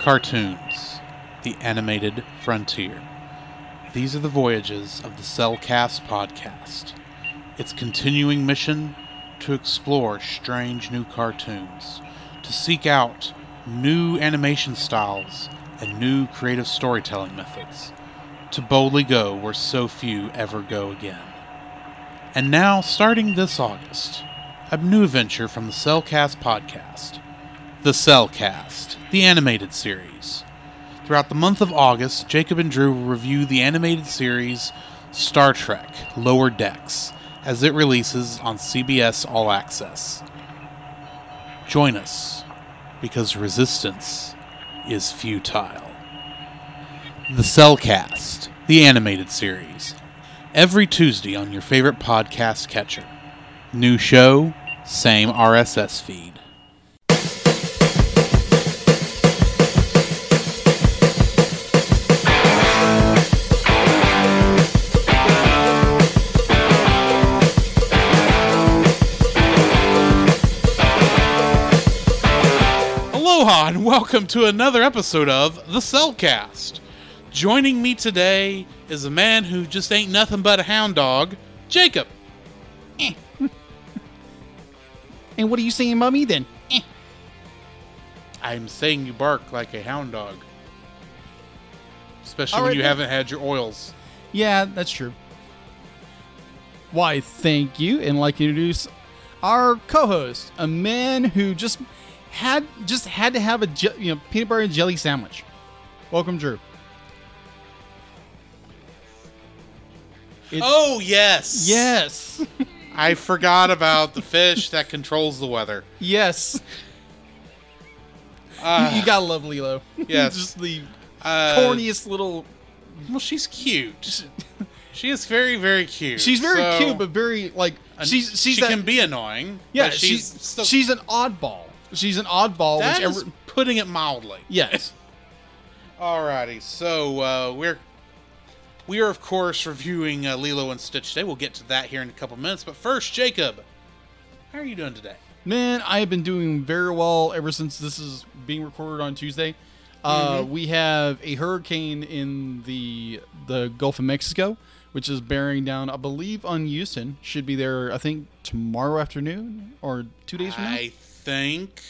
Cartoons, the animated frontier. These are the voyages of the Cellcast podcast. Its continuing mission to explore strange new cartoons, to seek out new animation styles and new creative storytelling methods, to boldly go where so few ever go again. And now, starting this August, a new venture from the Cellcast podcast the Cellcast, the animated series. Throughout the month of August, Jacob and Drew will review the animated series Star Trek Lower Decks as it releases on CBS All Access. Join us because resistance is futile. The Cellcast, the animated series. Every Tuesday on your favorite podcast catcher. New show, same RSS feed. Aloha and welcome to another episode of The Cellcast. Joining me today is a man who just ain't nothing but a hound dog, Jacob. And what are you saying, Mummy, then? Eh. I'm saying you bark like a hound dog. Especially All when right, you then. haven't had your oils. Yeah, that's true. Why, thank you, and like to introduce our co-host, a man who just had just had to have a je- you know peanut butter and jelly sandwich. Welcome, Drew. It- Oh, yes. Yes, I forgot about the fish that controls the weather. yes. Uh, you gotta love Lilo. Yes. just the uh, corniest little. Well, she's cute. She is very, very cute. She's very So- cute, but very like she's she's she that, can be annoying. yeah but she's she's still, she's an oddball. She's an oddball. that which is putting it mildly. yes. Alrighty, so uh, we're we are of course reviewing uh, Lilo and Stitch today. We'll get to that here in a couple minutes, but first, Jacob, how are you doing today? Man, I have been doing very well ever since this is being recorded on Tuesday. Uh, we have a hurricane in the the Gulf of Mexico, which is bearing down, I believe, on Houston. Should be there, I think, tomorrow afternoon or two days from now. I think,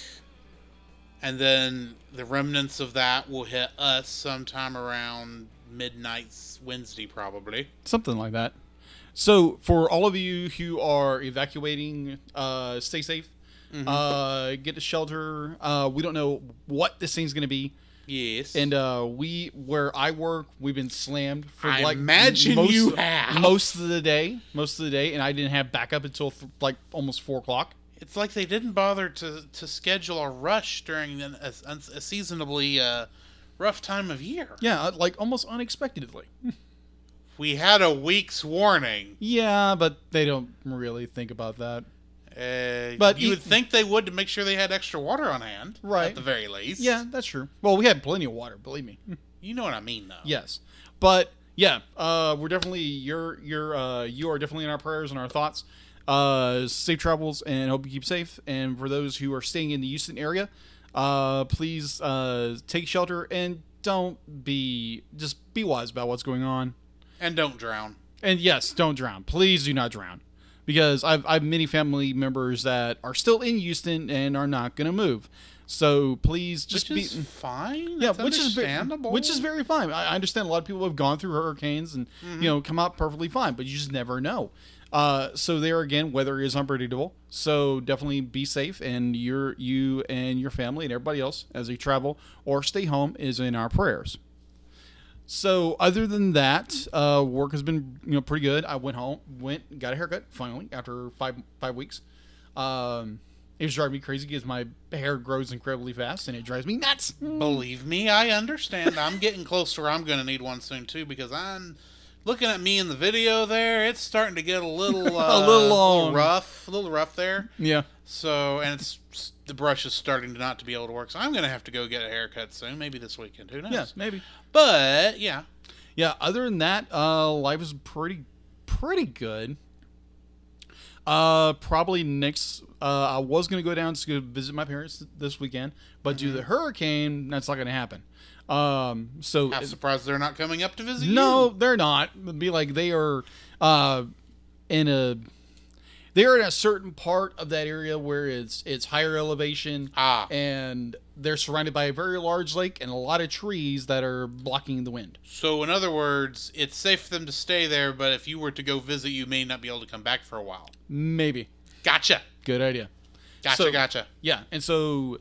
and then the remnants of that will hit us sometime around midnight Wednesday, probably. Something like that. So, for all of you who are evacuating, uh, stay safe. Uh, get to shelter. Uh, we don't know what this thing's going to be. Yes, And uh, we, where I work, we've been slammed for I like imagine most, you have. most of the day, most of the day, and I didn't have backup until th- like almost four o'clock. It's like they didn't bother to to schedule a rush during an, a, a seasonably uh, rough time of year. Yeah, uh, like almost unexpectedly. We had a week's warning. Yeah, but they don't really think about that. Uh, But you e- would think they would to make sure they had extra water on hand, Right. At the very least, Yeah, that's true. Well, we had plenty of water, believe me. You know what I mean, though. yes, but yeah, uh, we're definitely you're you're uh, you are definitely in our prayers and our thoughts. Uh, safe travels and hope you keep safe. And for those who are staying in the Houston area, uh, please uh, take shelter and don't be just be wise about what's going on. and don't drown. And yes, don't drown. Please do not drown. Because I've, I have many family members that are still in Houston and are not going to move. So please just which be. fine. yeah, which is, which is very fine. I I understand a lot of people have gone through hurricanes and Mm-hmm. you know come out perfectly fine, but you just never know. Uh, so there again, weather is unpredictable. So definitely be safe, and your you and your family and everybody else as they travel or stay home is in our prayers. So other than that, uh, work has been you know pretty good. I went home, went got a haircut finally after five five weeks. Um, it was driving me crazy because my hair grows incredibly fast and it drives me nuts. Believe me, I understand. I'm getting close to where I'm going to need one soon too because I'm looking at me in the video there. It's starting to get a little uh, little long. rough, a little rough there. Yeah. So, and it's the brush is starting to not to be able to work. So I'm going to have to go get a haircut soon. Maybe this weekend. Who knows? Yeah, maybe. But yeah, Yeah. Other than that, uh, life is pretty, pretty good. Uh, probably next. Uh, I was gonna go down to visit my parents this weekend, but due to Mm-hmm. the hurricane, that's not gonna happen. Um, so I'm surprised they're not coming up to visit you. no, you. they're not. It'd be like they are uh, in a they're in a certain part of that area where it's it's higher elevation Ah. and they're surrounded by a very large lake and a lot of trees that are blocking the wind. So, in other words, it's safe for them to stay there, but if you were to go visit, you may not be able to come back for a while. Maybe. Gotcha. Good idea. Gotcha, So- gotcha. Yeah, and so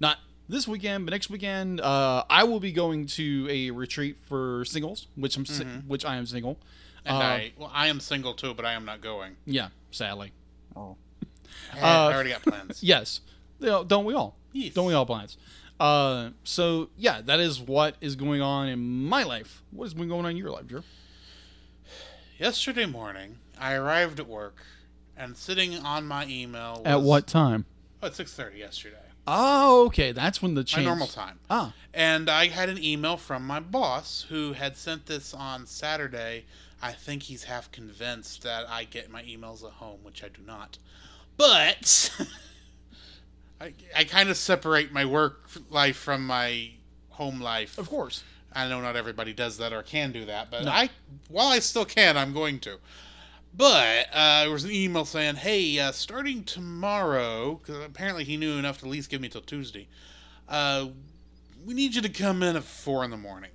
not this weekend, but next weekend, uh, I will be going to a retreat for singles, which I'm si- which I am single. And Uh, I, well, I am single too, but I am not going. Yeah, sadly. Eh, Uh, I already got plans. Yes, You know, don't we all? Yes. Don't we all, plans? Uh, so yeah, that is what is going on in my life. What has been going on in your life, Drew? Yesterday morning, I arrived at work, and sitting on my email was, At what time? Oh, at six thirty yesterday, Oh, okay, that's when the change. my normal time. Ah, And I had an email from my boss who had sent this on Saturday. I think he's half convinced that I get my emails at home, which I do not. But I, I kind of separate my work life from my home life. of course. I know not everybody does that or can do that, but No. I, while I still can, I'm going to. But uh, there was an email saying, "Hey, uh, starting tomorrow, because apparently he knew enough to at least give me till Tuesday. Uh, we need you to come in at four in the morning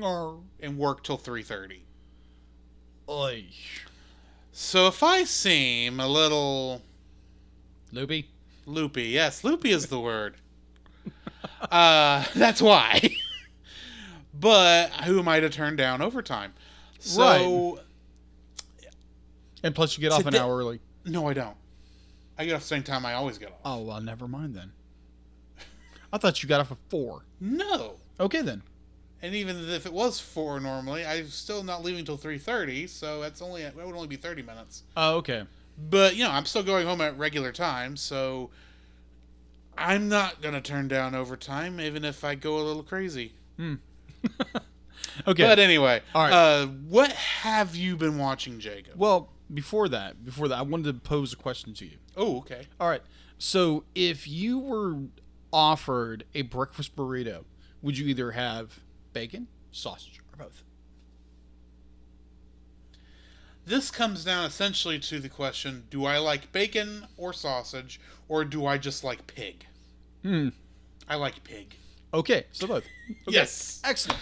Or, and work till three thirty. oy, So if I seem a little loopy. loopy, yes, loopy is the word. uh, that's why. but who am I to turn down overtime? So And plus, you get off an hour early. no, I don't. I get off the same time I always get off. Oh well, never mind then. I thought you got off at four. No. Okay then. And even if it was four normally, I'm still not leaving till three thirty, so that's only it would only be thirty minutes. Oh, okay. But you know, I'm still going home at regular time, so I'm not gonna turn down overtime, even if I go a little crazy. Okay. But anyway, All right. uh, what have you been watching, Jacob? well, before that, before that, I wanted to pose a question to you. Oh, okay. All right. So, if you were offered a breakfast burrito, would you either have bacon, sausage, or both? This comes down essentially to the question: Do I like bacon or sausage, or do I just like pig? Hmm. I like pig. Okay, so both. Okay. Yes. Excellent.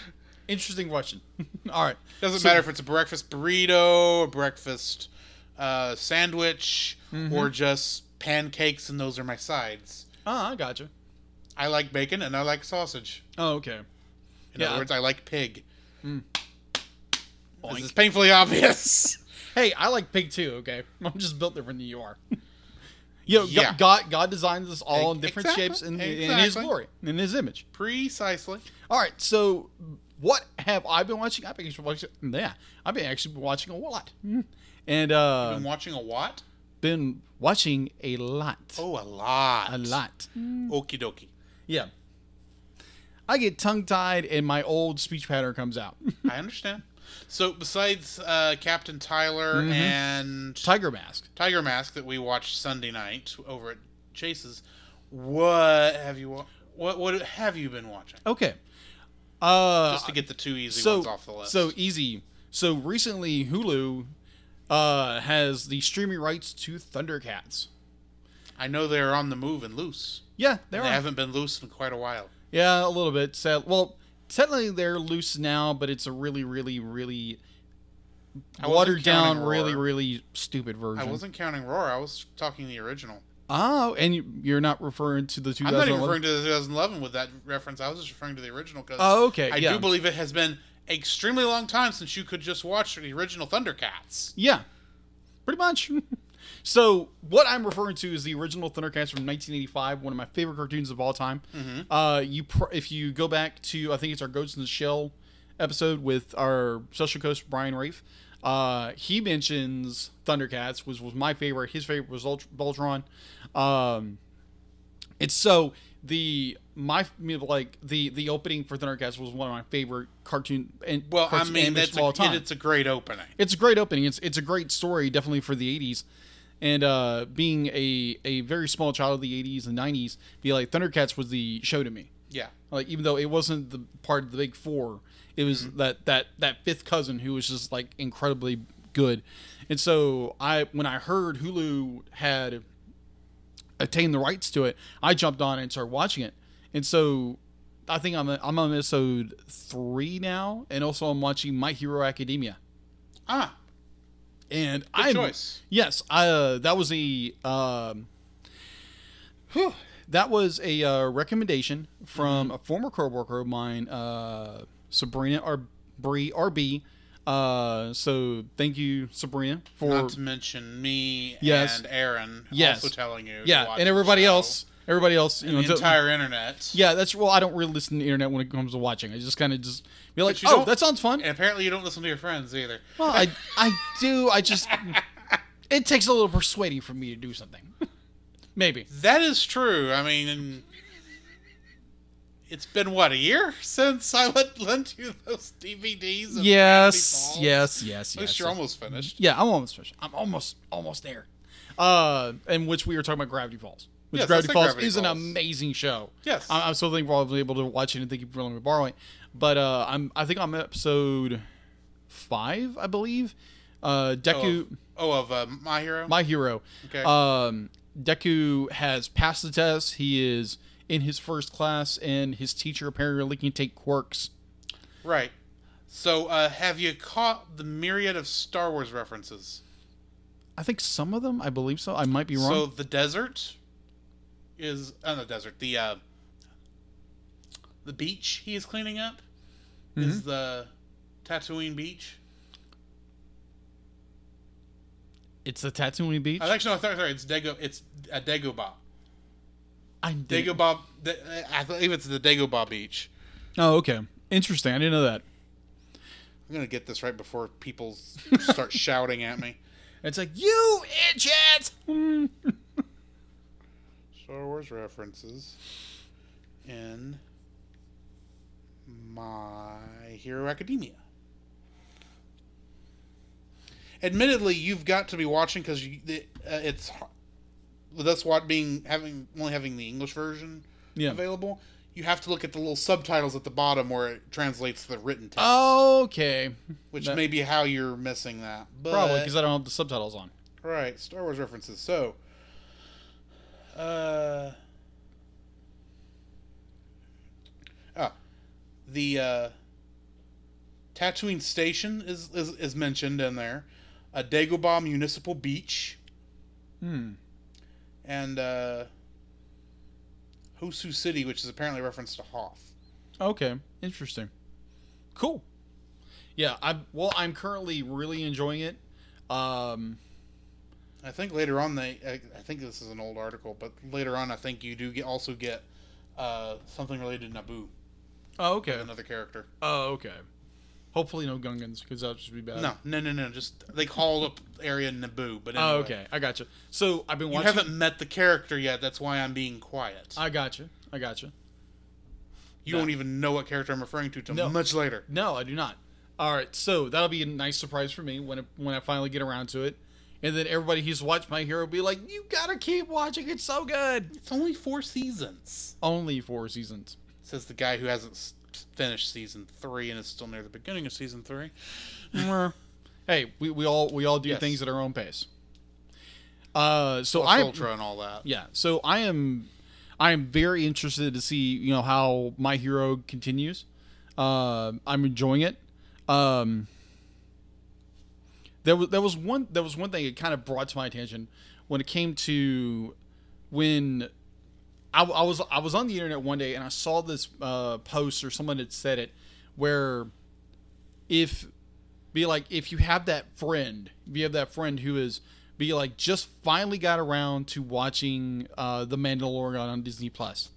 Interesting question. All right. Doesn't So- matter if it's a breakfast burrito, a breakfast uh, sandwich, Mm-hmm. or just pancakes, and those are my sides. Ah, I gotcha. I like bacon and I like sausage. Oh, okay. In Yeah. other words, I like pig. Mm. This is painfully obvious. Hey, I like pig too. Okay, I'm just built different than you are. Yo, G- Yeah. God, God designs us all in different exactly, shapes in, in His glory, in His image. Precisely. All right, so what have I been watching? I've been watching. Yeah, I've been actually watching a lot, and uh, Been watching a what? been watching a lot, Oh, a lot. a lot. Okie dokie. Yeah, I get tongue tied, and my old speech pattern comes out. I understand. So, besides uh, Captain Tylor Mm-hmm. and Tiger Mask. Tiger Mask that we watched Sunday night over at Chase's, what have you what what have you been watching? Okay, uh, Just to get the two easy so ones off the list. so easy. So recently, Hulu uh, has the streaming rights to Thundercats. I know they're on the move and loose. Yeah, They they're on. haven't been loose in quite a while. Yeah, a little bit. Sad. Well, technically they're loose now, but it's a really, really, really watered down, counting really, really stupid version. I wasn't counting Roar. I was talking the original. Oh, and you- you're not referring to the 2011. I'm not even referring to the 2011 with that reference. I was just referring to the original because Oh, okay. I yeah. do believe it has been extremely long time since you could just watch the original Thundercats. Yeah, pretty much. so what I'm referring to is the original Thundercats from 1985, one of my favorite cartoons of all time. Mm-hmm. Uh, you pr- if you go back to I think it's our Ghost in the Shell episode with our special coach Brian Rafe. Uh, he mentions Thundercats, which was my favorite. His favorite was Ult- Voltron. Um, it's so the my like the the opening for Thundercats was one of my favorite cartoon and Well, I mean, that's of all time. it, it's a great opening. It's a great opening. It's it's a great story, definitely for the '80s. And uh, being a, a very small child of the 80s and 90s, be like Thundercats was the show to me. Yeah. Like even though it wasn't the part of the big four, it was that that that fifth cousin who was just like incredibly good. And so I when I heard Hulu had attained the rights to it, I jumped on and started watching it. And so I think I'm I'm on episode three now, and also I'm watching My Hero Academia. Ah, And I choice. Yes, I, uh, that was a um, whew, that was a uh, recommendation from Mm-hmm. a former coworker of mine, uh, Sabrina Arbri RB. Uh, so thank you, Sabrina, for Not to mention me Yes. and Aaron Yes. also telling you. to yeah, and everybody else, everybody else, you know, the entire internet. yeah, that's well. I don't really listen to the internet when it comes to watching. I just kind of just be like, oh, that sounds fun. And apparently, you don't listen to your friends either. Well, I I do. I just it takes a little persuading for me to do something. Maybe. That is true. I mean, it's been what a year since I let lent you those DVDs. Of Yes, Falls? yes, yes, At least yes. you're almost finished. Yeah, I'm almost finished. I'm almost almost there. Uh, in which we were talking about Gravity Falls. Which Yes, Gravity Falls Gravity is an amazing show. Yes. I- I'm so thankful I was able to watch it and thank you for letting me borrow it. But uh, I'm I think I'm episode five, I believe. Uh, Deku, Oh, of uh, My Hero. my hero. okay. Um, Deku has passed the test. He is in his first class, and his teacher apparently can take quirks. right. So, uh, have you caught the myriad of Star Wars references? I think some of them, I believe so. I might be wrong. So the desert is uh, the desert. The uh, the beach he is cleaning up Mm-hmm. is the Tatooine beach. it's the Tatooine Beach. Uh, actually, no, sorry, sorry, it's Dago. It's uh, Dagobah. I didn't- Dagobah. I believe it's the Dagobah beach. Oh, okay. Interesting. I didn't know that. I'm gonna get this right before people start shouting at me. It's like you idiot. Star Wars references in My Hero Academia. Admittedly, you've got to be watching because uh, it's with us what being having only having the English version Yeah. available. You have to look at the little subtitles at the bottom where it translates the written text, Okay. which that- may be how you're missing that. But, Probably because I don't have the subtitles on. Right, Star Wars references. So, uh, ah, the uh, Tatooine Station is, is is mentioned in there. A Dagobah Municipal Beach Hmm. and uh, Hosu City, which is apparently a reference to Hoth. Okay. Interesting. Cool. Yeah. I'm. Well, I'm currently really enjoying it. Um. I think later on they. I, I think this is an old article, but later on I think you do get also get uh, something related to Naboo, Oh, okay. another character. Oh, okay. Hopefully no Gungans because that would just be bad. No, no, no, no. Just they call up area Naboo, but Oh, okay. I got you. So I've been. You haven't met the character yet. That's why I'm being quiet. I got you. I got you. you no. don't even know what character I'm referring to till No. much later. No, I do not. All right, so that'll be a nice surprise for me when it, when I finally get around to it, and then everybody who's watched My Hero will be like, "You gotta keep watching; it's so good." It's only four seasons, Only four seasons. says the guy who hasn't finished season three and is still near the beginning of season three. hey, we, we all we all do Yes. things at our own pace. Uh, so I Ultra and all that. yeah, so I am I am very interested to see you know how My Hero continues. Uh, I'm enjoying it. Um, there was there was one there was one thing it kind of brought to my attention when it came to when I, I was I was on the internet one day and I saw this uh, post or someone had said it where if be like if you have that friend if you have that friend who is be like just finally got around to watching uh, the Mandalorian on Disney Plus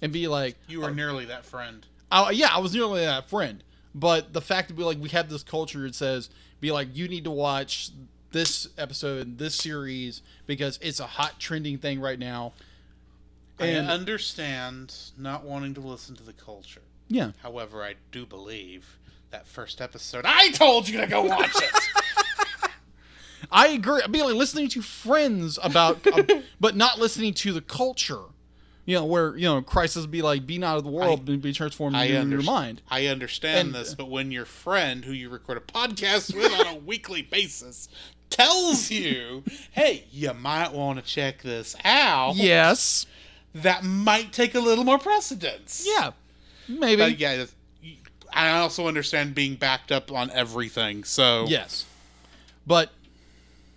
and be like You were nearly that friend. I, yeah, I was nearly that friend. But the fact that we like we have this culture that says be like you need to watch this episode, this series because it's a hot trending thing right now. And I understand not wanting to listen to the culture. yeah, However, I do believe that first episode. I told you to go watch it. I agree. I'd be like listening to friends about, uh, but not listening to the culture. You know, where you know Christ says, "Be like, be not of the world, but be transformed I, in your mind." I understand And- this, but when your friend, who you record a podcast with on a weekly basis, tells you, "Hey, you might want to check this out," Yes. that might take a little more precedence. Yeah. Maybe. But yeah, I also understand being backed up on everything. So Yes. But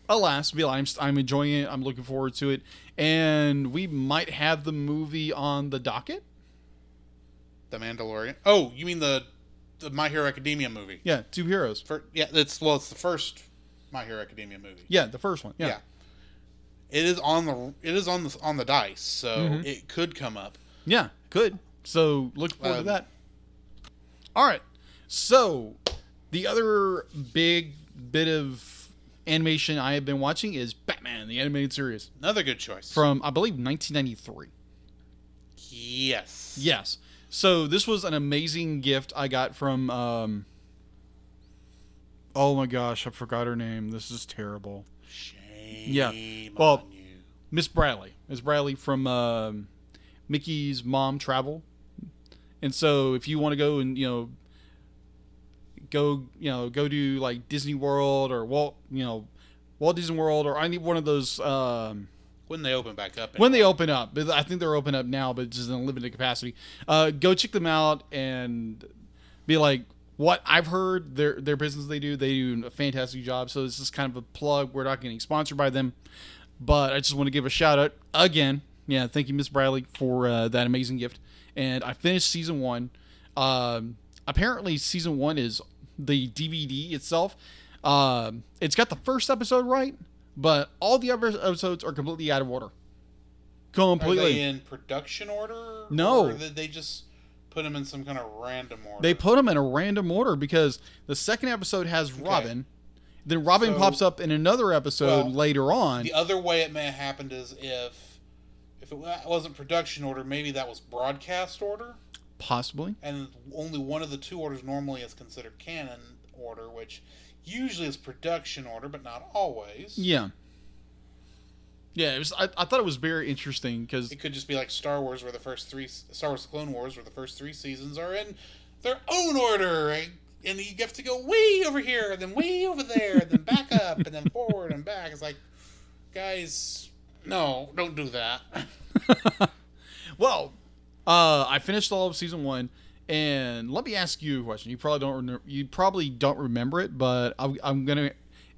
alas, be I'm, I'm enjoying it. I'm looking forward to it. And we might have the movie on the docket. the Mandalorian. Oh, you mean the the My Hero Academia movie? Yeah, Two Heroes. For, yeah, it's well, it's the first My Hero Academia movie. Yeah, the first one. Yeah. Yeah. It is on the it is on the on the dice, so Mm-hmm. it could come up. Yeah, could. So look forward Um, to that. All right. So the other big bit of animation I have been watching is Batman, the animated series Another good choice. from, I believe, 1993. yes. Yes. So this was an amazing gift I got from. Um, oh my gosh, I forgot her name. This is terrible. Shame Yeah. Well- on you. Miss Bradley. Miss Bradley from um, Mickey's Mom Travel. And so if you want to go and you know go you know go to like Disney World or Walt you know Walt Disney World or any one of those um, When they open back up. when they open up. but I think they're open up now, but just in a limited capacity. Uh, go check them out and be like, what I've heard their their business they do, they do a fantastic job. So this is kind of a plug. We're not getting sponsored by them, but I just want to give a shout out again. Yeah, thank you, Miss Bradley, for uh, that amazing gift. And I finished season one. Um, apparently, season one is the DVD itself. Um, it's got the first episode right, but all the other episodes are completely out of order. Are Completely. they in production order? No. Or did they just put them in some kind of random order? They put them in a random order because the second episode has Robin. Then Robin So- pops up in another episode Well, later on. The other way it may have happened is if if it wasn't production order, maybe that was broadcast order, Possibly. and only one of the two orders normally is considered canon order, which usually is production order, but not always. Yeah. Yeah, it was, I, I thought it was very interesting because It could just be like Star Wars, where the first three Star Wars: Clone Wars, where the first three seasons are in their own order, right? and you have to go way over here, and then way over there, and then back up, and then forward and back. It's like, guys, no, don't do that. well, uh, I finished all of season one, and let me ask you a question. You probably don't remember, you probably don't remember it, but I'm, I'm gonna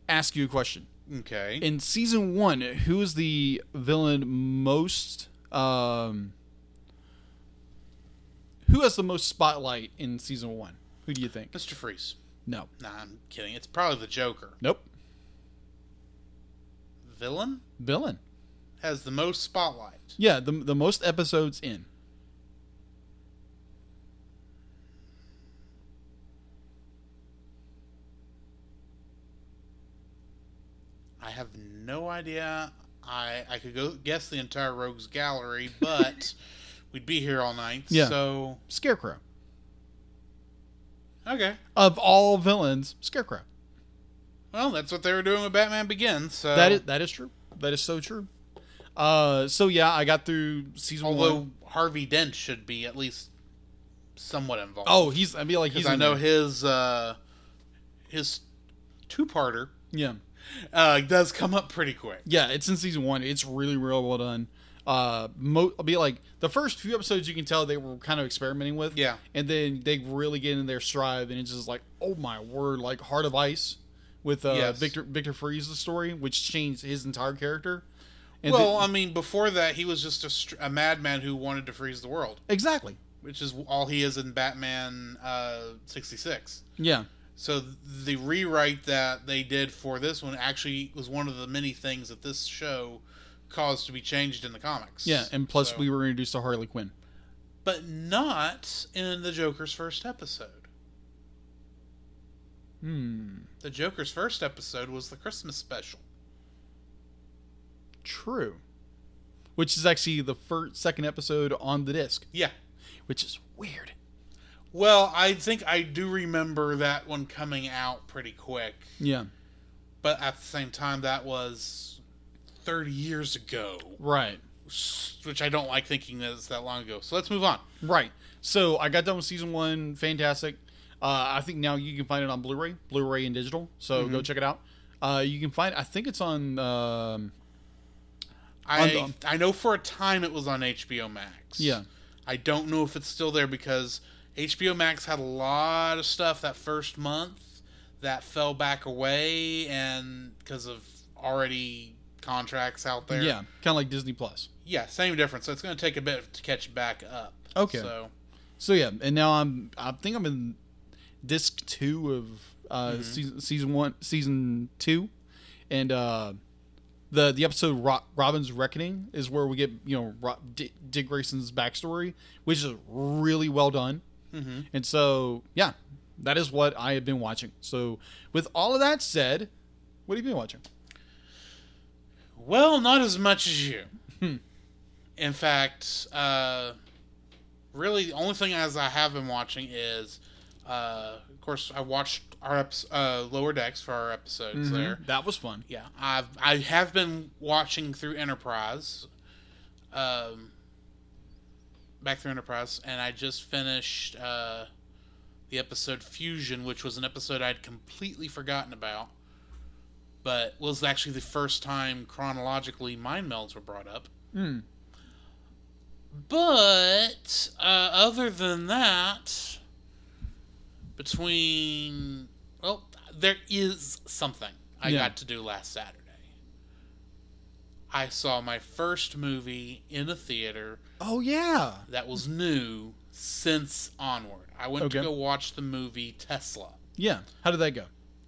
ask you a question. Okay. In season one, who is the villain most? Um, who has the most spotlight in season one? Who do you think? Mr. Freeze. No. Nah, I'm kidding. It's probably the Joker. Nope. Villain Villain. has the most spotlight. Yeah, the the most episodes in. I have no idea. I I could go guess the entire Rogues Gallery, but we'd be here all night. Yeah. So Scarecrow. okay. Of all villains, Scarecrow. Well, that's what they were doing with Batman Begins. So That is that is true. That is so true. Uh, so yeah, I got through season although one. Harvey Dent should be at least somewhat involved. Oh, he's I mean like he's I know there. his uh, his two parter yeah uh, does come up pretty quick. yeah it's in season one. It's really real well done. Uh, mo- I'll be like the first few episodes you can tell they were kind of experimenting with. Yeah. and then they really get in their stride, and it's just like oh my word, like Heart of Ice with uh, Yes. Victor Victor Freeze's story, which changed his entire character. And well, the- I mean, before that, he was just a, str- a madman who wanted to freeze the world, exactly. which is all he is in Batman uh, 66. Yeah. So the rewrite that they did for this one actually was one of the many things that this show caused to be changed in the comics. Yeah, and plus So- we were introduced to Harley Quinn. but not in the Joker's first episode. Hmm. The Joker's first episode was the Christmas special. True. Which is actually the first second episode on the disc, Yeah. which is weird. Well, I think I do remember that one coming out pretty quick. Yeah. but at the same time, that was 30 years ago, Right. which I don't like thinking that it's that long ago. So let's move on. Right. So I got done with season one. Fantastic. Uh, I think now you can find it on Blu-ray, Blu-ray and digital. So Mm-hmm. go check it out. Uh, you can find. I think it's on. Um, I On I know for a time it was on HBO Max. yeah. I don't know if it's still there because HBO Max had a lot of stuff that first month that fell back away and because of already contracts out there. Yeah. Kind of like Disney Plus. Yeah, same difference. So it's going to take a bit to catch back up. Okay. So So yeah, and now I'm. I think I'm in disc two of uh, Mm-hmm. season season one, season two, and uh, the the episode Ro- Robin's Reckoning is where we get you know Ro- D- Dick Grayson's backstory, which is really well done. Mhm. And so yeah, that is what I have been watching. So with all of that said, what have you been watching? Well, not as much as you. Hmm. In fact, uh, really, the only thing as I have been watching is, uh, of course, I watched our eps- uh, Lower Decks for our episodes there. That was fun. Yeah, I've I have been watching through Enterprise, um, back through Enterprise, and I just finished uh, the episode Fusion, which was an episode I'd completely forgotten about, but was actually the first time chronologically mind melds were brought up. Hmm. But uh, other than that, between well, there is something I Yeah. got to do last Saturday. I saw my first movie in a theater Oh yeah. that was new since Onward. I went to go watch the movie Tesla. Yeah. How did that go?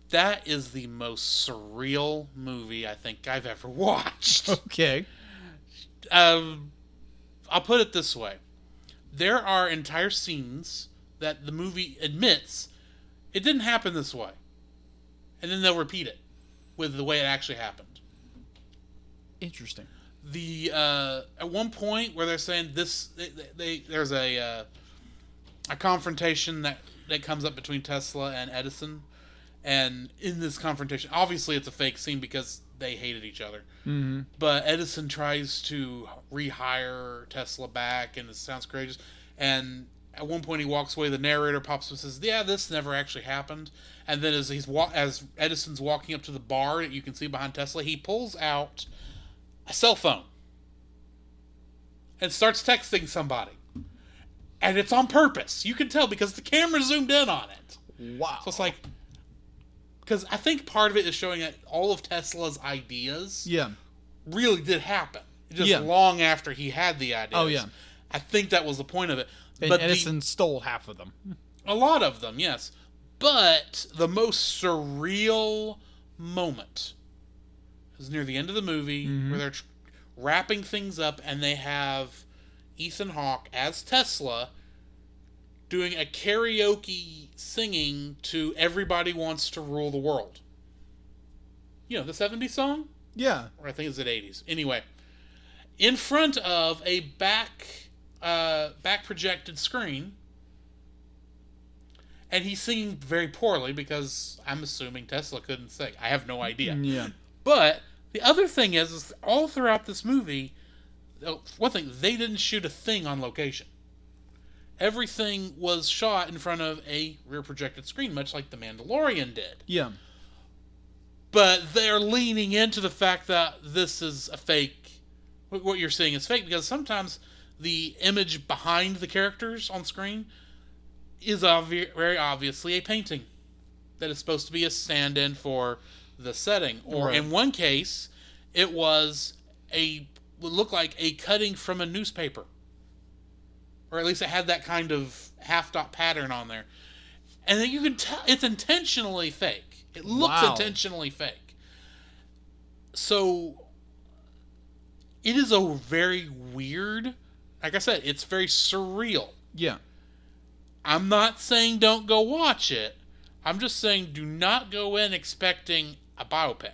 That is the most surreal movie I think I've ever watched. Okay. um, I'll put it this way: there are entire scenes that the movie admits it didn't happen this way, and then they'll repeat it with the way it actually happened. Interesting. The uh, at one point where they're saying this, they, they, they there's a uh, a confrontation that that comes up between Tesla and Edison, and in this confrontation, obviously it's a fake scene because they hated each other. Mm-hmm. But Edison tries to rehire Tesla back, and it sounds courageous. And at one point, he walks away. The narrator pops up and says, "Yeah, this never actually happened." And then, as he's wa- as Edison's walking up to the bar that you can see behind Tesla, he pulls out a cell phone and starts texting somebody. And it's on purpose. You can tell because the camera zoomed in on it. Wow. So it's like, because I think part of it is showing that all of Tesla's ideas yeah. really did happen. Just Yeah. long after he had the ideas. Oh, yeah. I think that was the point of it. And but the- Edison stole half of them. a lot of them, yes. But the most surreal moment is near the end of the movie where they're tr- wrapping things up and they have Ethan Hawke as Tesla doing a karaoke singing to Everybody Wants to Rule the World. You know, the 70s song? Yeah. or I think it's the 80s. Anyway, in front of a back uh, back projected screen, and he's singing very poorly because I'm assuming Tesla couldn't sing. I have no idea. Yeah. But the other thing is, is all throughout this movie, uh, one thing they didn't shoot a thing on location. Everything was shot in front of a rear projected screen, much like The Mandalorian did Yeah. but they're leaning into the fact that this is a fake what what you're seeing is fake because sometimes the image behind the characters on screen is obvi- very obviously a painting that is supposed to be a stand-in for the setting. Or Right. in one case it was a would look like a cutting from a newspaper. Or at least it had that kind of half dot pattern on there. And then you can tell it's intentionally fake. It looks Wow. intentionally fake. So it is a very weird like i said it's very surreal. Yeah. i'm not saying don't go watch it. I'm just saying do not go in expecting a biopic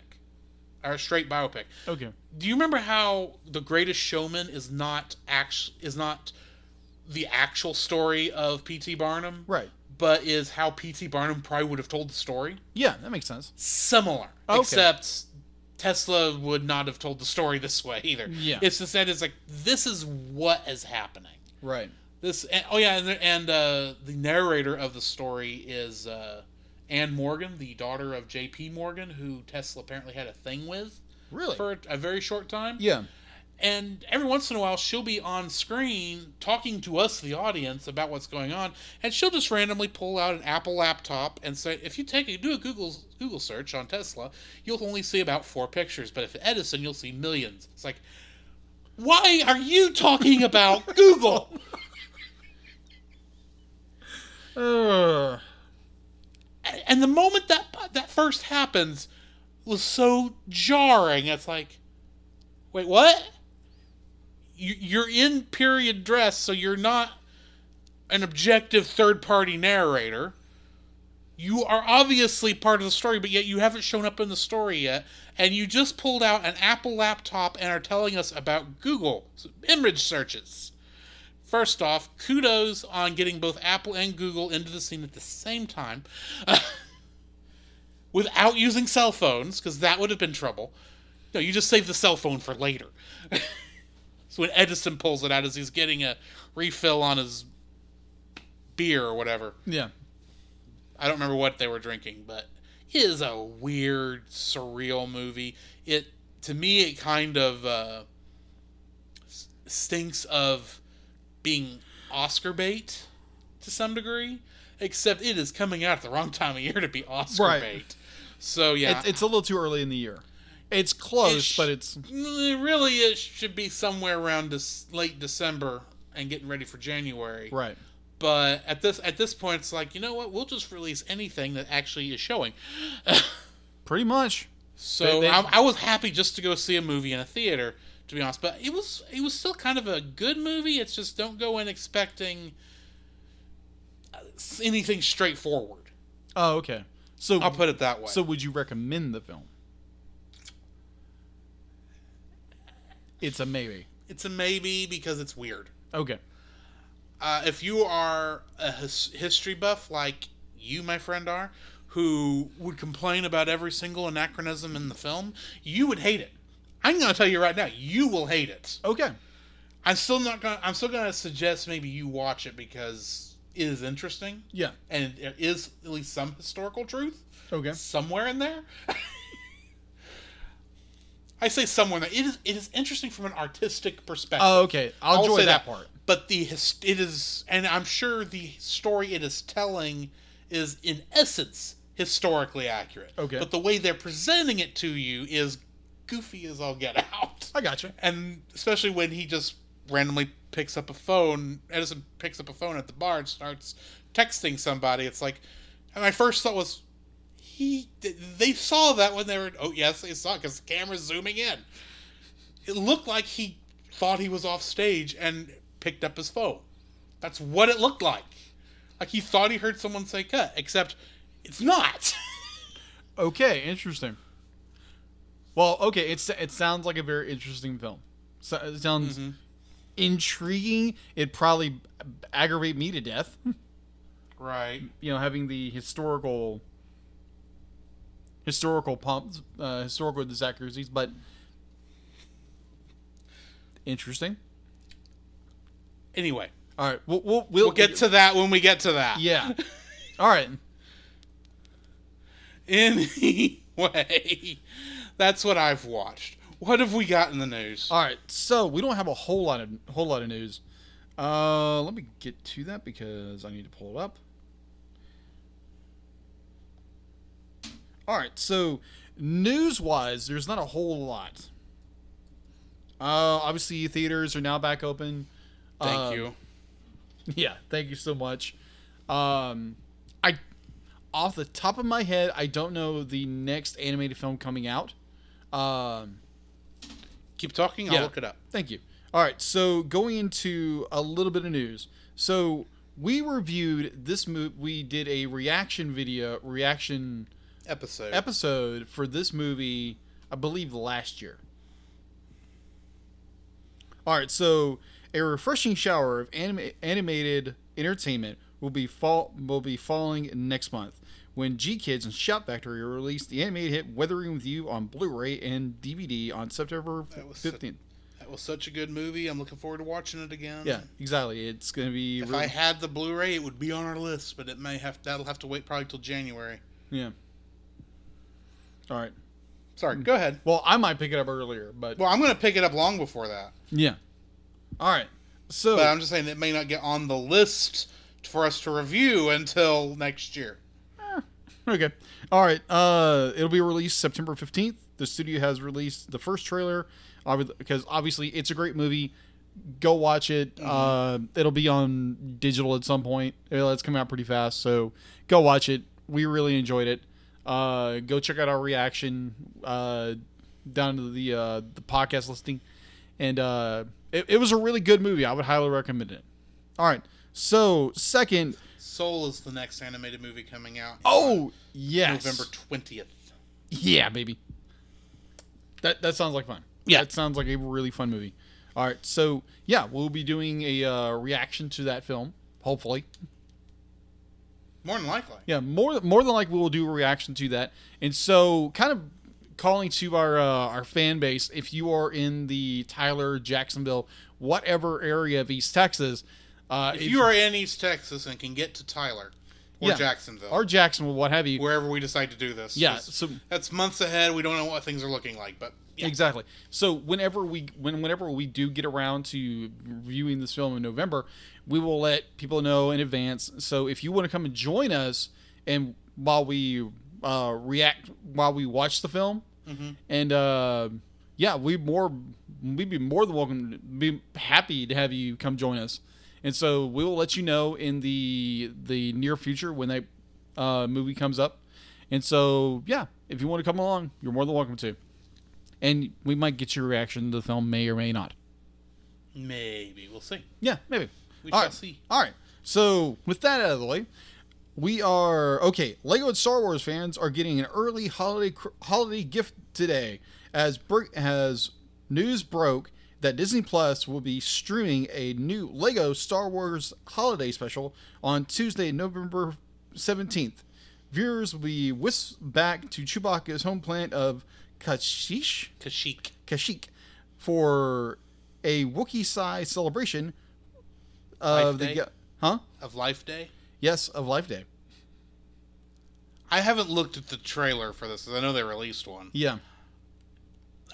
or a straight biopic Okay. do you remember how the greatest showman is not act is not the actual story of pt barnum Right. but is how P.T. Barnum probably would have told the story. Yeah, that makes sense. Similar, Okay. except Tesla would not have told the story this way either. Yeah. it's just that it's like this is what is happening. Right. This and, oh yeah, and, and uh, the narrator of the story is uh, Anne Morgan, the daughter of J.P. Morgan, who Tesla apparently had a thing with Really? for a, a very short time. yeah. And every once in a while, she'll be on screen talking to us, the audience, about what's going on, and she'll just randomly pull out an Apple laptop and say, "If you take a, do a Google Google search on Tesla, you'll only see about four pictures, but if Edison, you'll see millions. It's like, why are you talking about Google? Uh, and the moment that that first happens was so jarring. It's like, wait, what? You, you're in period dress, so you're not an objective third party narrator. You are obviously part of the story, but yet you haven't shown up in the story yet. And you just pulled out an Apple laptop and are telling us about Google image searches. First off, kudos on getting both Apple and Google into the scene at the same time without using cell phones, because that would have been trouble. No, you just save the cell phone for later. so when Edison pulls it out as he's getting a refill on his beer or whatever. yeah. I don't remember what they were drinking, but it is a weird, surreal movie. It to me, it kind of uh, stinks of being Oscar bait to some degree. Except it is coming out at the wrong time of year to be Oscar Right. bait. So yeah, It's, it's a little too early in the year. It's close, It sh- but it's really it should be somewhere around this late December and getting ready for January. right. But at this at this point, it's like you know what? We'll just release anything that actually is showing. Pretty much. So They- they- I, I was happy just to go see a movie in a theater, to be honest. But it was it was still kind of a good movie. It's just don't go in expecting uh, anything straightforward. Oh, okay. So I'll put it that way. so would you recommend the film? It's a maybe. it's a maybe because it's weird. Okay. Uh, if you are a his- history buff like you, my friend, are, who would complain about every single anachronism in the film, you would hate it. I'm going to tell you right now, you will hate it. Okay. I'm still not going. I'm still going to suggest maybe you watch it because it is interesting Yeah. and there is at least some historical truth Okay. somewhere in there. I say somewhere in there. It is. It is interesting from an artistic perspective. Oh, okay. I'll, enjoy say that, part. But the it is, and I'm sure the story it is telling is in essence historically accurate. Okay. But the way they're presenting it to you is goofy as all get out. I got you. And especially when he just randomly picks up a phone, Edison picks up a phone at the bar and starts texting somebody. It's like, and my first thought was, he they saw that when they were. Oh yes, they saw because the camera's zooming in. It looked like he thought he was off stage and picked up his phone. That's what it looked like. Like he thought he heard someone say "cut," except it's not. Okay. Interesting. Well, okay. It's it sounds like a very interesting film. So, it sounds Mm-hmm. intriguing. It probably aggravate me to death. right. you know, having the historical historical pumps, uh, historical inaccuracies, but interesting. Anyway, All right, we'll we'll, we'll, we'll get to that when we get to that. yeah. All right, Anyway, that's what I've watched. What have we got in the news? all right. So we don't have a whole lot of whole lot of news. Uh, let me get to that because I need to pull it up. All right, so news-wise, there's not a whole lot. Uh, obviously, theaters are now back open. Thank Um, you. Yeah, thank you so much. Um, I, off the top of my head, I don't know the next animated film coming out. Um, Keep talking. I'll yeah. look it up. Thank you. All right, so going into a little bit of news. So we reviewed this movie. We did a reaction video, reaction Episode. episode for this movie, I believe last year. All right, so a refreshing shower of anima- animated entertainment will be fall will be falling next month when GKIDS and Shout Factory released the animated hit Weathering with You on Blu-ray and DVD on September That was so- fifteenth. That was such a good movie. I'm looking forward to watching it again. Yeah, exactly. It's gonna be If really- I had the Blu-ray, it would be on our list, but it may have that'll have to wait probably till January. yeah. All right. Sorry, go ahead. Well, I might pick it up earlier, but Well, I'm going to pick it up long before that, yeah. All right. So but I'm just saying it may not get on the list for us to review until next year. Okay. All right. Uh, it'll be released September 15th. The studio has released the first trailer because obviously it's a great movie. Go watch it. Uh, it'll be on digital at some point. It's coming out pretty fast, so go watch it. We really enjoyed it. Uh, go check out our reaction uh, down to the uh, the podcast listing, and uh, it, it was a really good movie. I would highly recommend it. All right. So second, Soul is the next animated movie coming out. oh yes, November 20th. Yeah, baby. That that sounds like fun. Yeah. that sounds like a really fun movie. All right, so yeah, we'll be doing a uh, reaction to that film. Hopefully, More than likely. yeah, more more than likely we'll do a reaction to that. And so, kind of calling to our uh, our fan base, if you are in the Tyler, Jacksonville, whatever area of East Texas, uh, If you are in East Texas and can get to Tyler or Yeah. Jacksonville, or Jacksonville, what have you, wherever we decide to do this, yeah. So that's months ahead. We don't know what things are looking like, but yeah. Exactly. So whenever we when whenever we do get around to reviewing this film in November, we will let people know in advance. So if you want to come and join us, and while we uh, react while we watch the film, and uh, yeah, we more we'd be more than welcome, be happy to have you come join us. And so we will let you know in the the near future when that uh, movie comes up. And so yeah, if you want to come along, you're more than welcome to and we might get your reaction to the film, may or may not. maybe we'll see. Yeah, maybe. We All shall right. see. All right. So with that out of the way, we are okay. Lego and Star Wars fans are getting an early holiday holiday gift today, as as news broke that Disney Plus will be streaming a new Lego Star Wars holiday special on Tuesday, November seventeenth. Viewers will be whisked back to Chewbacca's home planet of Kashyyyk. Kashik. Kashik for a Wookiee-sized celebration of Life the Day? huh? of Life Day. Yes, of Life Day. I haven't looked at the trailer for this. I know they released one. Yeah.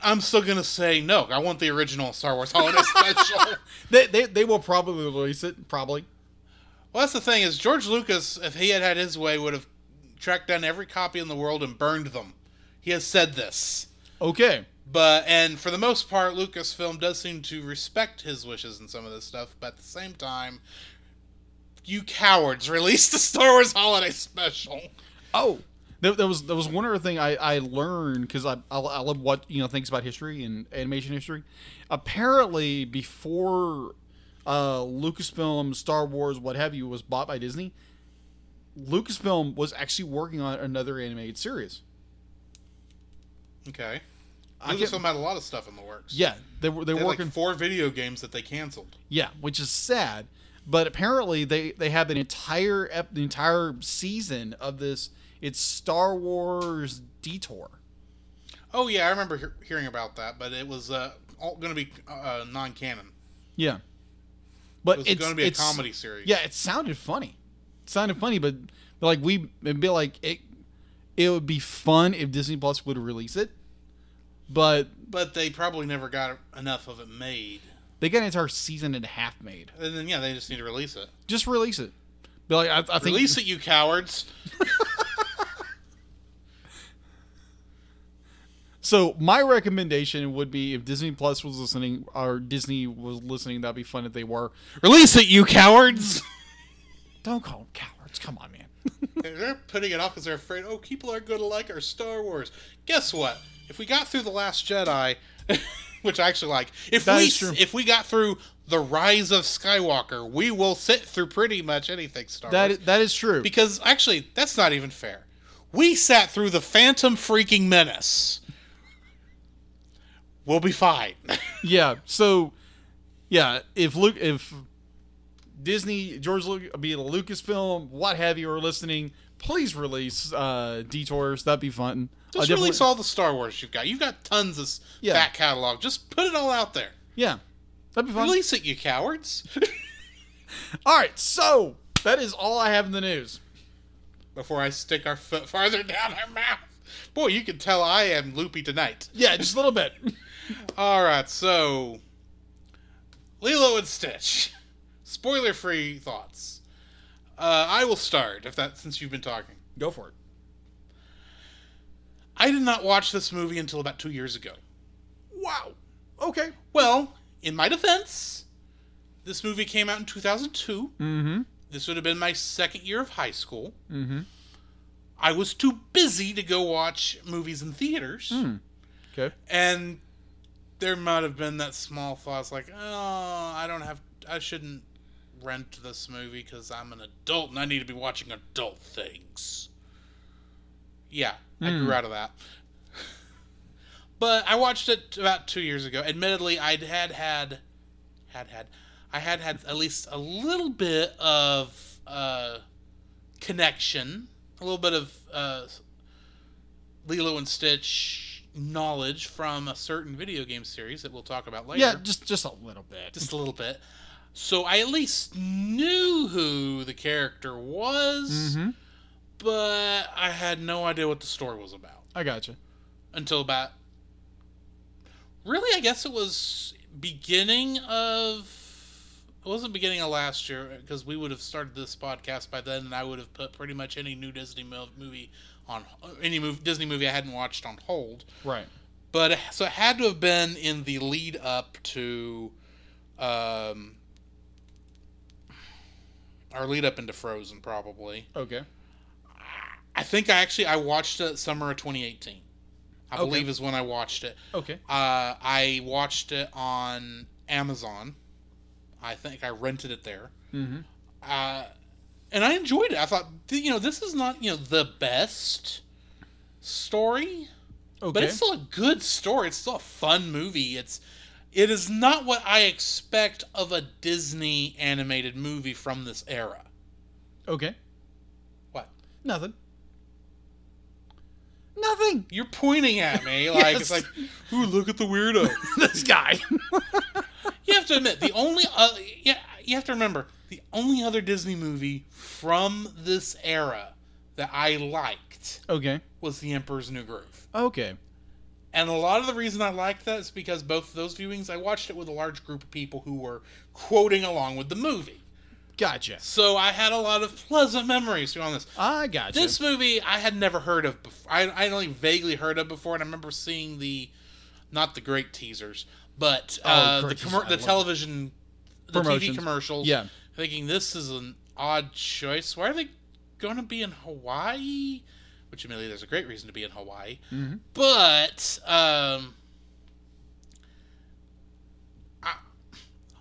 I'm still gonna say no. I want the original Star Wars Holiday Special. They, they, they will probably release it. Probably. Well, that's the thing is George Lucas, if he had had his way, would have tracked down every copy in the world and burned them. He has said this, Okay. but and for the most part, Lucasfilm does seem to respect his wishes and some of this stuff. But at the same time, you cowards release the Star Wars Holiday Special. Oh. There, there was there was one other thing I, I learned because I, I I love what you know things about history and animation history. Apparently, before uh, Lucasfilm, Star Wars, what have you, was bought by Disney, Lucasfilm was actually working on another animated series. Okay, I Lucasfilm had a lot of stuff in the works. Yeah, they were they they working. like four video games that they canceled. Yeah, which is sad. But apparently they they have an entire ep- the entire season of this. It's Star Wars Detour. Oh yeah, I remember he- hearing about that, but it was uh, all going to be uh, non-canon. Yeah, but It it's going to be a comedy series. Yeah, it sounded funny. It sounded funny, but, but like we it'd be like it. It would be fun if Disney Plus would release it, but but they probably never got enough of it made. they got an entire season and a half made. And then yeah, they just need to release it. Just release it. Be like I, I think Release it, you cowards! So my recommendation would be if Disney Plus was listening or Disney was listening, that'd be fun if they were. Release it, you cowards! Don't call them cowards. Come on, man. they're putting it off because they're afraid. Oh, people aren't going to like our Star Wars. Guess what? If we got through the Last Jedi, which I actually like, if That we if we got through the Rise of Skywalker, we will sit through pretty much anything Star That Wars. is, that is true. Because actually, that's not even fair. We sat through the Phantom freaking Menace. We'll be fine. yeah. So, yeah. If Luke, if Disney, George, Lu- be it a Lucasfilm, what have you, are listening, please release uh, Detours. That'd be fun. Just definitely- release all the Star Wars you've got. You've got tons of Yeah. back catalog. Just put it all out there. Yeah, that'd be fun. Release it, you cowards. All right, so that is all I have in the news. Before I stick our foot farther down our mouth. Boy, you can tell I am loopy tonight. Yeah, just a little bit. All right, so Lilo and Stitch. Spoiler-free thoughts. Uh, I will start if that since you've been talking. Go for it. I did not watch this movie until about two years ago. Wow. Okay. Well, in my defense, this movie came out in 2002. Mm-hmm. This would have been my second year of high school. Mm-hmm. I was too busy to go watch movies in theaters. Hmm. Okay. And there might have been that small thought, like, oh, I don't have, I shouldn't rent this movie because I'm an adult and I need to be watching adult things. Yeah, I Hmm. grew out of that. But I watched it about two years ago. Admittedly, I had had, had had, I had had at least a little bit of uh, connection, a little bit of uh, Lilo and Stitch knowledge from a certain video game series that we'll talk about later. Yeah, just just a little bit. just a little bit. So I at least knew who the character was, mm-hmm. but I had no idea what the story was about I gotcha. until about. Really, I guess it was beginning of. It wasn't beginning of last year because we would have started this podcast by then, and I would have put pretty much any new Disney movie on any mov Disney movie I hadn't watched on hold. Right. But so it had to have been in the lead up to, um, our lead up into Frozen, probably. Okay. I think I actually I watched it summer of 2018. I Okay. believe is when I watched it. Okay. Uh, I watched it on Amazon. I think I rented it there. Mm-hmm. Uh, and I enjoyed it. I thought, you know, this is not you know the best story. Okay. But it's still a good story. It's still a fun movie. It's it is not what I expect of a Disney animated movie from this era. okay. What? Nothing. Nothing. You're pointing at me like it's like, ooh, look at the weirdo. this guy. you have to admit the only uh, yeah you have to remember the only other Disney movie from this era that I liked okay. was The Emperor's New Groove. Okay. And a lot of the reason I liked that is because both of those viewings I watched it with a large group of people who were quoting along with the movie. Gotcha. So I had a lot of pleasant memories on this. I gotcha. This movie I had never heard of before. I, I only vaguely heard of before, and I remember seeing the, not the great teasers, but Oh, uh, the great teasers. commer- I the television, the TV commercials. Yeah. Thinking this is an odd choice. Why are they going to be in Hawaii? Which admittedly, there's a great reason to be in Hawaii. Mhm. But um, I,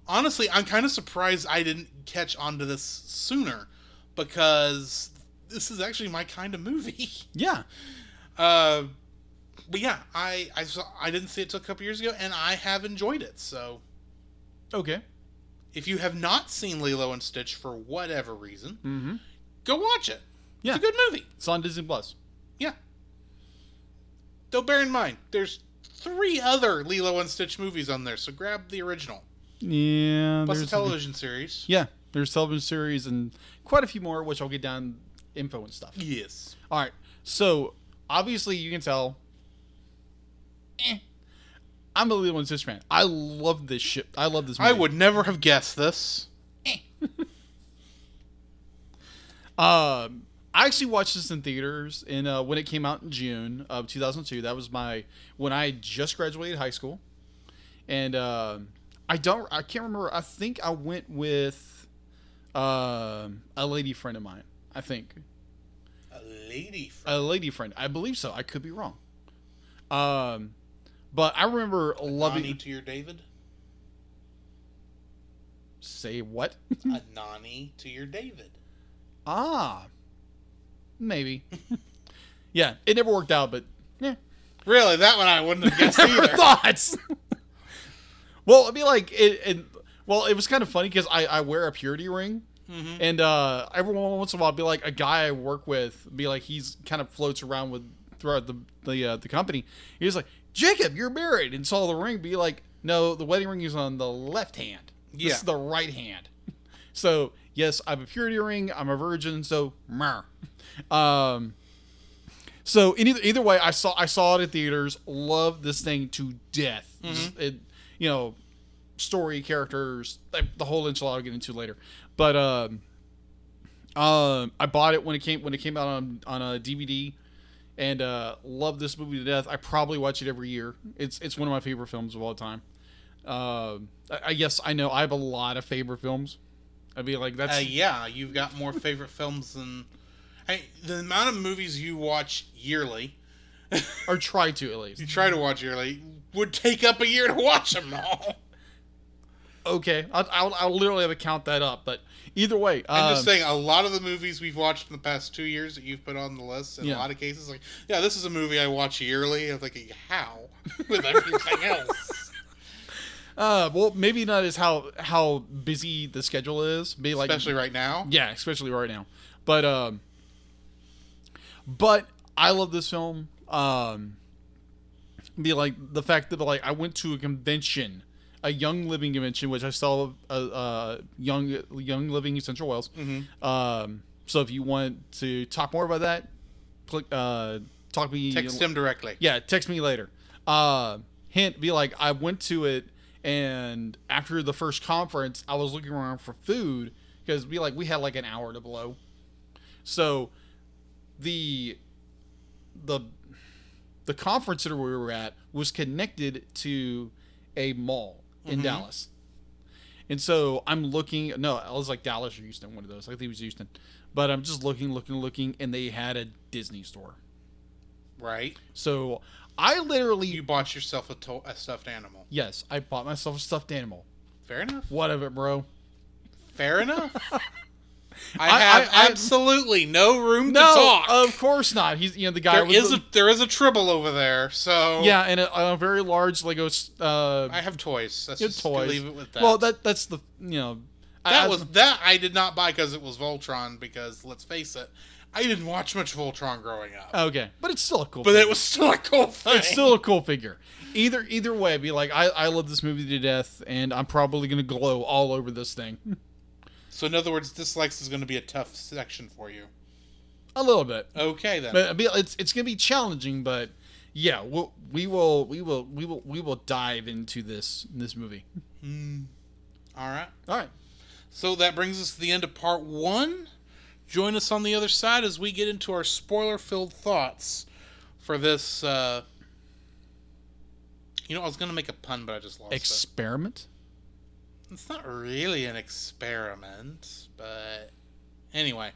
honestly, I'm kind of surprised I didn't catch on to this sooner because this is actually my kind of movie. Yeah. Uh, but yeah, I I saw I didn't see it till a couple years ago, and I have enjoyed it. So Okay. If you have not seen Lilo and Stitch for whatever reason, Mm-hmm. go watch it. Yeah. It's a good movie. It's on Disney Plus. Yeah. Though bear in mind, there's three other Lilo and Stitch movies on there, so grab the original. Yeah. Plus the there's- television series. Yeah. There's television series and quite a few more, which I'll get down info and stuff. Yes. All right. So obviously you can tell. eh, I'm a Lilo and Stitch fan. I love this shit. I love this. Movie. I would never have guessed this. Um, I actually watched this in theaters in uh, when it came out in June of 2002. That was my when I just graduated high school, and um I don't. I can't remember. I think I went with um a lady friend of mine. I think A lady. From- a lady friend. I believe so. I could be wrong. Um, but I remember loving. Nani to your David. Say what? A Nani to your David. ah, maybe. yeah, it never worked out, but yeah. Really, that one I wouldn't have guessed either. thoughts. well, I mean, like, it, it, Well, it was kind of funny because I, I wear a purity ring. And uh, every once in a while, be like a guy I work with, be like he's kind of floats around with throughout the the uh, the company. He's like, Jacob, you're married, and saw the ring. Be like, no, the wedding ring is on the left hand. This Yeah. is the right hand. So yes, I have a purity ring. I'm a virgin. So, meh. um, so either, either way, I saw I saw it at theaters. Love this thing to death. Just, It, you know, story, characters, the, the whole enchilada I'll get into later. But um, um, I bought it when it came when it came out on on a DVD, and uh, love this movie to death. I probably watch it every year. It's it's one of my favorite films of all time. Um, I, I guess I know I have a lot of favorite films. I'd be like that's Uh, yeah, you've got more favorite films than. I, the amount of movies you watch yearly, or try to at least. you try to watch yearly, would take up a year to watch them all. Okay, I'll, I'll, I'll literally have to count that up. But either way, I'm just um, saying, a lot of the movies we've watched in the past two years that you've put on the list, in Yeah. a lot of cases, like, yeah, this is a movie I watch yearly. I'm thinking, how? With everything else. uh, well, maybe not as how how busy the schedule is. Be like Especially right now. Yeah, especially right now. But um but I love this film. Um be like the fact that like I went to a convention, a Young Living convention, which I saw a, uh Young Young Living in Central Wales. Um so if you want to talk more about that, click uh talk me Text him directly. yeah, text me later. Uh, hint, be like, I went to it, and after the first conference, I was looking around for food because be like, we had like an hour to blow. So, the the the conference center we were at was connected to a mall in mm-hmm. Dallas. And so I'm looking. No, I was like Dallas or Houston, one of those. I think it was Houston. But I'm just looking, looking, looking, and they had a Disney store. Right? So I literally You bought yourself a, to- a stuffed animal. yes, I bought myself a stuffed animal. Fair enough. What of it, bro? Fair enough. I I- have I- absolutely no room to No, talk. of course not. He's you know the guy There is the, a there is a tribble over there, so yeah, and a, a very large Lego. Uh, I have toys. Good just toys. leave it with that. Well, that that's the you know that I- was that I did not buy because it was Voltron. Because let's face it, I didn't watch much Voltron growing up, okay, but it's still a cool. but figure. it was still a cool thing. it's still a cool figure. Either either way, be like I I love this movie to death, and I'm probably gonna glow all over this thing so in other words, dislikes is going to be a tough section for you. a little bit. Okay then. But it's it's gonna be challenging, but yeah, we'll, we will we will we will we will dive into this this movie. All right. All right. So that brings us to the end of part one. Join us on the other side as we get into our spoiler filled thoughts for this. Uh... You know, I was going to make a pun, but I just lost it. Experiment. It's not really an experiment, but anyway.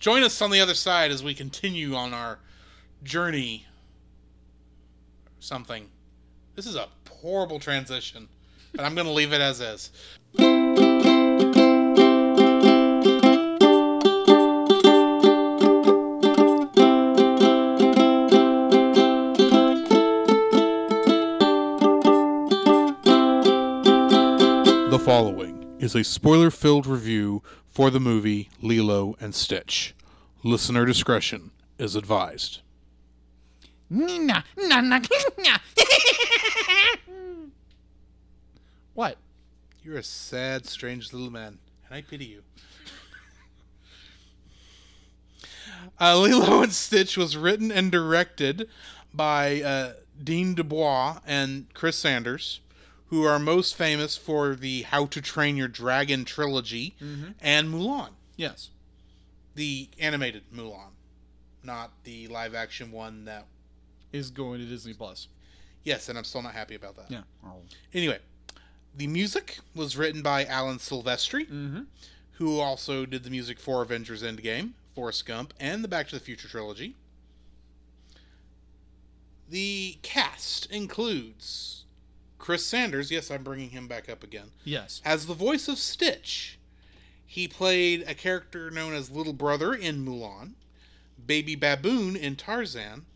Join us on the other side as we continue on our journey. Something. This is a horrible transition, but I'm going to leave it as is. Following is a spoiler filled review for the movie Lilo and Stitch. Listener discretion is advised. Nina, what? You're a sad, strange little man, and I pity you. Uh, Lilo and Stitch was written and directed by uh, Dean DeBlois and Chris Sanders, who are most famous for the How to Train Your Dragon trilogy and Mulan, Yes. the animated Mulan, not the live action one that. Is going to Disney Plus. Yes, and I'm still not happy about that. Yeah. Anyway, the music was written by Alan Silvestri, Mm-hmm. who also did the music for Avengers Endgame, Forrest Gump, and the Back to the Future trilogy. The cast includes Chris Sanders, yes, I'm bringing him back up again, Yes. as the voice of Stitch. He played a character known as Little Brother in Mulan, Baby Baboon in Tarzan,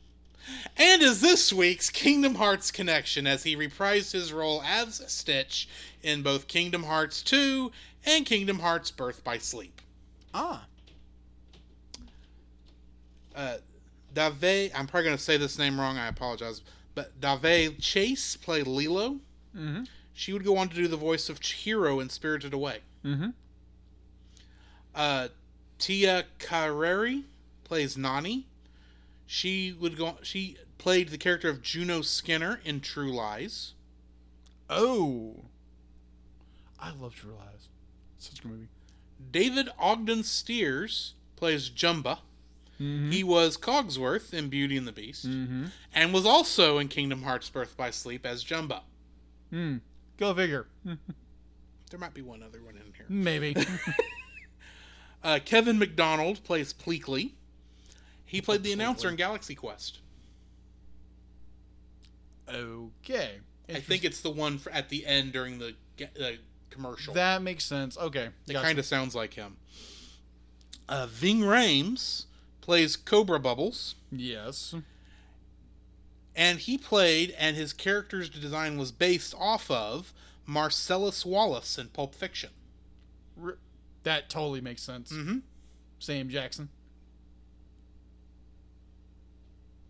and is this week's Kingdom Hearts connection as he reprised his role as Stitch in both Kingdom Hearts 2 and Kingdom Hearts Birth by Sleep. Ah. Uh, Dave, I'm probably going to say this name wrong, I apologize, but Dave Chase played Lilo. Mm-hmm. She would go on to do the voice of Chihiro in Spirited Away. Mm-hmm. Uh, Tia Carrere plays Nani. She would go. She played the character of Juno Skinner in True Lies. Oh. I love True Lies. Such a good movie. David Ogden Stiers plays Jumba. Mm-hmm. He was Cogsworth in Beauty and the Beast, Mm-hmm. and was also in Kingdom Hearts Birth by Sleep as Jumba. Mm. Go figure. There might be one other one in here. Maybe. Uh, Kevin McDonald plays Pleakley. He played the announcer in Galaxy Quest. okay. I think it's the one for, at the end during the uh, commercial. that makes sense. Okay. It kind of sounds like him. Uh, Ving Rhames plays Cobra Bubbles, Yes. and he played, and his character's design was based off of Marcellus Wallace in Pulp Fiction. R- that totally makes sense. Mm-hmm. Sam Jackson.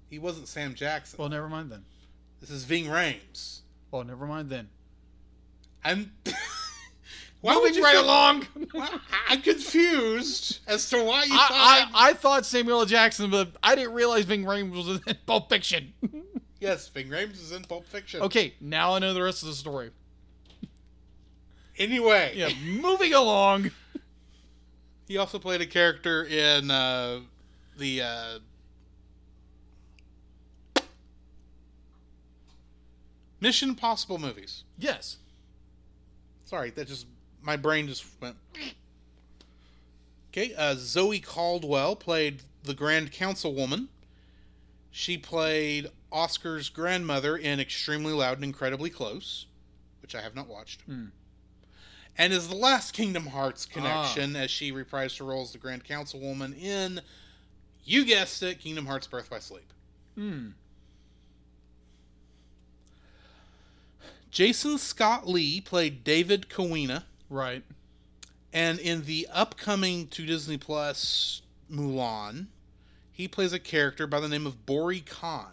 He wasn't Sam Jackson. Well, never mind then. this is Ving Rhames. Well, never mind then. I'm. why would you right along? I'm confused as to why you I, thought. I, I thought Samuel L. Jackson, but I didn't realize Ving Rhames was in Pulp Fiction. yes, Ving Rhames is in Pulp Fiction. okay, now I know the rest of the story. Anyway, Yeah, moving along. he also played a character in uh, the. Uh, Mission Impossible movies. Yes. Sorry, that just my brain just went. Okay, uh, Zoe Caldwell played the Grand Councilwoman. She played Oscar's grandmother in Extremely Loud and Incredibly Close, which I have not watched, Hmm. and is the last Kingdom Hearts connection as she reprised her role as the Grand Councilwoman in, you guessed it, Kingdom Hearts Birth by Sleep. Hmm. Jason Scott Lee played David Kawena. Right. And in the upcoming to Disney Plus Mulan, he plays a character by the name of Bori Khan.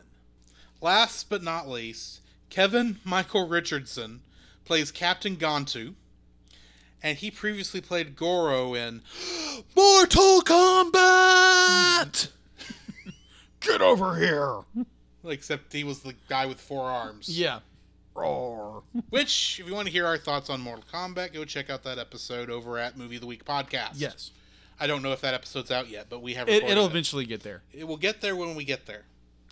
Last but not least, Kevin Michael Richardson plays Captain Gantu. And he previously played Goro in Mortal Kombat! Get over here. Except he was the guy with four arms. Yeah. Roar. Which, if you want to hear our thoughts on Mortal Kombat, go check out that episode over at Movie of the Week podcast. Yes. I don't know if that episode's out yet, but we have it. It'll it. eventually get there. It will get there when we get there.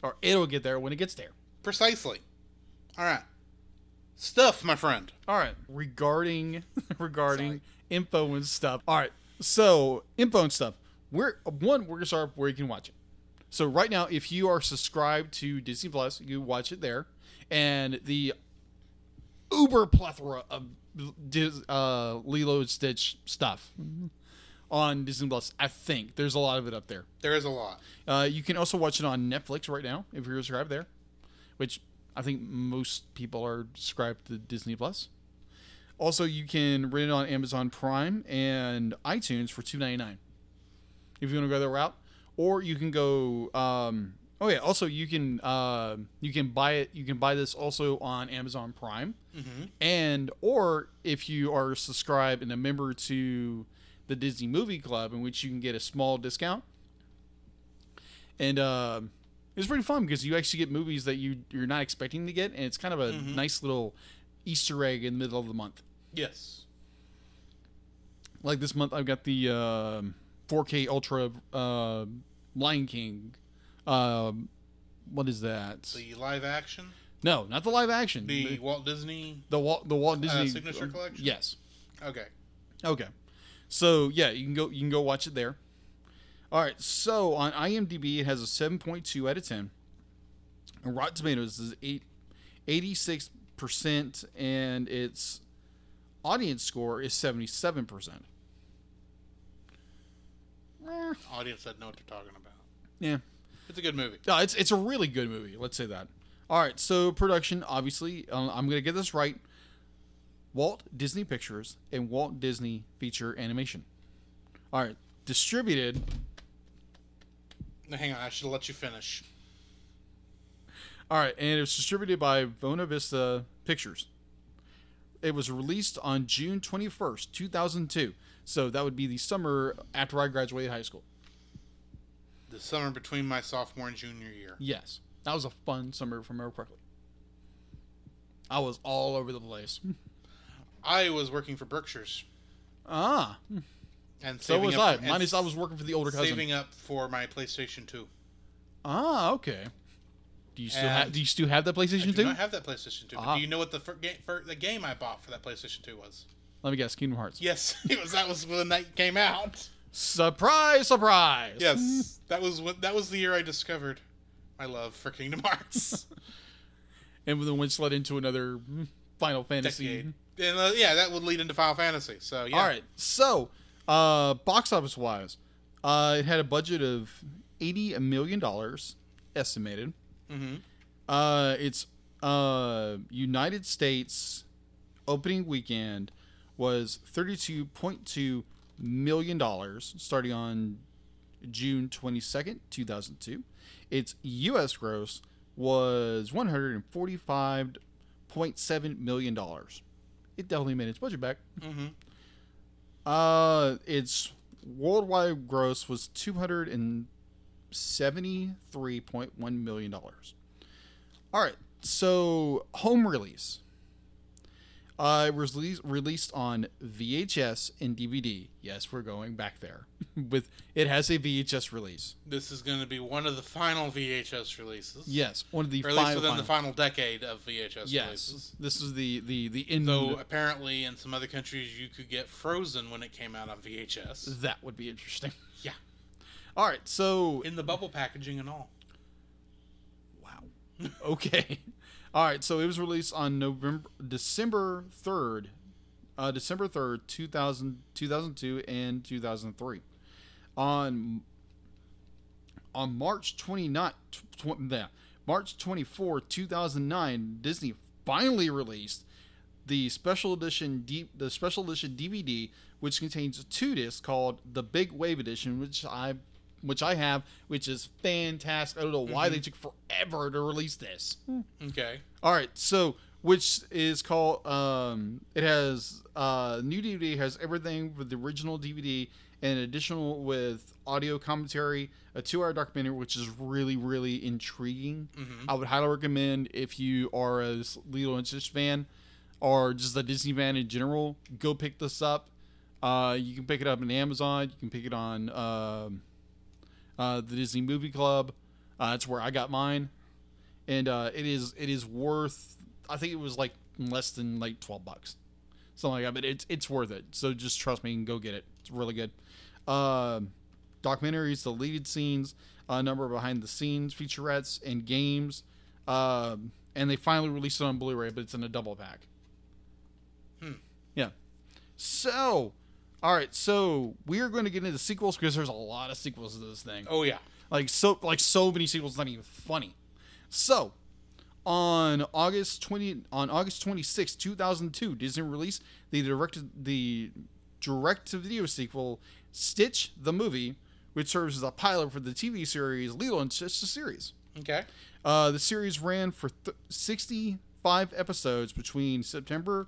Or it'll get there when it gets there. Precisely. All right. Stuff, my friend. All right. Regarding regarding info and stuff. All right. So info and stuff. We're one. We're gonna start where you can watch it. So right now, if you are subscribed to Disney Plus, you watch it there, and the uber plethora of uh, Lilo and Stitch stuff on Disney Plus. I think there's a lot of it up there. There is a lot. Uh, you can also watch it on Netflix right now if you're subscribed there, which I think most people are subscribed to Disney Plus. Also, you can rent it on Amazon Prime and iTunes for two ninety nine. If you want to go that route, or you can go. Um, oh yeah, also you can uh, you can buy it. You can buy this also on Amazon Prime, Mm-hmm. and or if you are subscribed and a member to the Disney Movie Club, in which you can get a small discount. And uh, it's pretty fun because you actually get movies that you you're not expecting to get, and it's kind of a Mhm. nice little Easter egg in the middle of the month. Yes. Like this month, I've got the um 4K Ultra uh, Lion King. Um, what is that? The live action, No, not the live action. the the Walt Disney. the Walt the Walt uh, Disney Signature um, Collection? Yes. Okay. Okay. So yeah, you can go you can go watch it there. All right. So on IMDb, it has a 7.2 out of 10. And Rotten Tomatoes is eight, 86 percent, and its audience score is 77 percent. Eh. Audience doesn't know what they're talking about. Yeah. It's a good movie. No, it's it's a really good movie. Let's say that. All right, so production, obviously, um, I'm gonna get this right. Walt Disney Pictures and Walt Disney Feature Animation. All right, distributed. Now, hang on, I should let you finish. All right, and it was distributed by Bona Vista Pictures. It was released on June 21st, 2002. So that would be the summer after I graduated high school. The summer between my sophomore and junior year. Yes, that was a fun summer, if I remember correctly. I was all over the place. I was working for Berkshire's ah, and so saving was up I. and Minus I was working for the older cousin. saving up for my PlayStation 2. Ah, okay. Do you still have? Do you still have that I PlayStation do Two? not have that PlayStation 2. But Ah. do you know what the fir- ga- fir- the game I bought for that PlayStation 2 was? Let me guess. Kingdom Hearts. Yes, it was. That was when that came out. Surprise! Surprise! Yes, that was what. That was the year I discovered my love for Kingdom Hearts. And then which led into another mm, Final Fantasy. Decade. And uh, yeah, that would lead into Final Fantasy. So yeah. All right. So, uh, box office wise, uh, it had a budget of eighty million dollars estimated. Mm-hmm. Uh, its uh, United States opening weekend was thirty-two point two million dollars, starting on June twenty-second, two thousand two. Its U.S. gross was one hundred and forty-five point seven million dollars. It definitely made its budget back. Mm-hmm. Uh, its worldwide gross was two hundred and seventy-three point one million dollars. All right, so home release. Uh, it was released, released on VHS and DVD. Yes, we're going back there. With it has a VHS release. This is going to be one of the final VHS releases. Yes, one of the Or at least final. within the final- final decade of VHS yes, releases. this is the the the end. Though apparently in some other countries you could get Frozen when it came out on VHS. that would be interesting. Yeah. All right, so In the bubble packaging and all. Wow. okay. All right. So it was released on November, December third, uh, December third, 2000, 2002 and two thousand three. On on March 29, tw- March twenty four, two thousand nine, Disney finally released the special edition D- the special edition DVD, which contains two discs called the Big Wave Edition, which I which I have, which is fantastic. I don't know why they took forever to release this. Okay. All right, so which is called um, it has uh, new DVD has everything with the original DVD and additional with audio commentary, a two-hour documentary, which is really really intriguing. I would highly recommend if you are a Lilo and Stitch fan or just a Disney fan in general, go pick this up. Uh, you can pick it up on Amazon. You can pick it on um, uh, the Disney Movie Club. Uh, that's where I got mine and uh, it is it is worth. I think it was like less than like twelve bucks, something like that. But it's it's worth it. So just trust me and go get it. It's really good. Um, documentaries, deleted scenes, a number of behind the scenes featurettes and games, um, and they finally released it on Blu-ray, but it's in a double pack. Hmm. Yeah. So, all right. So we are going to get into sequels because there's a lot of sequels to this thing Oh yeah. like so like so many sequels not even funny so on august 20 on august 26 2002 disney released the direct the direct to video sequel stitch the movie which serves as a pilot for the tv series lilo and stitch the series Okay. uh, the series ran for th- 65 episodes between September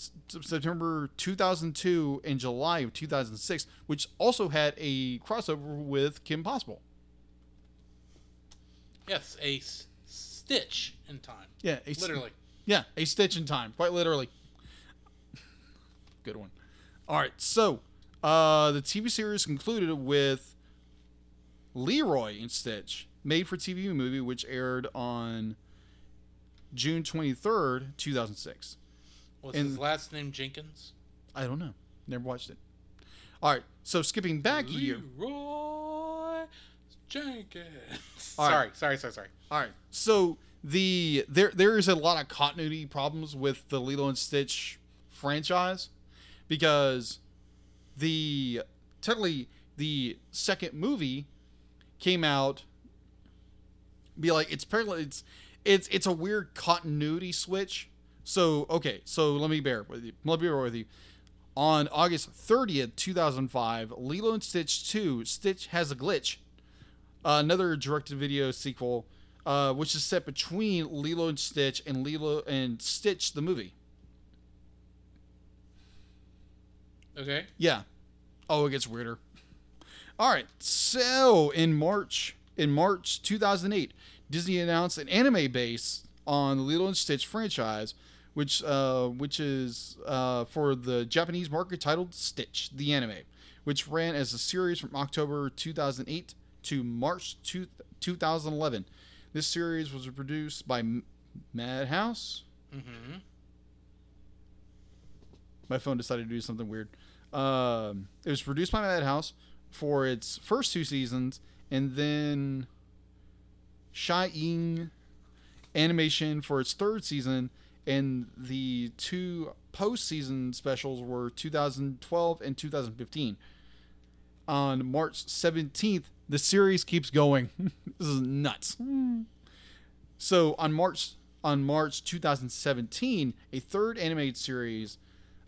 S- September 2002 and July of 2006, which also had a crossover with Kim Possible. Yes, a s- stitch in time. Yeah, a, Literally. Yeah, a stitch in time, quite literally. Good one. All right, so uh, the TV series concluded with Leroy and Stitch, made for TV movie, which aired on June 23rd, 2006. Was And- his last name Jenkins? I don't know. Never watched it. All right, so skipping back a year. Leroy Jenkins. Sorry, sorry, sorry, sorry. All right. So the there there is a lot of continuity problems with the Lilo and Stitch franchise because the technically the second movie came out be like it's apparently it's it's it's a weird continuity switch. So okay, so let me bear with you. Let me bear with you. On August 30th, 2005, Lilo and Stitch 2, Stitch has a glitch. Uh, another direct-to-video sequel, uh, which is set between Lilo and Stitch and Lilo and Stitch the movie. Okay. Yeah. Oh, it gets weirder. All right. So in March, in March 2008, Disney announced an anime base on the Lilo and Stitch franchise, which uh, which is uh, for the Japanese market titled Stitch the Anime, which ran as a series from October 2008 to March 2, 2011. This series was produced by M- Madhouse. Mm-hmm. my phone decided to do something weird. Um, it was produced by Madhouse for its first two seasons, and then Shin-Ei Animation for its third season, and the two post-season specials were 2012 and 2015. On March 17th, the series keeps going. this is nuts. So on March on March 2017, a third animated series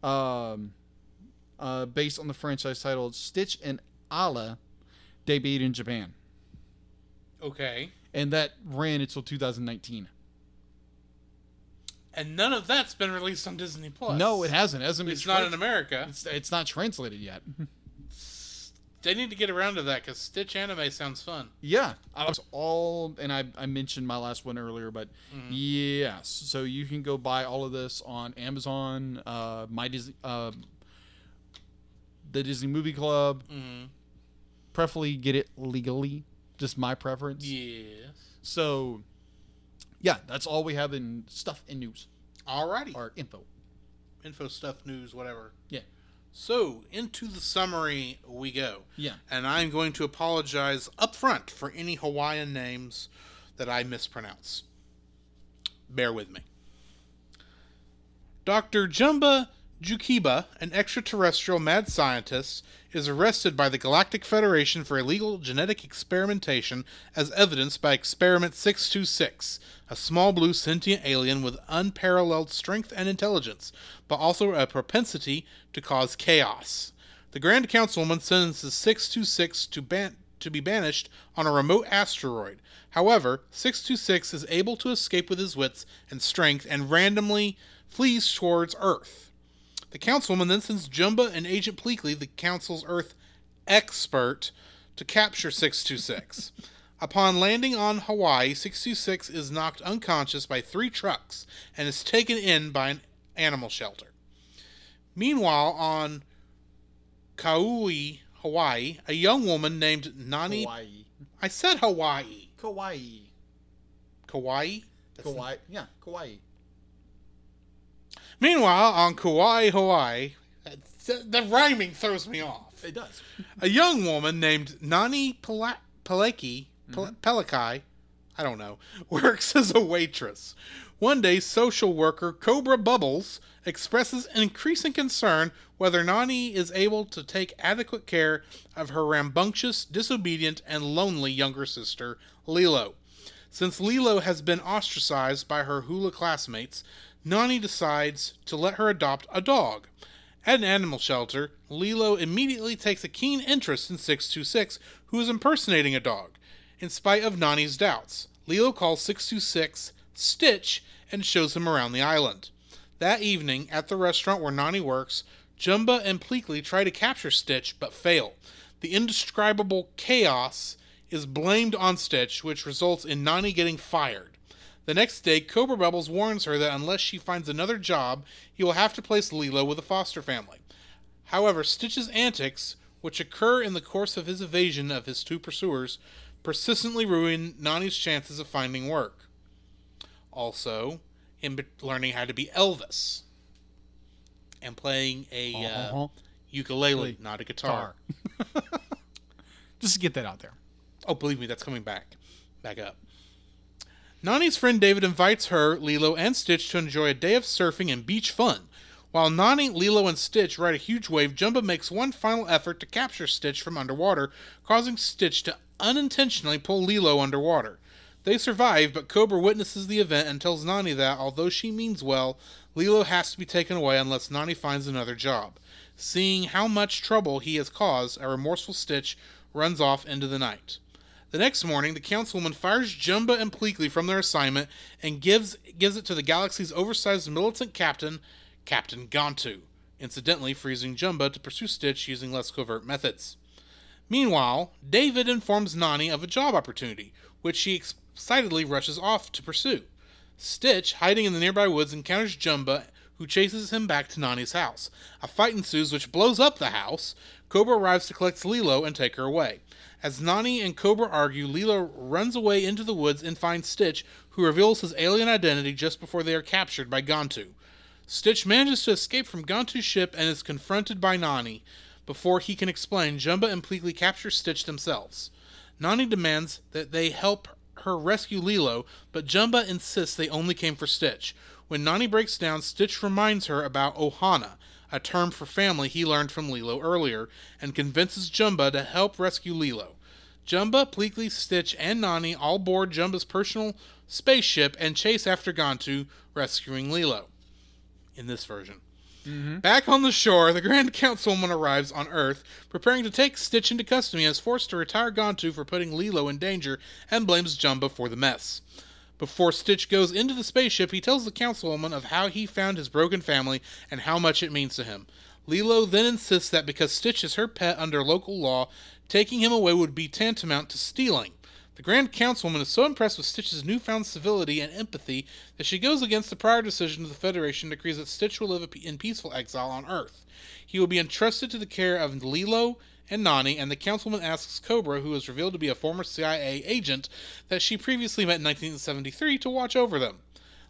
um, uh, based on the franchise titled Stitch and Ala debuted in Japan, Okay. and that ran until 2019. And none of that's been released on Disney Plus. No, it hasn't. It hasn't It's not in America. It's, it's not translated yet. They need to get around to that because Stitch anime sounds fun. yeah, I was all, and I, I mentioned my last one earlier, but Mm-hmm. yes, so you can go buy all of this on Amazon, uh, my Disney, uh, the Disney Movie Club. Mm-hmm. Preferably get it legally. Just my preference. Yes. So, yeah, that's all we have in stuff and news Alrighty. or info. Info stuff, news, whatever. Yeah. So, into the summary we go. Yeah. And I'm going to apologize up front for any Hawaiian names that I mispronounce. Bear with me. Dr. Jumba Jookiba, an extraterrestrial mad scientist, is arrested by the Galactic Federation for illegal genetic experimentation as evidenced by Experiment 626, a small blue sentient alien with unparalleled strength and intelligence, but also a propensity to cause chaos. The Grand Councilwoman sentences 626 to ban- to be banished on a remote asteroid. However, 626 is able to escape with his wits and strength and randomly flees towards Earth. The councilwoman then sends Jumba and Agent Pleakley, the council's Earth expert, to capture 626. Upon landing on Hawaii, 626 is knocked unconscious by three trucks and is taken in by an animal shelter. Meanwhile, on Kauai, Hawaii, a young woman named Nani. Kawaii. I said Hawaii. Kauai. Kauai? That's Kawaii. Yeah, Kawaii. Meanwhile, on Kauai, Hawaii, the, the rhyming throws me off. It does. A young woman named Nani Pala- Paleki, Pel- mm-hmm. Pelikai, I don't know, works as a waitress. One day, social worker Cobra Bubbles expresses increasing concern whether Nani is able to take adequate care of her rambunctious, disobedient, and lonely younger sister, Lilo. Since Lilo has been ostracized by her hula classmates, Nani decides to let her adopt a dog. At an animal shelter, Lilo immediately takes a keen interest in 626, who is impersonating a dog. In spite of Nani's doubts, Lilo calls 626 Stitch and shows him around the island. That evening, at the restaurant where Nani works, Jumba and Pleakley try to capture Stitch but fail. The indescribable chaos is blamed on Stitch, which results in Nani getting fired. The next day, Cobra Bubbles warns her that unless she finds another job, he will have to place Lilo with a foster family. However, Stitch's antics, which occur in the course of his evasion of his two pursuers, persistently ruin Nani's chances of finding work. Also, him learning how to be Elvis and playing a uh, Uh-huh. ukulele, not a guitar. Just to get that out there. Oh, believe me, that's coming back. Back up. Nani's friend David invites her, Lilo, and Stitch to enjoy a day of surfing and beach fun. While Nani, Lilo, and Stitch ride a huge wave, Jumba makes one final effort to capture Stitch from underwater, causing Stitch to unintentionally pull Lilo underwater. They survive, but Cobra witnesses the event and tells Nani that, although she means well, Lilo has to be taken away unless Nani finds another job. Seeing how much trouble he has caused, a remorseful Stitch runs off into the night. The next morning, the councilwoman fires Jumba and Pleakley from their assignment and gives gives it to the galaxy's oversized militant captain, Captain Gantu, incidentally freezing Jumba to pursue Stitch using less covert methods. Meanwhile, David informs Nani of a job opportunity, which she excitedly rushes off to pursue. Stitch, hiding in the nearby woods, encounters Jumba, who chases him back to Nani's house. A fight ensues, which blows up the house. Cobra arrives to collect Lilo and take her away. As Nani and Cobra argue, Lilo runs away into the woods and finds Stitch, who reveals his alien identity just before they are captured by Gantu. Stitch manages to escape from Gantu's ship and is confronted by Nani. Before he can explain, Jumba and Pleakley capture Stitch themselves. Nani demands that they help her rescue Lilo, but Jumba insists they only came for Stitch. When Nani breaks down, Stitch reminds her about Ohana, a term for family he learned from Lilo earlier, and convinces Jumba to help rescue Lilo. Jumba, Pleakley, Stitch, and Nani all board Jumba's personal spaceship and chase after Gantu, rescuing Lilo. In this version. Mm-hmm. Back on the shore, the Grand Councilwoman arrives on Earth, preparing to take Stitch into custody and is forced to retire Gantu for putting Lilo in danger and blames Jumba for the mess. Before Stitch goes into the spaceship, he tells the Councilwoman of how he found his broken family and how much it means to him. Lilo then insists that because Stitch is her pet under local law, taking him away would be tantamount to stealing. The Grand Councilwoman is so impressed with Stitch's newfound civility and empathy that she goes against the prior decision of the Federation decrees that Stitch will live in peaceful exile on Earth. He will be entrusted to the care of Lilo and Nani, and the councilman asks Cobra, who is revealed to be a former CIA agent that she previously met in 1973, to watch over them.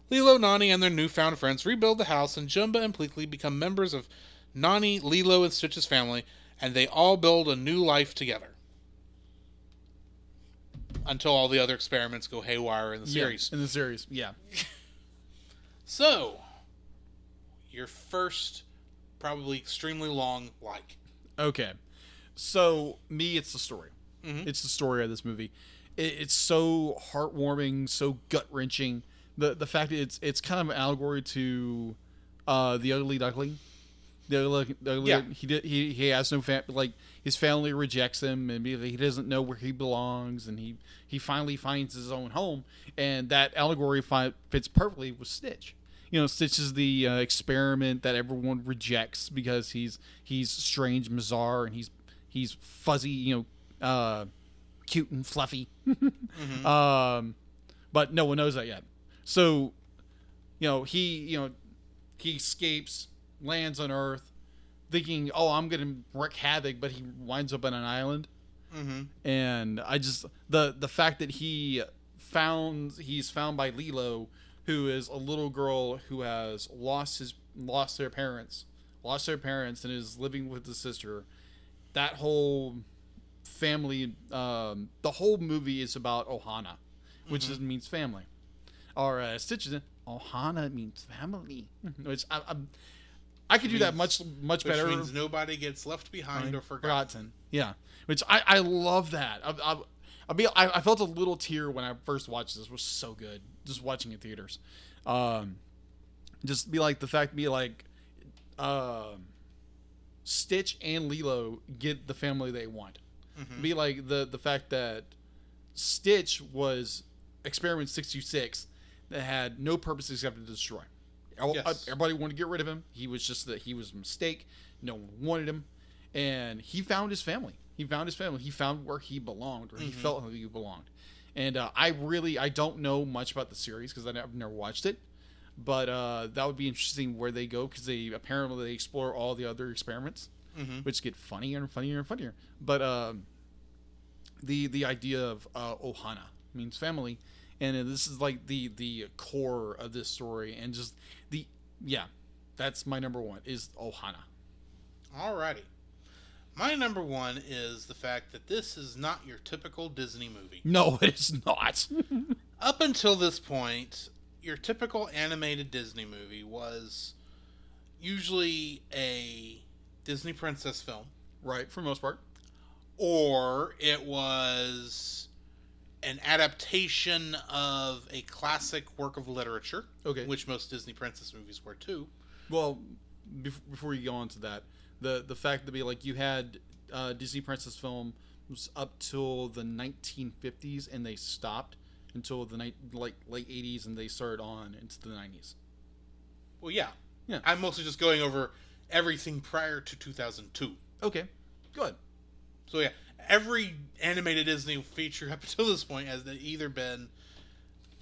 Lilo, Nani, and their newfound friends rebuild the house, and Jumba and Pleakley become members of Nani, Lilo, and Stitch's family, and they all build a new life together. Until all the other experiments go haywire in the series. in the series. Yeah. So, your first, probably extremely long like. Okay. So me, it's the story. Mhm. It's the story of this movie. It, it's so heartwarming, so gut wrenching. The the fact it's it's kind of an allegory to uh, the Ugly Duckling. The ugly, the ugly Yeah. he did, he he has no fam- like his family rejects him and he doesn't know where he belongs and he he finally finds his own home and that allegory fi- fits perfectly with Stitch. You know, Stitch is the uh, experiment that everyone rejects because he's he's strange, bizarre, and he's he's fuzzy, you know, uh, cute and fluffy. Um, but no one knows that yet. So, you know, he you know he escapes, lands on Earth, thinking, "Oh, I'm gonna wreak havoc," but he winds up on an island. Mm-hmm. And I just the the fact that he found he's found by Lilo, who is a little girl who has lost his lost their parents, lost their parents, and is living with the sister. That whole family, um, the whole movie is about Ohana, which is, means family. Or uh, Stitch is in Ohana means family, which I, I, I could do that much much Which better. means nobody gets left behind or forgotten. Yeah, which I, I love that. I, I, I, be, I, I felt a little tear when I first watched this. It was so good, just watching it in theaters. Um, just be like the fact, be like, um, Stitch and Lilo get the family they want. Mm-hmm. Be like the the fact that Stitch was experiment sixty six that had no purpose except to destroy. Yes. Uh, everybody wanted to get rid of him. He was just that he was a mistake. No one wanted him, and he found his family. He found his family. He found where he belonged, where he mm-hmm. felt who he belonged. And uh, I really I don't know much about the series because I've never watched it, but uh, that would be interesting where they go because they apparently they explore all the other experiments, Mhm. which get funnier and funnier and funnier. But um, the the idea of uh, Ohana means family, and uh, this is like the the core of this story, and just the yeah, that's my number one is Ohana. Alrighty. My number one is the fact that this is not your typical Disney movie. No, it is not. Up until this point, your typical animated Disney movie was usually a Disney princess film, right, for the most part. or it was an adaptation of a classic work of literature, Okay. which most Disney princess movies were too. Well, bef- before you go on to that, the the fact that be like you had uh, Disney princess film was up till the 1950s and they stopped until the night like late 80s and they started on into the 90s. Well, yeah, Yeah. I'm mostly just going over everything prior to 2002. Okay, good. So yeah, every animated Disney feature up until this point has either been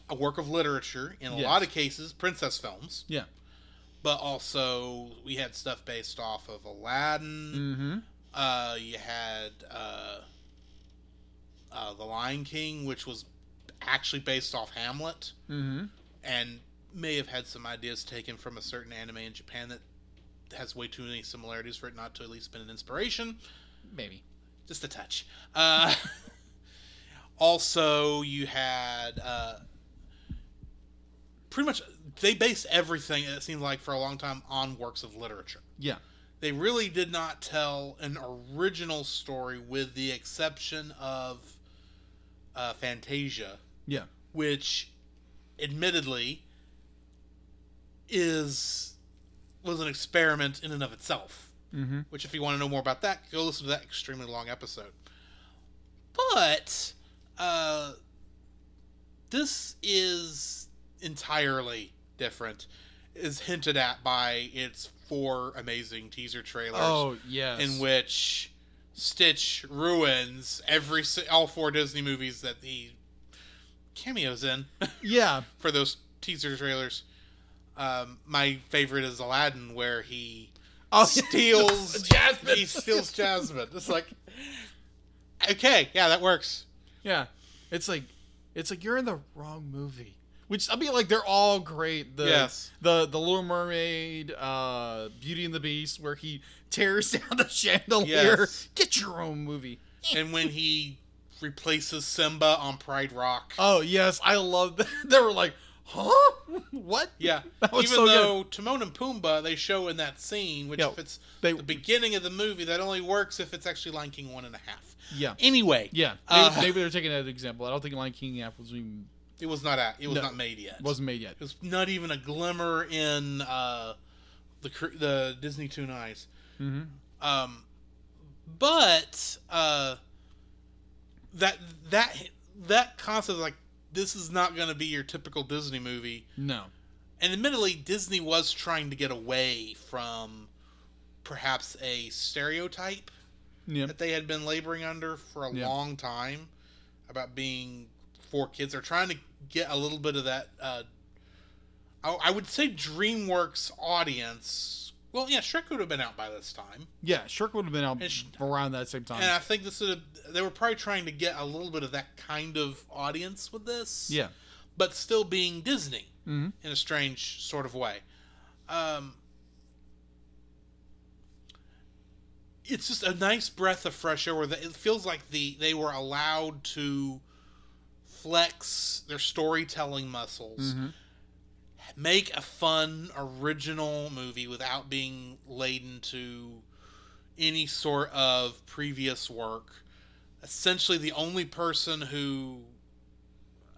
a work of literature, in a Yes. lot of cases, princess films, Yeah. but also we had stuff based off of Aladdin. Mm-hmm. Uh, you had uh, uh, The Lion King, which was actually based off Hamlet, Mm-hmm. and may have had some ideas taken from a certain anime in Japan that has way too many similarities for it not to at least been an inspiration. Maybe. Just a touch. Uh, also, you had uh, pretty much they based everything. It seemed like for a long time on works of literature. Yeah. They really did not tell an original story, with the exception of uh, Fantasia, Yeah. which, admittedly, is was an experiment in and of itself. Mm-hmm. Which, if you want to know more about that, go listen to that extremely long episode. But uh, this is entirely different. Is hinted at by its four amazing teaser trailers Oh yes. in which Stitch ruins every all four Disney movies that he cameos in yeah. for those teaser trailers. Um, my favorite is Aladdin, where he Oh, steals Jasmine. He steals Jasmine. It's like, okay, yeah, that works. Yeah, it's like it's like you're in the wrong movie. Which I mean, like they're all great. The Yes. the the Little Mermaid, uh, Beauty and the Beast, where he tears down the chandelier. Yes. Get your own movie. And when he replaces Simba on Pride Rock, Oh yes, I love that. They were like, huh? What? yeah, that was even so good. though Timon and Pumbaa they show in that scene, which Yeah, if it's they- the beginning of the movie, that only works if it's actually Lion King one and a half. Yeah, Anyway, yeah. uh, Maybe, they're taking that example. I don't think Lion King app was even it was not at, it was No. not made yet. It wasn't made yet. It was not even a glimmer in uh, the the Disney Toon Eyes. Mm-hmm. Um, but uh, that that that concept like this is not going to be your typical Disney movie. No. And admittedly, Disney was trying to get away from perhaps a stereotype Yeah. that they had been laboring under for a Yeah. long time about being for kids. They're trying to get a little bit of that. Uh, I, I would say DreamWorks audience. Well, yeah, Shrek would have been out by this time, Yeah, Shrek would have been out sh- around that same time. and I think this would have, they were probably trying to get a little bit of that kind of audience with this. yeah. but still being Disney hmm in a strange sort of way. Um, it's just a nice breath of fresh air. Where the, it feels like the they were allowed to flex their storytelling muscles, hmm make a fun original movie without being laden to any sort of previous work. Essentially, the only person who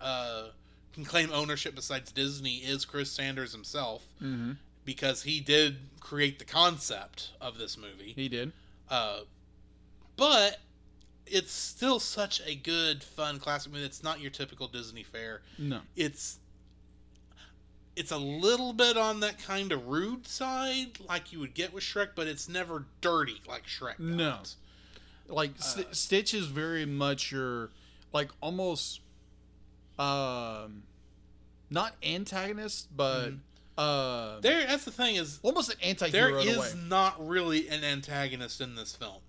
uh, can claim ownership besides Disney is Chris Sanders himself hmm because he did create the concept of this movie. He did. Uh, but it's still such a good, fun classic movie. It's not your typical Disney fare. No. It's it's a little bit on that kind of rude side, like you would get with Shrek, but it's never dirty like Shrek. No. does. like St- Stitch is very much your like almost um not antagonist but uh There, that's the thing is almost an there anti-hero in a way is not really an antagonist in this film.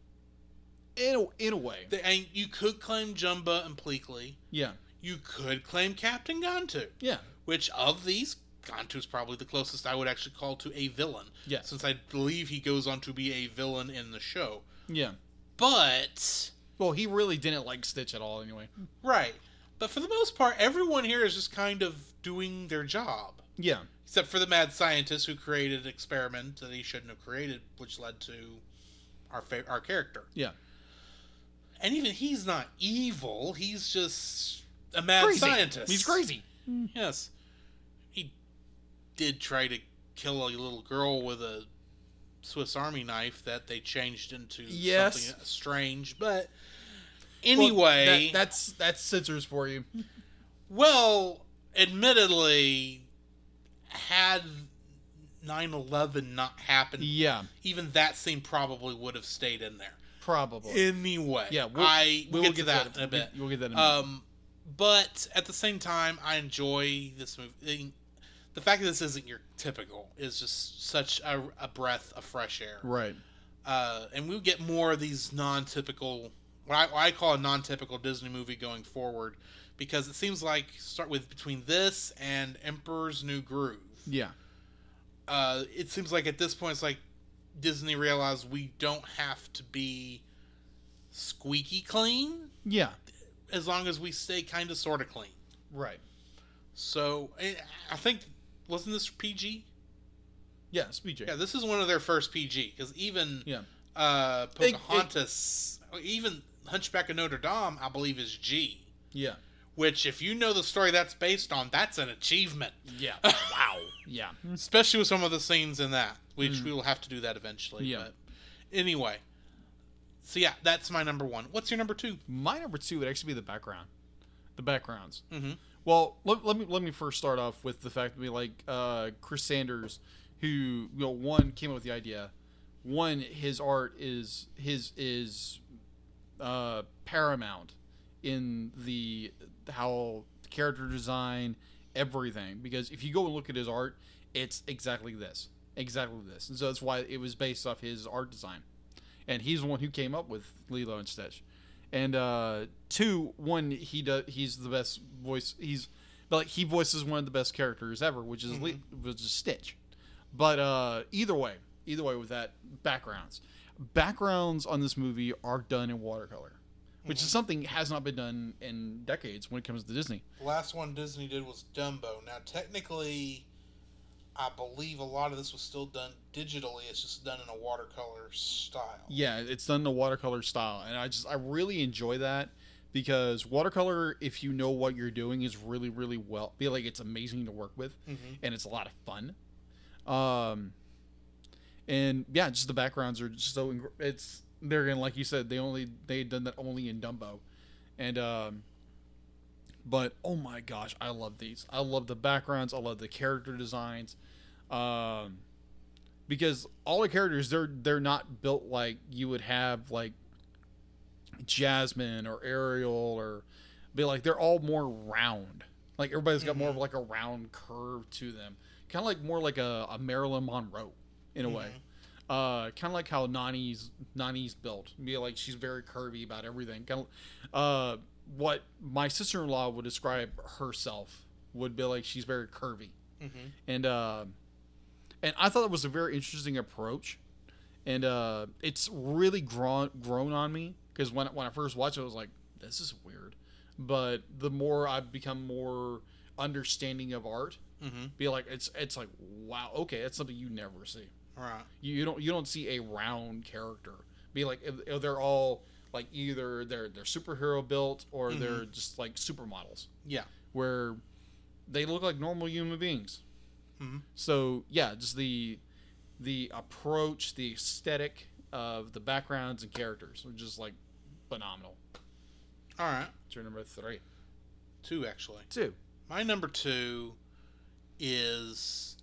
in a, in a way They, and you could claim Jumba and Pleakley. yeah You could claim Captain Gantu. yeah Which of these, Gantu's probably the closest I would actually call to a villain. Yeah. Since I believe he goes on to be a villain in the show. yeah But well he really didn't like Stitch at all anyway right. But for the most part, everyone here is just kind of doing their job. yeah Except for the mad scientist who created an experiment that he shouldn't have created, which led to our fa- our character. yeah And even he's not evil. He's just a mad crazy. scientist. He's crazy. Yes, did try to kill a little girl with a Swiss Army knife that they changed into Yes. something strange. But Well, anyway, that, that's that's scissors for you. well, admittedly, had 9/11 not happened, Yeah, even that scene probably would have stayed in there. probably. Anyway, yeah, we'll, I we'll we'll get to that in a bit. We'll get that in a minute. Um, but at the same time, I enjoy this movie. The fact that this isn't your typical is just such a, a breath of fresh air. right. Uh, and we'll get more of these non-typical, what I, what I call a non-typical Disney movie going forward, because it seems like start with between this and Emperor's New Groove. Yeah. Uh, it seems like at this point it's like Disney realized we don't have to be squeaky clean Yeah. as long as we stay kind of sort of clean. Right. So I I think wasn't this PG? Yeah. PG. Yeah, this is one of their first PG because even Yeah. uh, It- it- Pocahontas, even Hunchback of Notre Dame, I believe is G. Yeah. Which, if you know the story that's based on, that's an achievement, Yeah. wow. Yeah. especially with some of the scenes in that. Which we will have to do that eventually. Yeah. But anyway, so yeah, that's my number one. What's your number two? My number two would actually be the background. The backgrounds. Mhm. Well, let, let me let me first start off with the fact that we like uh, Chris Sanders, who you know one came up with the idea. One, his art is his is uh, paramount in the how character design everything. Because if you go and look at his art, it's exactly this, exactly this, and so that's why it was based off his art design, and he's the one who came up with Lilo and Stitch, and uh, two, one he does he's the best voice he's like he voices one of the best characters ever, which is Li- which is Stitch, but uh, either way, either way with that backgrounds, backgrounds on this movie are done in watercolor. Which is something has not been done in decades when it comes to Disney. The last one Disney did was Dumbo. Now, technically, I believe a lot of this was still done digitally. It's just done in a watercolor style. Yeah, it's done in a watercolor style, and I just I really enjoy that because watercolor, if you know what you're doing, is really really well. Feel like it's amazing to work with, and it's a lot of fun. Um, and yeah, just the backgrounds are just so it's they're in like you said they only they had done that only in Dumbo, and um, but oh my gosh, I love these. I love the backgrounds. I love the character designs. Um, because all the characters they're they're not built like you would have like Jasmine or Ariel or be like they're all more round. Like everybody's got more of like a round curve to them, kind of like more like a, a Marilyn Monroe in a way. Uh, kind of like how Nani's Nani's built. Be like she's very curvy about everything. Kind of, uh, what my sister in law would describe herself would be like she's very curvy, and uh, and I thought it was a very interesting approach, and uh, it's really grown grown on me because when when I first watched it, I was like, this is weird, but the more I've become more understanding of art, be like it's it's like wow, okay, that's something you never see. Right. You, you don't you don't see a round character. Be like they're all like either they're they're superhero built or they're just like supermodels Yeah. where they look like normal human beings. Mhm. So yeah, just the the approach, the aesthetic of the backgrounds and characters are just like phenomenal. All right. It's your number three. Two, actually. Two. My number two is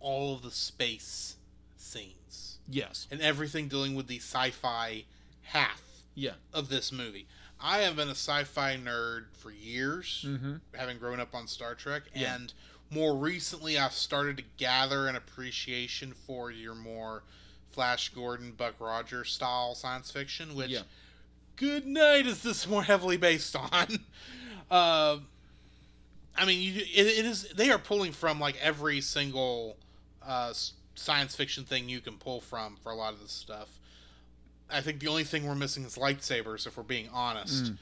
all of the space scenes Yes. and everything dealing with the sci-fi half Yeah. of this movie. I have been a sci-fi nerd for years, Mm-hmm. having grown up on Star Trek, Yeah. and more recently I've started to gather an appreciation for your more Flash Gordon, Buck Rogers style science fiction, which Yeah. good night is this more heavily based on. uh, I mean, you, it, it is. They are pulling from like every single uh, science fiction thing you can pull from for a lot of this stuff. I think the only thing we're missing is lightsabers, if we're being honest.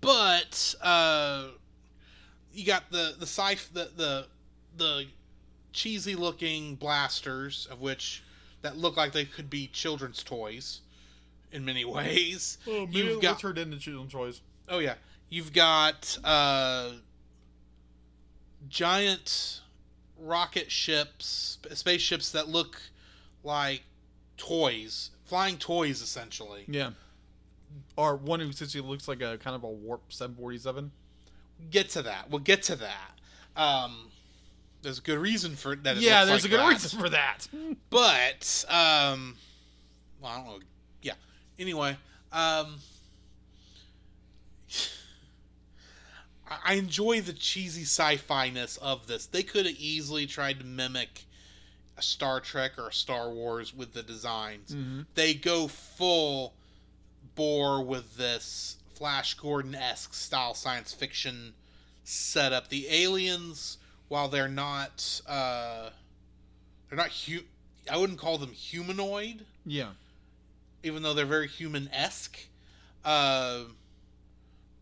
But uh, you got the the sci the the the cheesy looking blasters of which that look like they could be children's toys in many ways. Oh, You've got what's her Denton choice? Oh yeah, you've got uh, giant rocket ships, spaceships that look like toys, flying toys essentially. Yeah. Or one who essentially looks like a kind of a warp 747. Get to that. We'll get to that. Um, there's a good reason for that. Yeah, there's like a good that. reason for that. But um, well, I don't know. Yeah. Anyway, um, I- enjoy the cheesy sci-fi ness of this. They could have easily tried to mimic a Star Trek or a Star Wars with the designs. Mhm. They go full bore with this Flash Gordon esque style science fiction setup. The aliens, while they're not, uh, they're not hu- I wouldn't call them humanoid, Yeah. even though they're very human esque. Uh,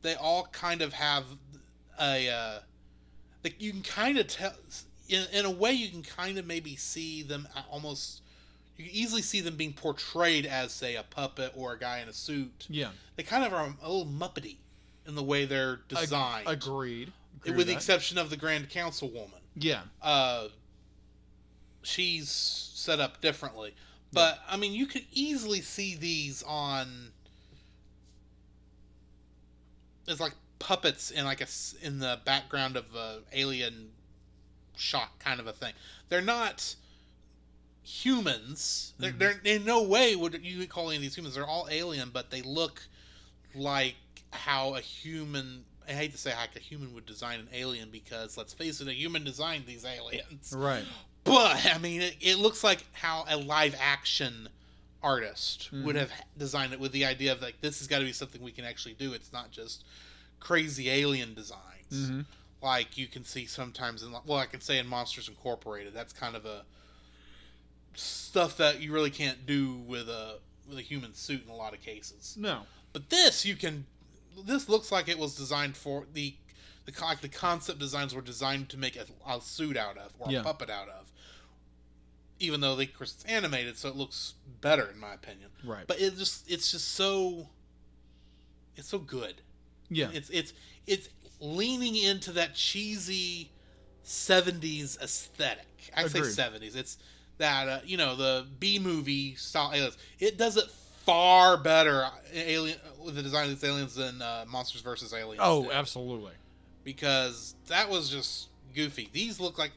they all kind of have a, uh, like you can kind of tell, in, in a way, you can kind of maybe see them almost. You can easily see them being portrayed as, say, a puppet or a guy in a suit. Yeah. They kind of are a little muppety in the way they're Ag- designed, agreed. Agree with the that. exception of the Grand Council woman Yeah. uh, she's set up differently. But I mean, you could easily see these on. It's like puppets in like a in the background of a alien shot kind of a thing. They're not humans. They're, they're in no way would you call any of these humans. They're all alien, but they look like how a human. I hate to say like a human would design an alien because let's face it, a human designed these aliens. Right. But I mean, it, it looks like how a live action artist would Mhm. have designed it with the idea of like this has got to be something we can actually do. It's not just crazy alien designs Mm-hmm. like you can see sometimes in well, I can say in Monsters Incorporated. That's kind of a stuff that you really can't do with a with a human suit in a lot of cases. No. But this you can. This looks like it was designed for the the like the concept designs were designed to make a, a suit out of or Yeah. a puppet out of. Even though they, of course, it's animated, so it looks better in my opinion. Right. But it just it's just so it's so good. Yeah. It's it's it's leaning into that cheesy '70s aesthetic. I say '70s. It's that uh, you know the B movie style aliens. It does it far better uh, alien with the design of these aliens than uh, Monsters versus Aliens. oh, did, absolutely. because that was just goofy. These look like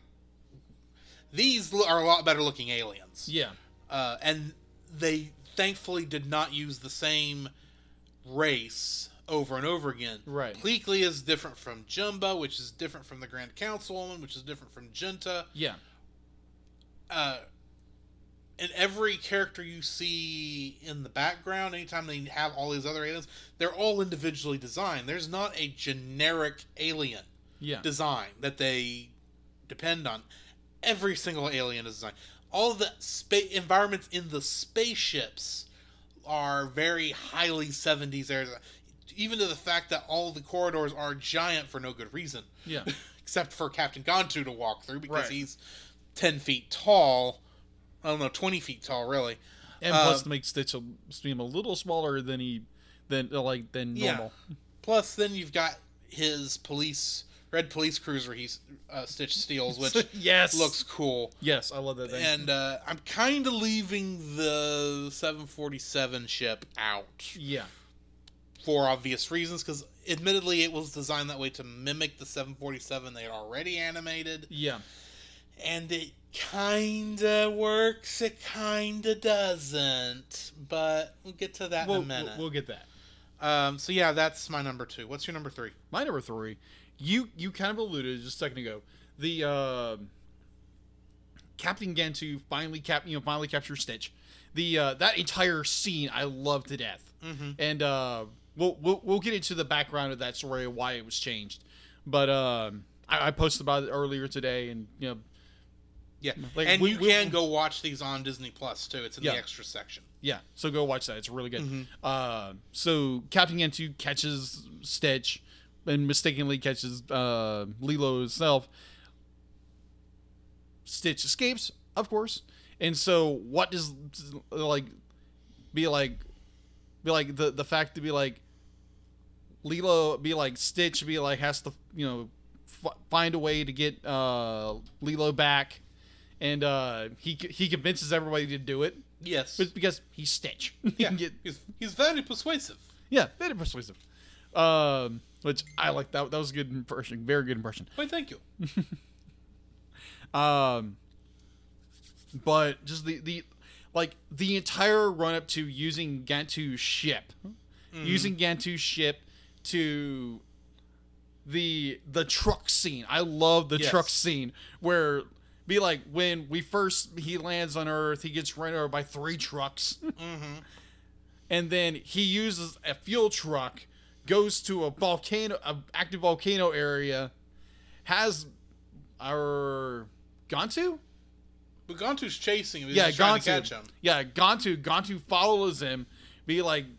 these are a lot better looking aliens Yeah. uh, and they thankfully did not use the same race over and over again. Right. Pleakley is different from Jumba, which is different from the Grand Councilwoman, which is different from Junta. Yeah. Uh, and every character you see in the background, anytime they have all these other aliens, they're all individually designed. There's not a generic alien Yeah. design that they depend on. Every single alien is designed. All the spa- environments in the spaceships are very highly 70s areas. Even to the fact that all the corridors are giant for no good reason, Yeah. except for Captain Gantu to walk through because Right. he's 10 feet tall. I don't know, 20 feet tall, really. And Uh, plus, to make Stitch a, seem a little smaller than he than like than Yeah. normal. Plus, then you've got his police, red police cruiser he's uh, Stitch steals, which yes. looks cool. Yes, I love that thing. and uh, I'm kind of leaving the 747 ship out yeah. For obvious reasons because admittedly it was designed that way to mimic the 747 they had already animated Yeah. and it kind of works it kind of doesn't but we'll get to that We'll, in a minute we'll, we'll get that. um, so yeah that's my number two what's your number three My number three, you you kind of alluded just a second ago. The uh, Captain Gantu finally cap you know finally captures Stitch. The uh, that entire scene I love to death, mm-hmm. and uh, we'll, we'll we'll get into the background of that story and why it was changed. But um, I, I posted about it earlier today, and you know yeah Like, and we- you we- can go watch these on disney plus too it's in Yeah. the extra section Yeah, so go watch that. It's really good. Mhm. Uh, so Captain Gantu catches Stitch and mistakenly catches uh, Lilo himself. Stitch escapes, of course, and so what does like be like? be like the the fact to be like Lilo be like Stitch be like has to you know f- find a way to get uh Lilo back, and uh he he convinces everybody to do it. Yes. But because he's Stitch. He yeah. can get- he's, he's very persuasive. yeah, very persuasive. Um, which I like that. That was a good impression. Very good impression. Why, thank you. Um, but just the the like the entire run up to using Gantu's ship, using Gantu's ship to the the truck scene. I love the Yes. truck scene where be like when we first he lands on Earth, he gets run over by three trucks, mm-hmm. and then he uses a fuel truck, goes to a volcano, a active volcano area, has our Gantu. But Gantu's chasing him. He's Yeah, Gantu. to catch him. Yeah, Gantu. Gantu follows him. Be like, li-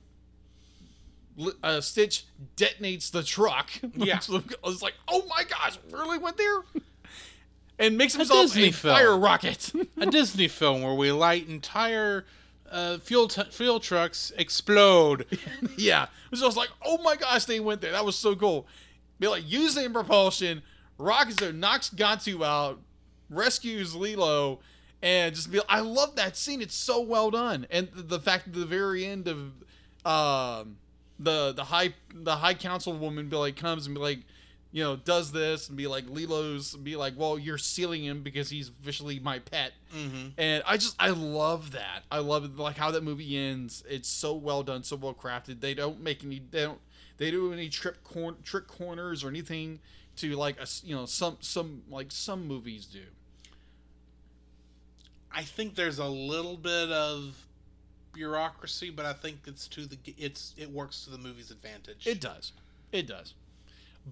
uh, Stitch detonates the truck. Yeah. it's like, oh my gosh, really went there, and makes himself Disney a film. fire rocket. a Disney film where we light entire uh, fuel t- fuel trucks explode. yeah, it was like, oh my gosh, they went there. That was so cool. Be like using propulsion, rockets there, knocks Gantu out, rescues Lilo, and just be. I love that scene. It's so well done, and the, the fact at the very end of, um, the the high the high council woman be like comes and be like. You know, does this and be like Lilo's, be like, well, you're sealing him because he's officially my pet. hmm And I just I love that. I love like how that movie ends. It's so well done, so well crafted. They don't make any they don't they do any trip cor- trick corners or anything to like a, you know some some like some movies do. I think there's a little bit of bureaucracy, but I think it's to the it's it works to the movie's advantage. It does, it does.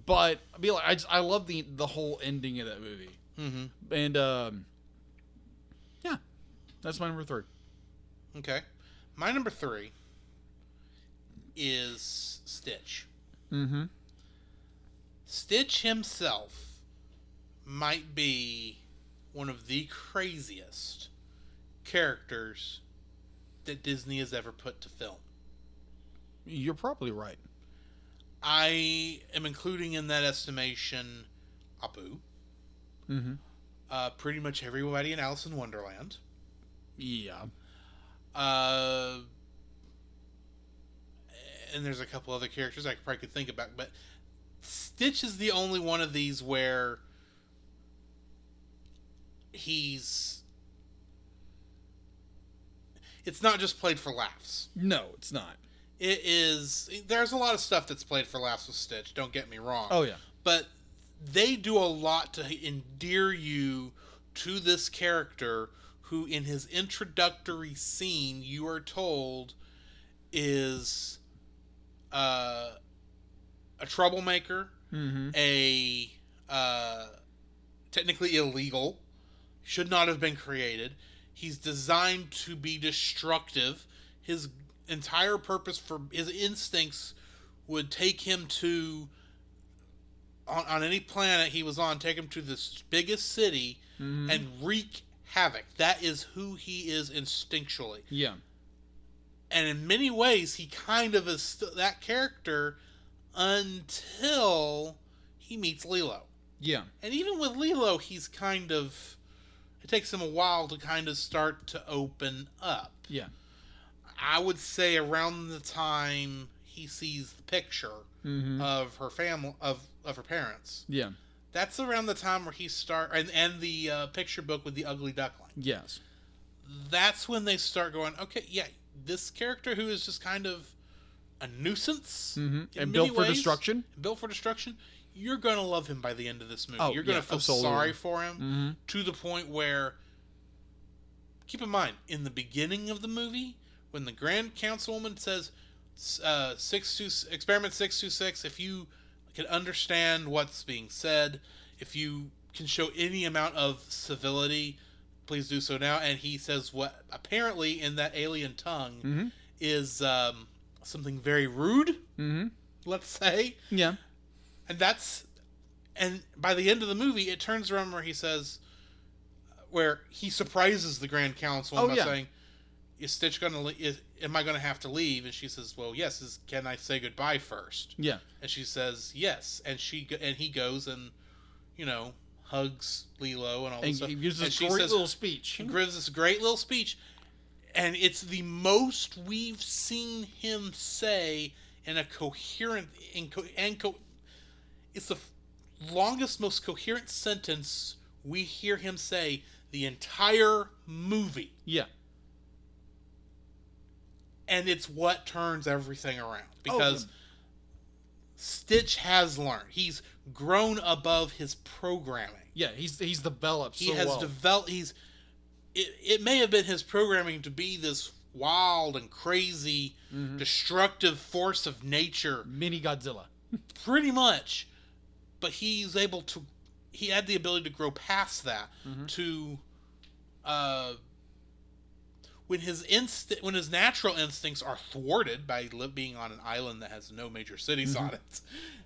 But I be like I just, I love the the whole ending of that movie. hmm And um, yeah, that's my number three. Okay, my number three is Stitch. Mm-hmm. Stitch himself might be one of the craziest characters that Disney has ever put to film. You're probably right. I am including in that estimation Apu, Mm-hmm. uh, pretty much everybody in Alice in Wonderland, Yeah. uh, and there's a couple other characters I probably could think about, but Stitch is the only one of these where he's. It's not just played for laughs. No, it's not. It is. There's a lot of stuff that's played for laughs with Stitch. Don't get me wrong. Oh yeah. but they do a lot to endear you to this character who in his introductory scene you are told is uh, a troublemaker Mm-hmm. a uh, technically illegal should not have been created he's designed to be destructive his entire purpose for his instincts would take him to on, on any planet he was on take him to this biggest city Mm-hmm. and wreak havoc that is who he is instinctually Yeah. and in many ways he kind of is st- that character until he meets Lilo. Yeah. And even with Lilo, he's kind of it takes him a while to kind of start to open up. Yeah. I would say around the time he sees the picture Mm-hmm. of her family of of her parents. yeah. That's around the time where he start and and the uh, picture book with the ugly duckling. Yes. That's when they start going, okay, yeah, this character who is just kind of a nuisance Mm-hmm. And built for destruction. built for destruction, you're gonna love him by the end of this movie. Oh, you're gonna yeah, feel absolutely. sorry for him Mm-hmm. to the point where. Keep in mind, in the beginning of the movie, when the Grand Councilwoman says, uh, six two experiment six two six, if you can understand what's being said, if you can show any amount of civility, please do so now. And he says what apparently in that alien tongue Mm-hmm. is um, something very rude. Mm-hmm. Let's say, Yeah. And that's and by the end of the movie it turns around where he says where he surprises the grand council Oh, by yeah. saying is Stitch gonna le- is, am I gonna have to leave? And she says, well, yes. Is can I say goodbye first? Yeah. And she says yes. And she and he goes and you know hugs Lilo and all And this stuff. he gives and this great says- little speech. he gives this great little speech, and it's the most we've seen him say in a coherent in co- and co- it's the f- longest, most coherent sentence we hear him say the entire movie, Yeah. and it's what turns everything around Oh, because. Stitch has learned. He's grown above his programming. Yeah, he's he's developed he so has well. developed he's it, it may have been his programming to be this wild and crazy Mm-hmm. destructive force of nature Mini Godzilla. pretty much but he's able to he had the ability to grow past that Mm-hmm. to uh when his inst- when his natural instincts are thwarted by li- being on an island that has no major cities Mm-hmm. on it,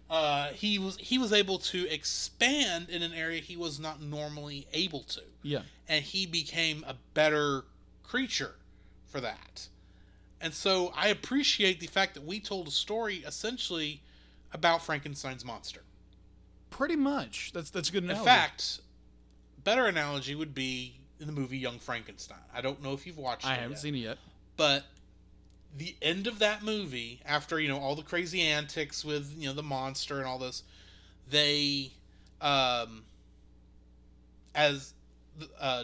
uh, he was he was able to expand in an area he was not normally able to, Yeah. and he became a better creature for that. And so I appreciate the fact that we told a story essentially about Frankenstein's monster. Pretty much. That's that's a good In fact, better analogy would be in the movie Young Frankenstein. I don't know if you've watched I it haven't yet, seen it yet. but the end of that movie, after you know all the crazy antics with you know the monster and all this, they, um, as uh,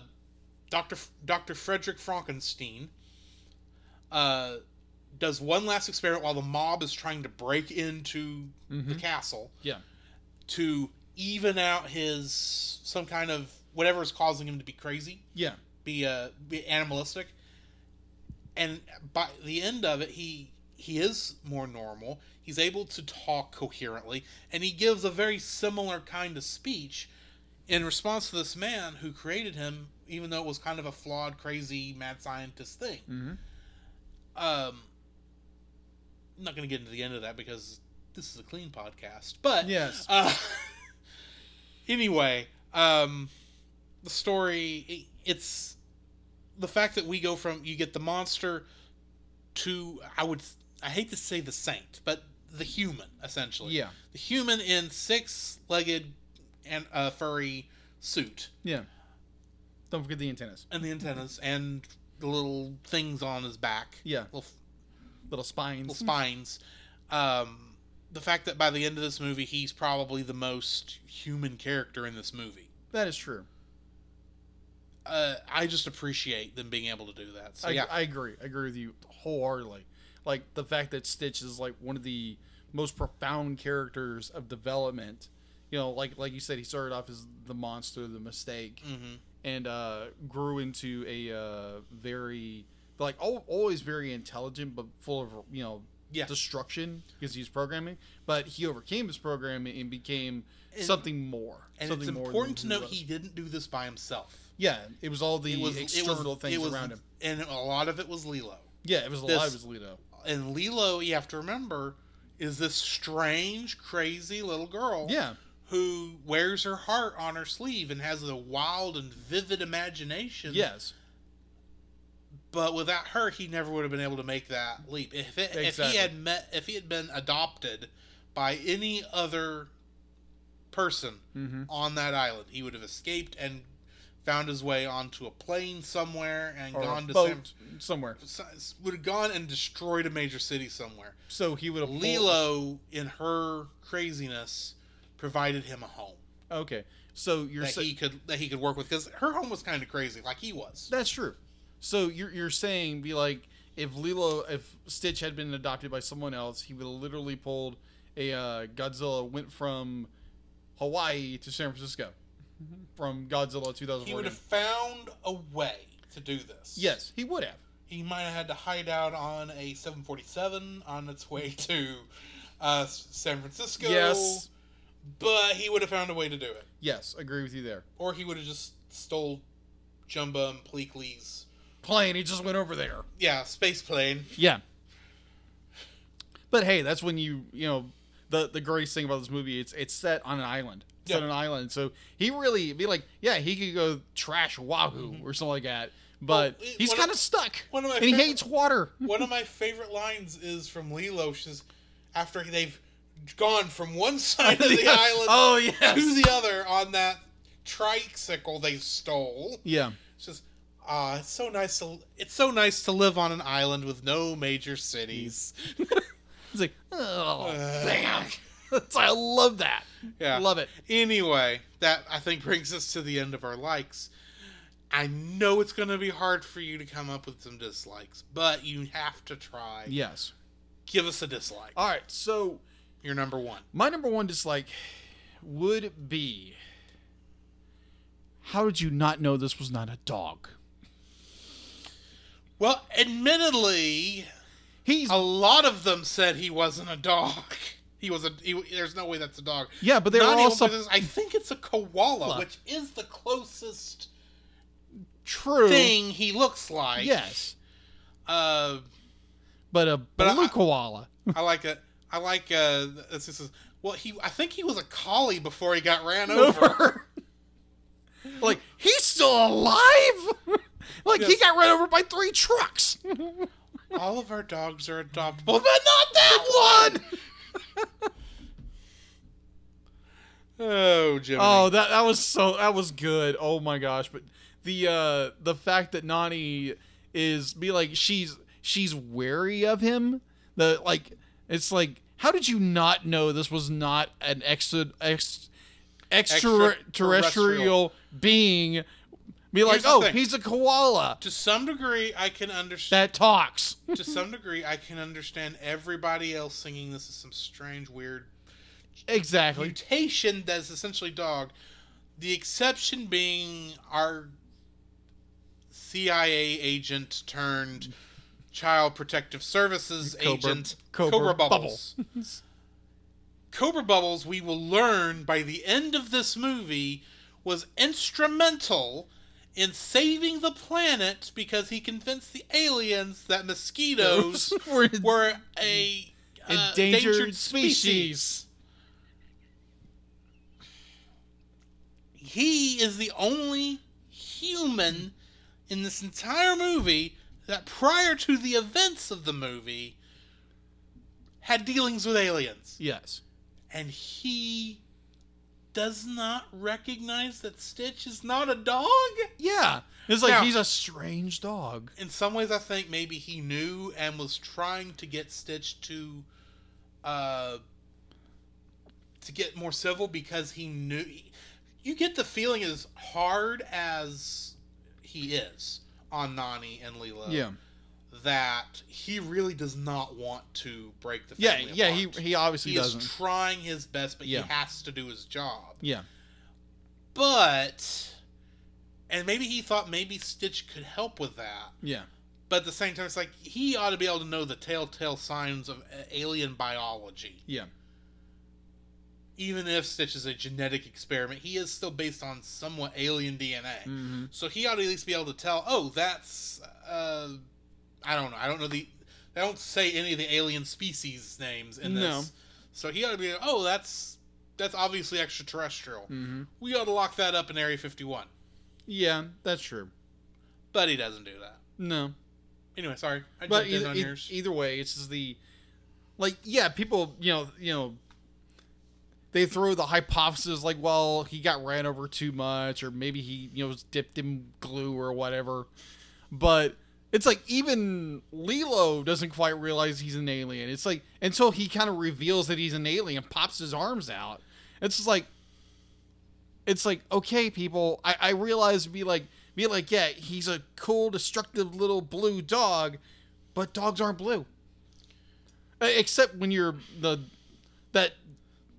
Doctor Doctor Frederick Frankenstein, uh, does one last experiment while the mob is trying to break into the Mhm. castle Yeah. To even out his some kind of whatever is causing him to be crazy, Yeah. be uh be animalistic. And by the end of it, he he is more normal. He's able to talk coherently, and he gives a very similar kind of speech in response to this man who created him, even though it was kind of a flawed, crazy, mad scientist thing. Mm-hmm. Um, I'm not going to get into the end of that because this is a clean podcast. But Yes. uh, anyway, um, the story it, it's the fact that we go from you get the monster to I would I hate to say the saint, but the human essentially. Yeah. the human in six-legged and uh, furry suit Yeah. Don't forget the antennas. and the antennas and the little things on his back. Yeah. little Little spines. little spines. Um, the fact that by the end of this movie, he's probably the most human character in this movie. That is true. Uh, I just appreciate them being able to do that. So I, yeah, I agree. I agree with you wholeheartedly. Like the fact that Stitch is like one of the most profound characters of development. You know, like like you said, he started off as the monster, the mistake, hmm and uh, grew into a uh, very like always very intelligent, but full of you know Yeah. destruction because he's programming. But he overcame his programming and became And- something more. and something it's more important to note he didn't do this by himself. Yeah, it was all the It was external was, things was, around him. and a lot of it was Lilo. Yeah, it was a this- lot of his Lilo. And Lilo, you have to remember, is this strange, crazy little girl. Yeah, Who wears her heart on her sleeve and has a wild and vivid imagination. yes, but without her, he never would have been able to make that leap. If it, if he had met, if he had been adopted by any other person mm-hmm. on that island, he would have escaped and found his way onto a plane somewhere and or gone to boat somewhere. Would have gone and destroyed a major city somewhere. So he would have Lilo, in her craziness, provided him a home Okay, so you're that saying he could that he could work with because her home was kind of crazy, like he was. that's true. So you're you're saying be like if Lilo if Stitch had been adopted by someone else, he would have literally pulled a uh, Godzilla went from Hawaii to San Francisco from Godzilla 2014. He would have found a way to do this. Yes, he would have. He might have had to hide out on a 747 on its way to uh, San Francisco. Yes, But he would have found a way to do it. yes, agree with you there. Or he would have just stole Jumba and Pleakley's, Plane, he just went over there. yeah, space plane. Yeah. But hey, that's when you you know the the greatest thing about this movie it's it's set on an island. It's Yeah. on an island, so he really be like, yeah, he could go trash Oahu mm-hmm. or something like that. but Well, he's kind of- stuck, one of my and he hates water. One of my favorite lines is from Lilo. She's after they've gone from one side of the island Oh to yes. the other on that tricycle they stole. Yeah. It's just ah, it's so nice to it's so nice to live on an island with no major cities. it's like, oh, Uh. damn. I love that. Yeah. Love it. Anyway, that I think brings us to the end of our likes. I know it's going to be hard for you to come up with some dislikes, but you have to try. Yes. Give us a dislike. All right. So Your number one. my number one dislike would be. How did you not know this was not a dog? Well, admittedly, He's a lot of them said he wasn't a dog. He was a. He, there's no way that's a dog. yeah, but they were also even- I think it's a koala, which is the closest true. thing he looks like. Yes, Uh, but a But blue I- koala. I like it. I like. Uh, this is well. He. I think he was a collie before he got ran over. Like he's still alive. like he got run over by three trucks. All of our dogs are adoptable, but not that one. oh, Jimmy. Oh, that that was so that was good. Oh my gosh! But the uh the fact that Nani is be like she's she's wary of him. The like it's like how did you not know this was not an extra ex, extraterrestrial being? Be like, Here's the oh, thing. he's a koala to some degree, I can understand. that talks. to some degree, I can understand everybody else singing this is some strange, weird exactly. mutation that's essentially dog. The exception being our CIA agent turned Child Protective Services Cobra- agent Cobra Cobra, Bubble. Bubbles. Cobra Bubbles, we will learn by the end of this movie, was instrumental in saving the planet because he convinced the aliens that mosquitoes We're were a uh, endangered species. He is the only human in this entire movie that prior to the events of the movie had dealings with aliens. Yes. And he does not recognize that Stitch is not a dog? Yeah. It's like Now- he's a strange dog. In some ways, I think maybe he knew and was trying to get Stitch to, uh, to get more civil because he knew. You get the feeling as hard as he is on Nani and Lilo, Yeah. That he really does not want to break the Yeah, family yeah, he he obviously he doesn't. is trying his best, but Yeah. he has to do his job. yeah. But, and maybe he thought maybe Stitch could help with that. Yeah. But at the same time, it's like he ought to be able to know the telltale signs of alien biology. Yeah. Even if Stitch is a genetic experiment, he is still based on somewhat alien DNA. Mm-hmm. So he ought to at least be able to tell, oh, that's, uh, I don't know. I don't know the, they don't say any of the alien species names in this. No. So he ought to be, oh, that's, that's obviously extraterrestrial. Mm-hmm. We ought to lock that up in Area 51. Yeah, that's true. But he doesn't do that. No. Anyway, sorry. I But either, on e- yours. either way, it's just the like yeah, people, you know, you know they throw the hypothesis like, well, he got ran over too much or maybe he, you know, was dipped in glue or whatever. But it's like even Lilo doesn't quite realize he's an alien. It's like until he kind of reveals that he's an alien, and pops his arms out. It's just like it's like okay, people. I, I realize be like be like yeah, he's a cool, destructive little blue dog, but dogs aren't blue. Uh, Except when you're the that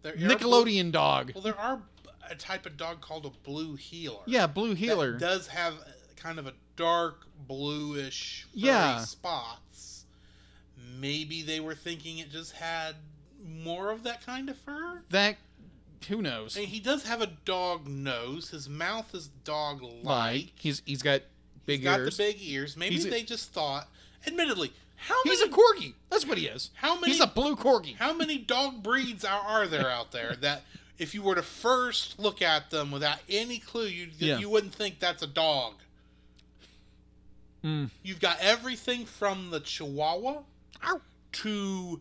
There- Nickelodeon dog. Well, there are a type of dog called a blue heeler. Yeah, blue that heeler. does have kind of a dark bluish Yeah. spots. Maybe they were thinking it just had more of that kind of fur. That who knows? Mean, he does have a dog nose. His mouth is dog Like he's he's got big He's got ears. the big ears. Maybe He's a- they just thought. Admittedly, how he's a corgi. That's what he is. how many He's a blue corgi. How many dog breeds are, are there out there that if you were to first look at them without any clue, you Yeah. you wouldn't think that's a dog? Mm. You've got everything from the Chihuahua Ow. to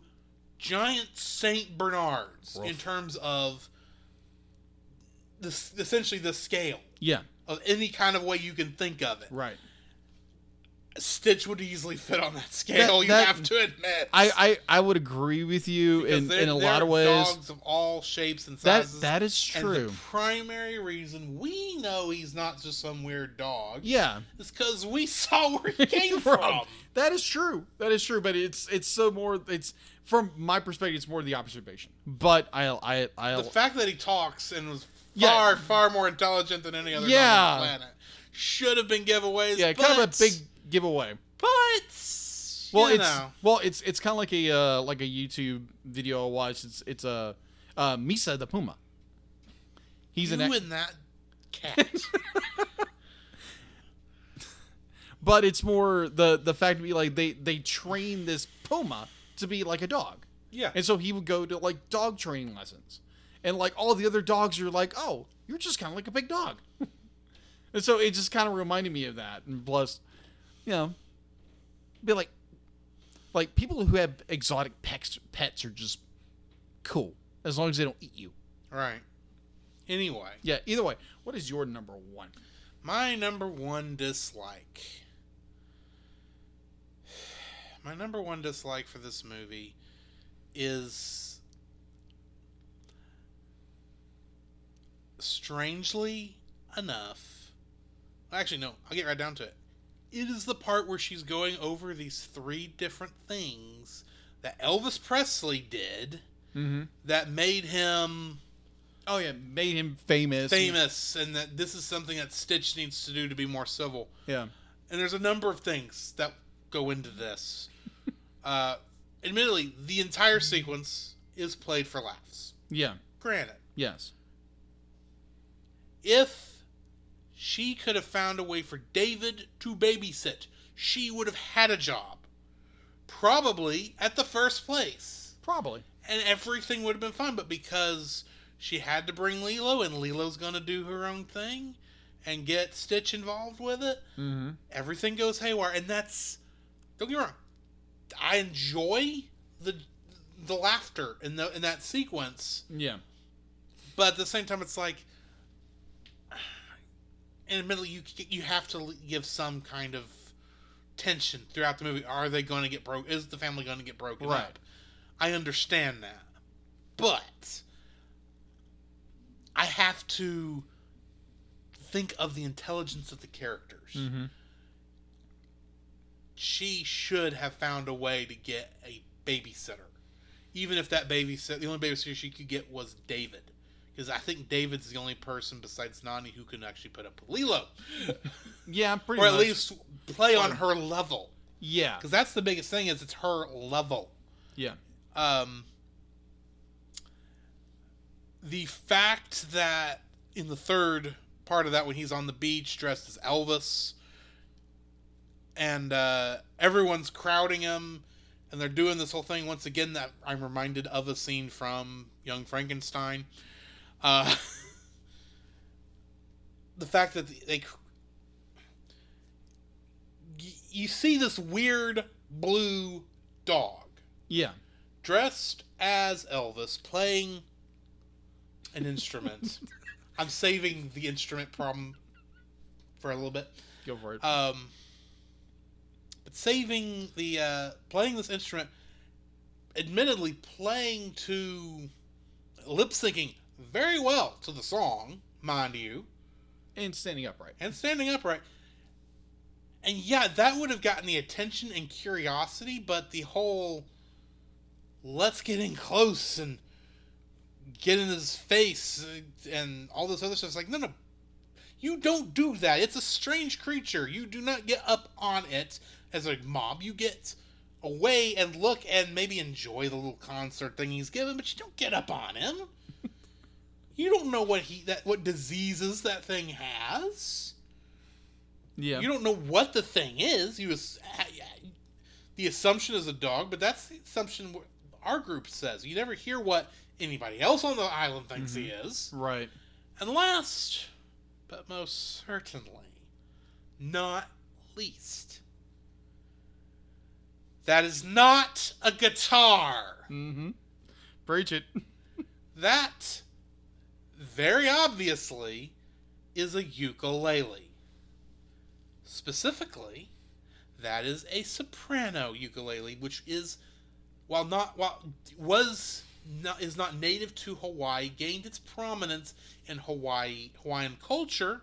giant Saint Bernards in terms of this essentially the scale Yeah. of any kind of way you can think of it. Right. Stitch would easily fit on that scale. That- you that- have to admit. I, I, I would agree with you Because in, in a lot of ways. Dogs of all shapes and That sizes. that is And true. the primary reason we know he's not just some weird dog Yeah. is because we saw where he came from. That is true. That is true. But it's it's so more. It's from my perspective. It's more the observation. But I I I The fact that he talks and was Yeah. far, far more intelligent than any other Yeah. dog on the planet should have been giveaways. yeah, but, kind of a big giveaway. But Well, you it's know, well, it's it's kind of like a uh, like a YouTube video I watched. It's it's a uh, Messi the Puma. He's you an and that cat. but it's more the the fact to be like they they train this puma to be like a dog yeah, and so he would go to like dog training lessons and like all the other dogs are like oh you're just kind of like a big dog and so it just kind of reminded me of that and plus you know be like like people who have exotic pets pets are just cool as long as they don't eat you right. Anyway, yeah either way what is your number one my number one dislike. My number one dislike for this movie is strangely enough. Actually, no, I'll get right down to it. It is the part where she's going over these three different things that Elvis Presley did mm-hmm. that made him oh yeah made him famous famous and that this is something that Stitch needs to do to be more civil. yeah And there's a number of things that go into this. uh, admittedly, the entire sequence is played for laughs. yeah Granted, yes if she could have found a way for David to babysit, she would have had a job. Probably at the first place. probably And everything would have been fine. But because she had to bring Lilo, and Lilo's going to do her own thing and get Stitch involved with it, mm-hmm. everything goes haywire. And that's. Don't get me wrong. I enjoy the the laughter in, the, in that sequence. yeah But at the same time, it's like, and admittedly, you you have to give some kind of tension throughout the movie. Are they going to get broke? Is the family going to get broken Right. up? I understand that, but I have to think of the intelligence of the characters. mm-hmm. She should have found a way to get a babysitter, even if that babysitter, the only babysitter she could get was David. Because I think David's the only person besides Nani who can actually put up with Lilo, yeah pretty or at much. least play on her level. yeah Because that's the biggest thing is it's her level. yeah Um, the fact that in the third part of that, when he's on the beach dressed as Elvis, and uh, everyone's crowding him, and they're doing this whole thing once again that I'm reminded of a scene from Young Frankenstein. Uh, the fact that they you see this weird blue dog yeah dressed as Elvis playing an instrument. I'm saving the instrument problem for a little bit. go for it Um, but saving the uh, playing this instrument, admittedly playing to lip syncing very well to the song, mind you, and standing upright and standing upright. And yeah, that would have gotten the attention and curiosity, but the whole let's get in close and get in his face and all this other stuff. It's like, no, no, you don't do that. It's a strange creature. You do not get up on it as a mob. You get away and look and maybe enjoy the little concert thing he's given, but you don't get up on him. You don't know what he that what diseases that thing has. yeah You don't know what the thing is. You was the assumption is a dog, but that's the assumption our group says. You never hear what anybody else on the island thinks he is. right And last, but most certainly, not least, That is not a guitar. Mm-hmm. Preach it. That, very obviously, is a ukulele. Specifically, that is a soprano ukulele, which is, while not while was not is not native to Hawaii, gained its prominence in Hawaii Hawaiian culture,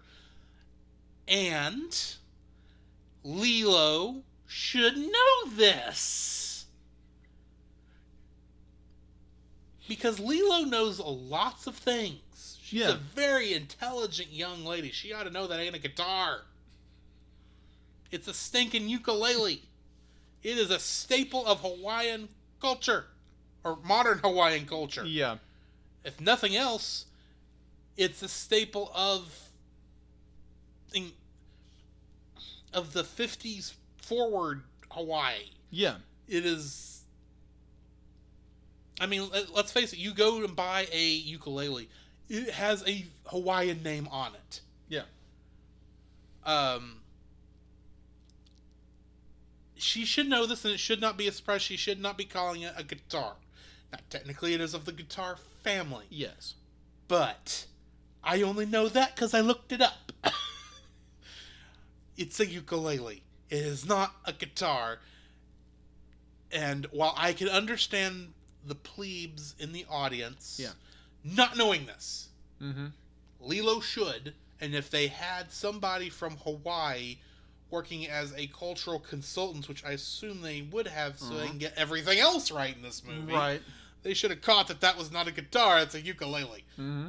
and Lilo should know this. Because Lilo knows lots of things. She's Yeah. a very intelligent young lady. She ought to know that ain't a guitar. It's a stinking ukulele. It is a staple of Hawaiian culture or modern Hawaiian culture. Yeah. If nothing else, it's a staple of in, of the 50s forward Hawaii. Yeah. It is I mean, let- let's face it, you go and buy a ukulele, it has a Hawaiian name on it. Yeah. Um she should know this and it should not be a surprise. She should not be calling it a guitar. Now, technically, it is of the guitar family Yes. but I only know that because I looked it up. it's a ukulele. It is not a guitar. And while I can understand the plebes in the audience Yeah. Not knowing this, Mm-hmm. Lilo should, and if they had somebody from Hawaii working as a cultural consultant, which I assume they would have so they can get everything else right in this movie, Right. they should have caught that that was not a guitar, it's a ukulele. Mm-hmm.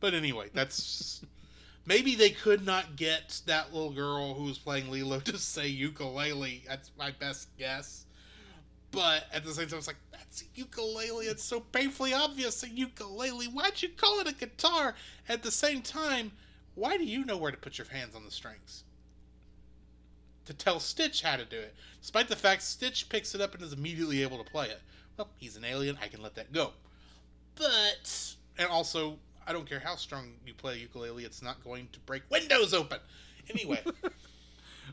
But anyway, that's maybe they could not get that little girl who was playing Lilo to say ukulele. That's my best guess. But at the same time, it's like that's a ukulele. It's so painfully obvious a ukulele. Why'd you call it a guitar? At the same time, why do you know where to put your hands on the strings? To tell Stitch how to do it, despite the fact Stitch picks it up and is immediately able to play it. Well, he's an alien. I can let that go. But and also, I don't care how strong you play a ukulele, it's not going to break windows open. Anyway,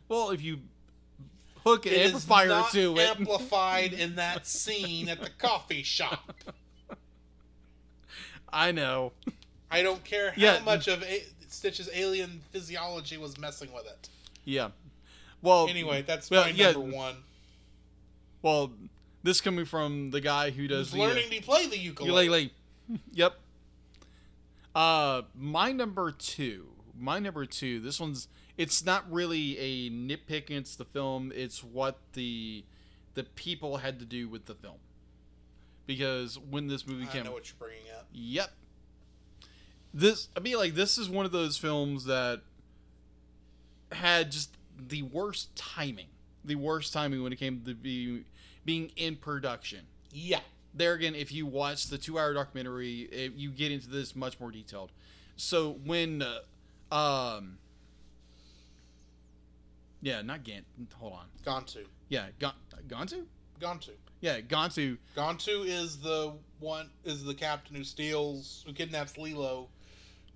Well, if you hook an it is amplifier not to it, amplified in that scene at the coffee shop. I know. I don't care how Yeah. much of a- Stitch's alien physiology was messing with it. Yeah. Well, Anyway, that's well, my yeah. number one. well, this coming from the guy who does the uh, learning to play the ukulele? ukulele. yep. Uh, my number two. My number two. This one's. It's not really a nitpick against the film. It's what the the people had to do with the film. Because when this movie I came, I know what you're bringing up. Yep. This I mean like this is one of those films that had just the worst timing. The worst timing when it came to be being in production. Yeah. There again, if you watch the two-hour documentary, it, you get into this much more detailed. So when, uh, um, yeah, not Gant. Hold on. Gantu. Yeah, Gon- Gantu. Gone to. Yeah, Gantu. Gantu is the one is the captain who steals who kidnaps Lilo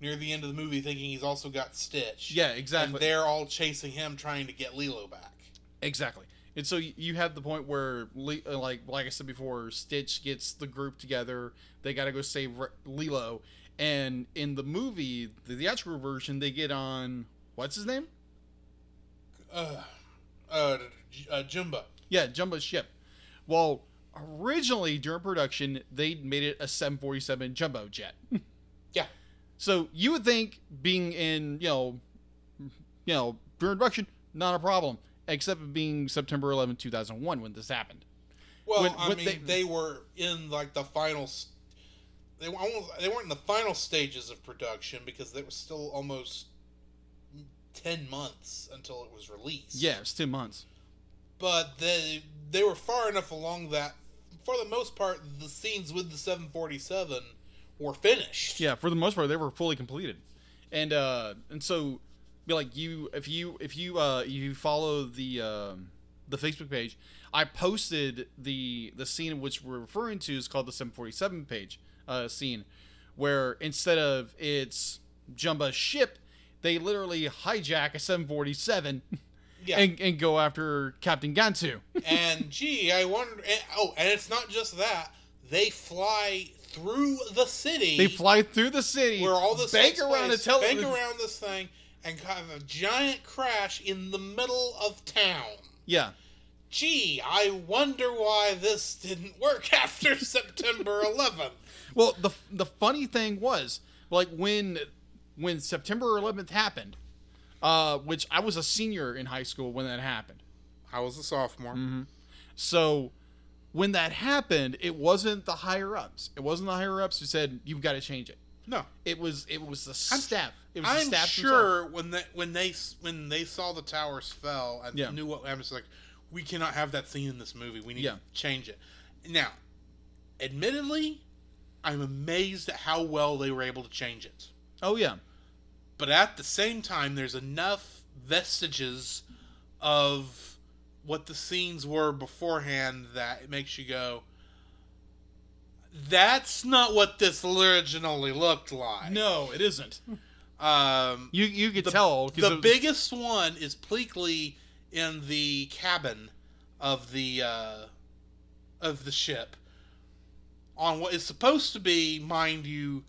near the end of the movie thinking he's also got Stitch. Yeah, exactly. And they're all chasing him trying to get Lilo back. Exactly. And so you have the point where, uh, like, like I said before, Stitch gets the group together. They got to go save Lilo. And in the movie, the theatrical version, they get on what's his name? Uh uh, J- uh Jumba. Yeah, Jumba's ship. Well, originally during production, they made it a 747 Jumbo jet. Yeah. So you would think being in, you know, you know, during production, not a problem, except it being September 11, 2001 when this happened. Well, When- I when mean, they- they, were in like the final. They were almost, they weren't in the final stages of production because there was still almost ten months until it was released. Yeah, it's two months. but they they were far enough along that, for the most part, the scenes with the 747 were finished. Yeah, for the most part, they were fully completed, and uh, and so, be like you, if you if you uh you follow the um the Facebook page, I posted the the scene which we're referring to is called the 747 page uh scene, where instead of it's Jumba's ship, they literally hijack a 747 Yeah. and, and go after Captain Gantu. and gee, I wonder. And, oh, and it's not just that; they fly through the city. They fly through the city, where all this bank around place, tele- bank around this thing, and have a giant crash in the middle of town. Yeah, Gee, I wonder why this didn't work after September 11th. Well, the the funny thing was, like when when September 11th happened, uh, which I was a senior in high school when that happened. I was a sophomore. So when that happened, it wasn't the higher ups. It wasn't the higher ups who said you've got to change it. No, It was it was the staff. It was I'm staff sure when they when they when they saw the towers fell and Yeah. knew what I was like, we cannot have that scene in this movie. We need Yeah. to change it. Now, admittedly, I'm amazed at how well they were able to change it. Oh yeah, But at the same time, there's enough vestiges of what the scenes were beforehand that it makes you go, "That's not what this originally looked like." no, it isn't. Um, You you could tell. the it- biggest one is Pleakley in the cabin of the uh, of the ship on what is supposed to be, mind you,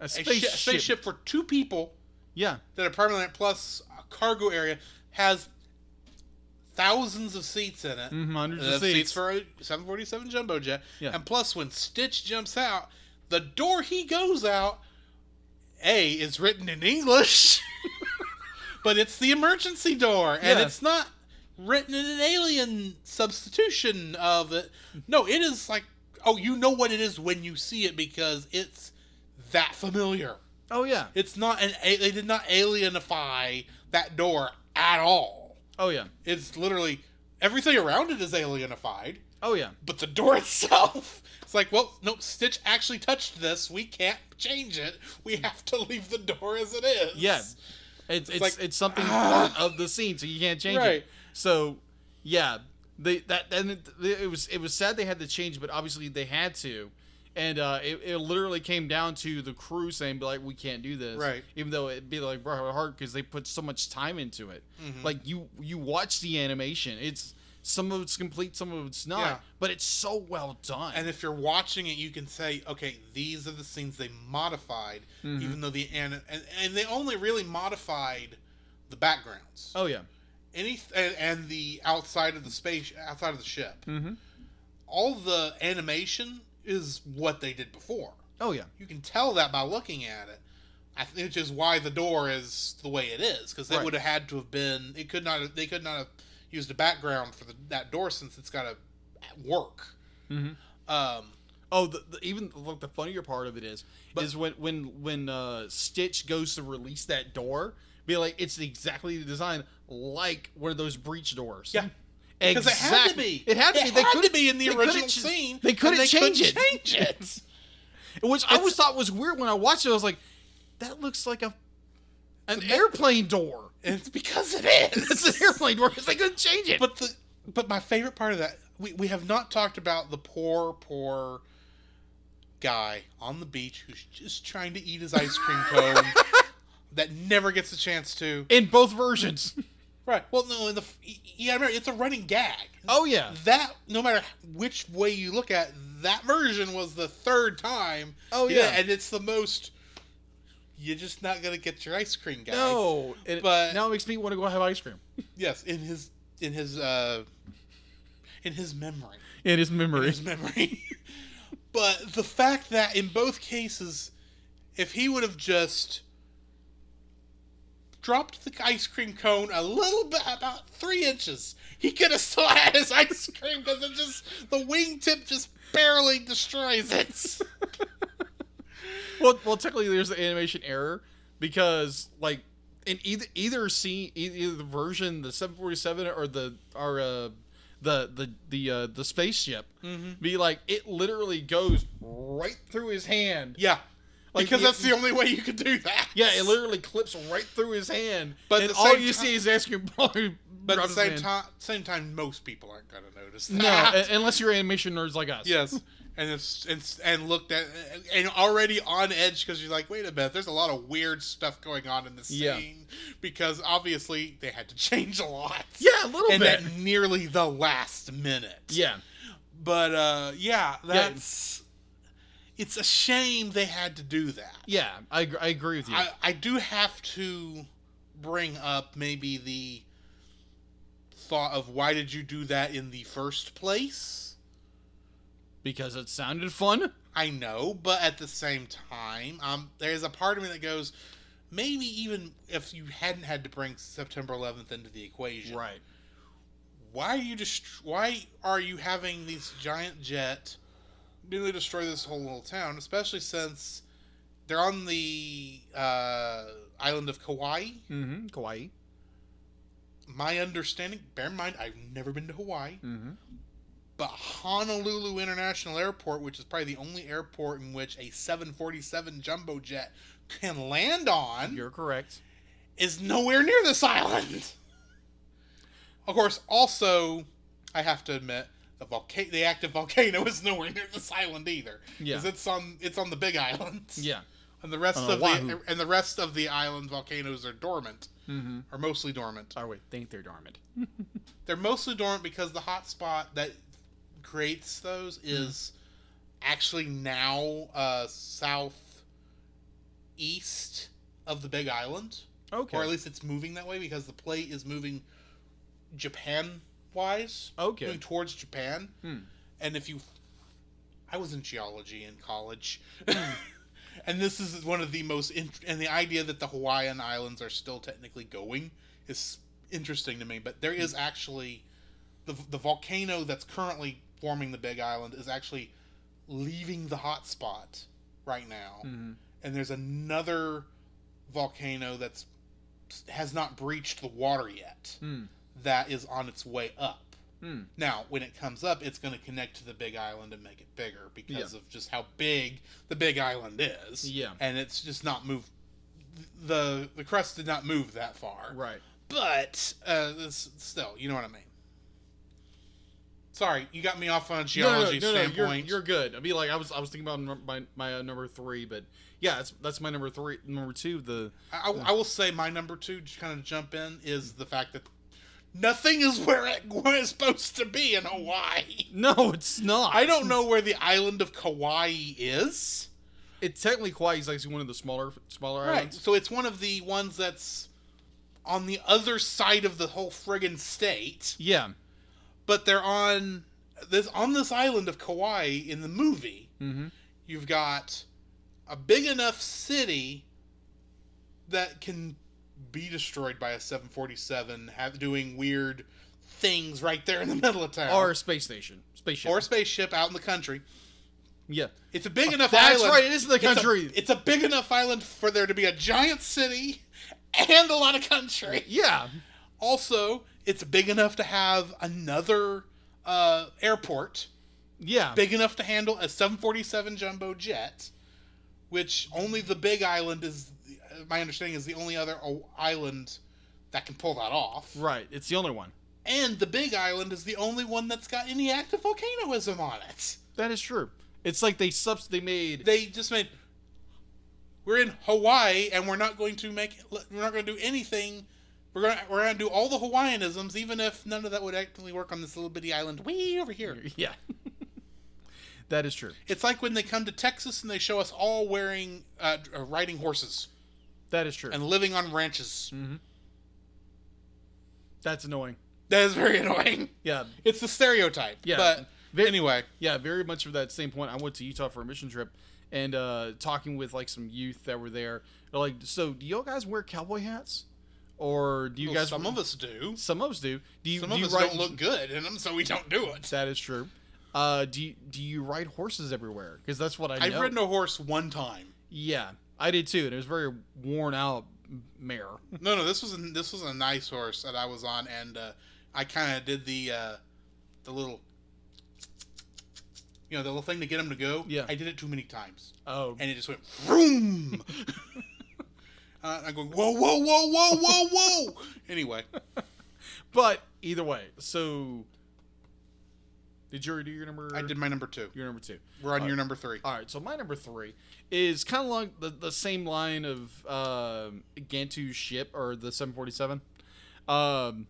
a a, spaceship. shi- spaceship for two people Yeah, that are permanent plus a cargo area has thousands of seats in it. Mhm, hundreds Uh, of seats. seats. for a 747 jumbo jet. Yeah. And plus, when Stitch jumps out, the door he goes out, A, is written in English, but it's the emergency door. And Yeah. it's not written in an alien substitution of it. No, it is like, oh, you know what it is when you see it because it's that familiar. Oh yeah. It's not an, a- they did not alienify that door at all. Oh yeah. It's literally everything around it is alienified, Oh yeah. but the door itself, it's like, well, no, Stitch actually touched this. We can't change it. We have to leave the door as it is. Yeah. It's it's like, it's something ah. part of the scene, so you can't change Right. it. So yeah, they that and it, it was it was sad they had to change, but obviously they had to. And uh, it, it literally came down to the crew saying, like, we can't do this. Right. Even though it'd be like brought hard because they put so much time into it. Mm-hmm. Like you you watch the animation, it's some of it's complete, some of it's not, Yeah. but it's so well done. And if you're watching it, you can say, okay, these are the scenes they modified, Mm-hmm. even though the and, and and they only really modified the backgrounds. oh yeah. any and, and the outside of the space outside of the ship Mm-hmm. all the animation is what they did before Oh yeah. you can tell that by looking at it I think which is why the door is the way it is because it Right. would have had to have been it could not they could not have used a background for the, that door since it's got to work Mhm. um Oh, the, the, even look, the funnier part of it is But- is when when when uh, Stitch goes to release that door, be like it's exactly the design like one of those breach doors. Yeah. Because it had to Exactly. be It had to be. They had to couldn't- be in the original scene They couldn't and change it. change it Which I always thought was weird when I watched it. I was like, that looks like a an airplane door. and it's because it is It's an airplane door because they couldn't change it. But the but my favorite part of that we, we have not talked about the poor poor guy on the beach who's just trying to eat his ice cream cone that never gets a chance to. in both versions. Right. Well, no, in the yeah, I remember it's a running gag. Oh yeah. That no matter which way you look at that version was the third time. Oh, yeah. and it's the most. You're just not gonna get your ice cream guy. No, it, But- now it makes me want to go have ice cream. Yes, in his in his uh in his memory. In his memory. In his memory. but the fact that in both cases, if he would have just dropped the ice cream cone a little bit, about three inches, he could have still had his ice cream because it just the wingtip just barely destroys it. well, well, technically, there's an animation error because, like, in either either scene, either, the version, the 747 or the or uh, the the the uh, the spaceship, be like it literally goes right through his hand. yeah, Like, because yeah, that's the only way you could do that. Yeah, it literally clips right through his hand, But and all you see is cream. But at the same time, same time, most people aren't going to notice no, that. un- unless you're animation nerds like us. Yes. and it's, it's and looked at and already on edge because you're like, wait a minute, there's a lot of weird stuff going on in this Yeah. scene because obviously they had to change a lot. Yeah, a little and bit. at nearly the last minute. Yeah. But uh, yeah, that's it's a shame they had to do that. Yeah, I, I agree with you. I, I do have to bring up maybe the thought of why did you do that in the first place? because it sounded fun. I know, but at the same time, um, there's a part of me that goes, maybe even if you hadn't had to bring September 11th into the equation, Right. why are you just why are you having these giant jet nearly destroy this whole little town especially since they're on the uh, island of kauai Mm-hmm. Kauai. my understanding bear in mind i've never been to hawaii Mm-hmm. but honolulu international airport which is probably the only airport in which a 747 jumbo jet can land on You're correct. is nowhere near this island. Of course, also, I have to admit, the volcano, the active volcano, is nowhere near this island either. Yeah. because it's on it's on the Big Island. Yeah. and the rest of Oahu. the and the rest of the island volcanoes are dormant, Mm-hmm. are mostly dormant. Oh wait, think they're dormant. They're mostly dormant because the hot spot that creates those Hmm. is actually now uh, south east of the Big Island. Okay. or at least it's moving that way because the plate is moving Japan wise, Okay. moving towards Japan. Hmm. And if you, I was in geology in college, and this is one of the most int- and the idea that the Hawaiian Islands are still technically going is interesting to me. But there is actually the the volcano that's currently forming the Big Island is actually leaving the hot spot right now Mm-hmm. and there's another volcano that's has not breached the water yet Mm. That is on its way up Mm. now when it comes up it's going to connect to the big island and make it bigger because Yeah. of just how big the big island is Yeah. and it's just not moved the the crust did not move that far Right. but uh it's, still you know what i mean sorry you got me off on a No, no, geology no, no, you're, standpoint you're good. I mean, like I was, I was thinking about my my uh, number three, but yeah, that's that's my number three. Number two, the I, I will say my number two, just kind of jump in, is the fact that nothing is where it was supposed to be in Hawaii. no, it's not. I don't know where the island of Kauai is. It's technically Kauai is actually one of the smaller smaller Right. islands. So it's one of the ones that's on the other side of the whole friggin' state, Yeah. but they're on this on this island of Kauai in the movie. Mm-hmm. You've got a big enough city that can be destroyed by a 747 have doing weird things right there in the middle of town Or a space station, spaceship. or a spaceship out in the country yeah. it's a big enough That's island right. It is the It's a- country. it's a, big enough island for there to be a giant city and a lot of country yeah. also it's big enough to have another uh, airport Yeah. big enough to handle a 747 jumbo jet, which only the Big Island is. My understanding is the only other island that can pull that off, Right. It's the only one. and the Big Island is the only one that's got any active volcanoism on it. That is true. It's like they subs they made. They just made. We're in Hawaii, and we're not going to make. We're not going to do anything. We're gonna we're gonna do all the Hawaiianisms, even if none of that would actually work on this little bitty island way over here. yeah. that is true. It's like when they come to Texas and they show us all wearing uh, uh, riding horses That is true. and living on ranches. That's annoying. That is very annoying. Yeah. It's the stereotype. Yeah. But Very- anyway, Yeah, very much of that same point. I went to Utah for a mission trip and uh, talking with like some youth that were there. They're like, so do y'all guys wear cowboy hats? Or do you well, guys some of us do. some of us do. Do you Some do of us ride, don't look good in them, so we don't do it. That is true. Uh, do you, do you ride horses everywhere? Because that's what I I've ridden a horse one time. yeah, I did too, and it was very worn out mare. No, no, this was a, this was a nice horse that I was on, and uh, I kind of did the uh, the little, you know, the little thing to get him to go. Yeah. I did it too many times, Oh, and it just went vroom. uh, I'm going whoa, whoa, whoa, whoa, whoa, whoa. Anyway, but either way, so Did you already do your number? I did my number two. Your number two. We're on All your right. number three. All right, so my number three is kind of along the, the same line of um Gantu's ship or the 747. Um,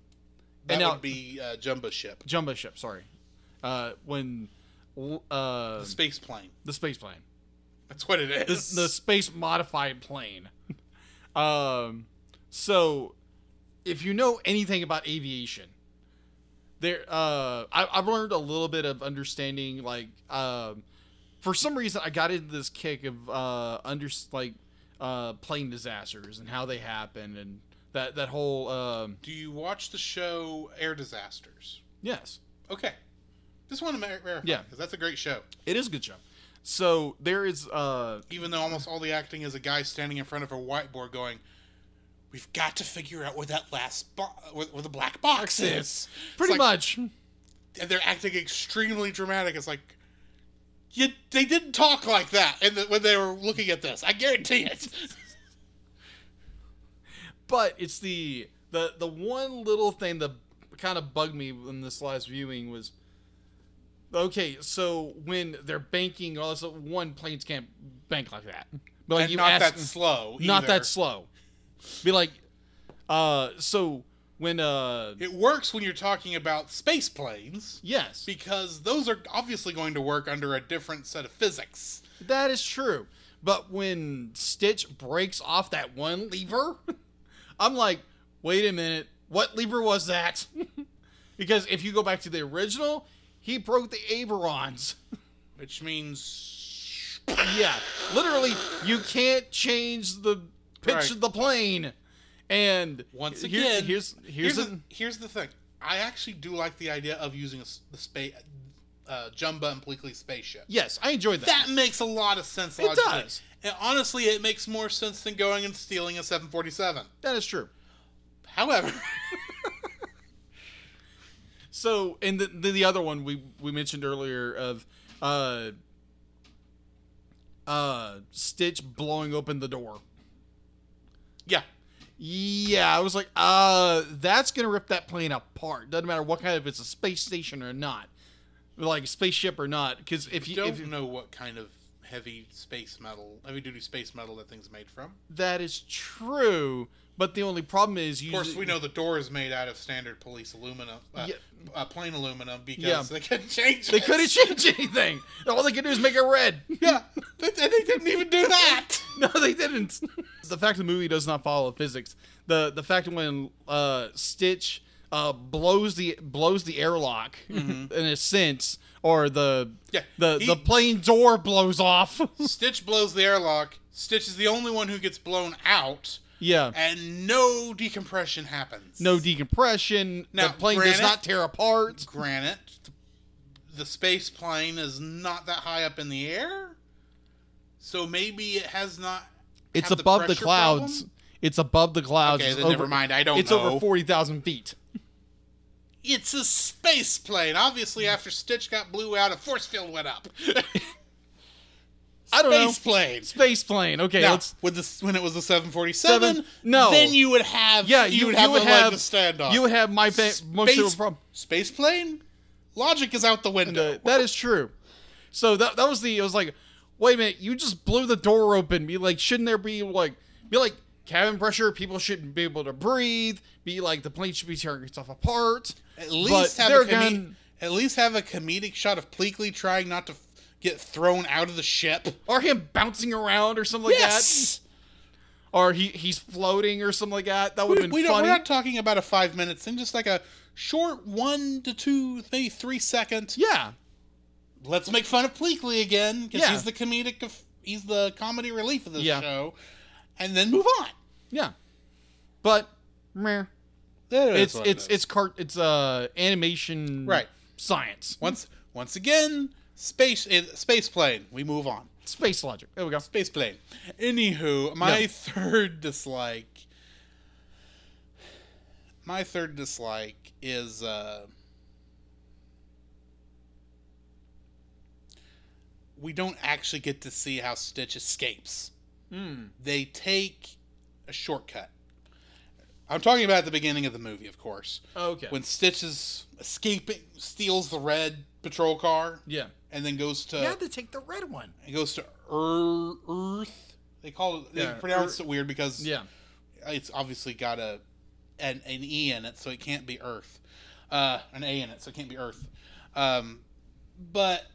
That and now would be uh, Jumba ship, jumbo ship. Sorry, uh, when uh, the space plane. the space plane, That's what it is. the, the space modified plane. um, so if you know anything about aviation, there uh, I, I've learned a little bit of understanding. Like, um, for some reason, I got into this kick of uh, under like uh, plane disasters and how they happen and that that whole um, Do you watch the show Air Disasters? yes. Okay. Just want to verify. Yeah. Because that's a great show. It is a good show. So there is uh Even though almost all the acting is a guy standing in front of a whiteboard going, "We've got to figure out where that last bo- where, where the black box is." pretty like- much and they're acting extremely dramatic. It's like, you, they didn't talk like that in the, when they were looking at this. I guarantee it. but it's the the the one little thing that kind of bugged me in this last viewing was okay so when they're banking all this one planes can't bank like that but like and you not ask- that slow. not that slow be like uh so when uh It works when you're talking about space planes. Yes. Because those are obviously going to work under a different set of physics. that is true. But when stitch breaks off that one lever i'm like wait a minute. What lever was that? Because if you go back to the original he broke the ailerons. Which means yeah. Literally you can't change the pitch Right. the plane and once here- again, here's here's here's, the, a, here's the thing. I actually do like the idea of using a, the space uh, Jumba and Pleakley spaceship. yes i enjoyed that, That makes a lot of sense. It does. And honestly, it makes more sense than going and stealing a 747. that is true However, So, and the, the the other one we we mentioned earlier of uh uh Stitch blowing open the door. Yeah, I was like, uh, that's gonna rip that plane apart. Doesn't matter what kind of it's a space station or not, like a spaceship or not. Because if you don't if you, know what kind of heavy space metal, heavy duty space metal that thing's made from. that is true, but the only problem is you. Of course, we know the door is made out of standard police aluminum, uh, Yeah. uh, plain aluminum, because Yeah. they couldn't change they couldn't change anything. All they could do is make it red. Yeah, they, they didn't even do that. No, they didn't. The fact the movie does not follow physics. The the fact when uh, Stitch uh, blows the blows the airlock in a sense, or the Yeah, the he- the plane door blows off. Stitch blows the airlock. Stitch is the only one who gets blown out, yeah. and no decompression happens. No decompression. Now, the plane does not tear apart. Granite, the space plane is not that high up in the air, so maybe it has not. It's have above the, pressure clouds. problem? It's above the clouds. Okay, It's then never mind. I don't know. It's know. over forty thousand feet. It's a space plane. Obviously, after Stitch got blew out, a force field went up. I don't know. space plane. Space plane. Okay, Now, with this, when it was a 747, Seven? No. then you would have, Yeah, you, you, would have would leg have to stand on. You would have my fa- most of space, problem. space plane. Logic is out the window. Uh, that is true. So that that was the. It was like, wait a minute, you just blew the door open. Be like, shouldn't there be like, be like cabin pressure? People shouldn't be able to breathe. Be like, the plane should be tearing itself apart. At But least have there a again- at least have a comedic shot of Pleakley trying not to f- get thrown out of the ship. Or him bouncing around or something like yes. that. Or he he's floating or something like that. That would have been we funny. we're not talking about a five minutes and just like a short one to two, maybe three second. yeah. Let's make fun of Pleakley again because Yeah. he's the comedic, he's the comedy relief of this Yeah. show, and then move on. Yeah. But meh. It it's it it's it's cart it's uh animation Right. science. once once again space space plane. We move on. Space logic. There we go. Space plane. Anywho, my third dislike. My third dislike is uh we don't actually get to see how Stitch escapes. Hmm. They take a shortcut. I'm talking about the beginning of the movie, of course. Okay. When Stitch is escaping, steals the red patrol car Yeah. and then goes to You had to take the red one. it goes to Earth. They call it. They Yeah, pronounce it weird because Yeah. it's obviously got a an, an e in it, so it can't be Earth. Uh, an a in it, so it can't be Earth. Um, but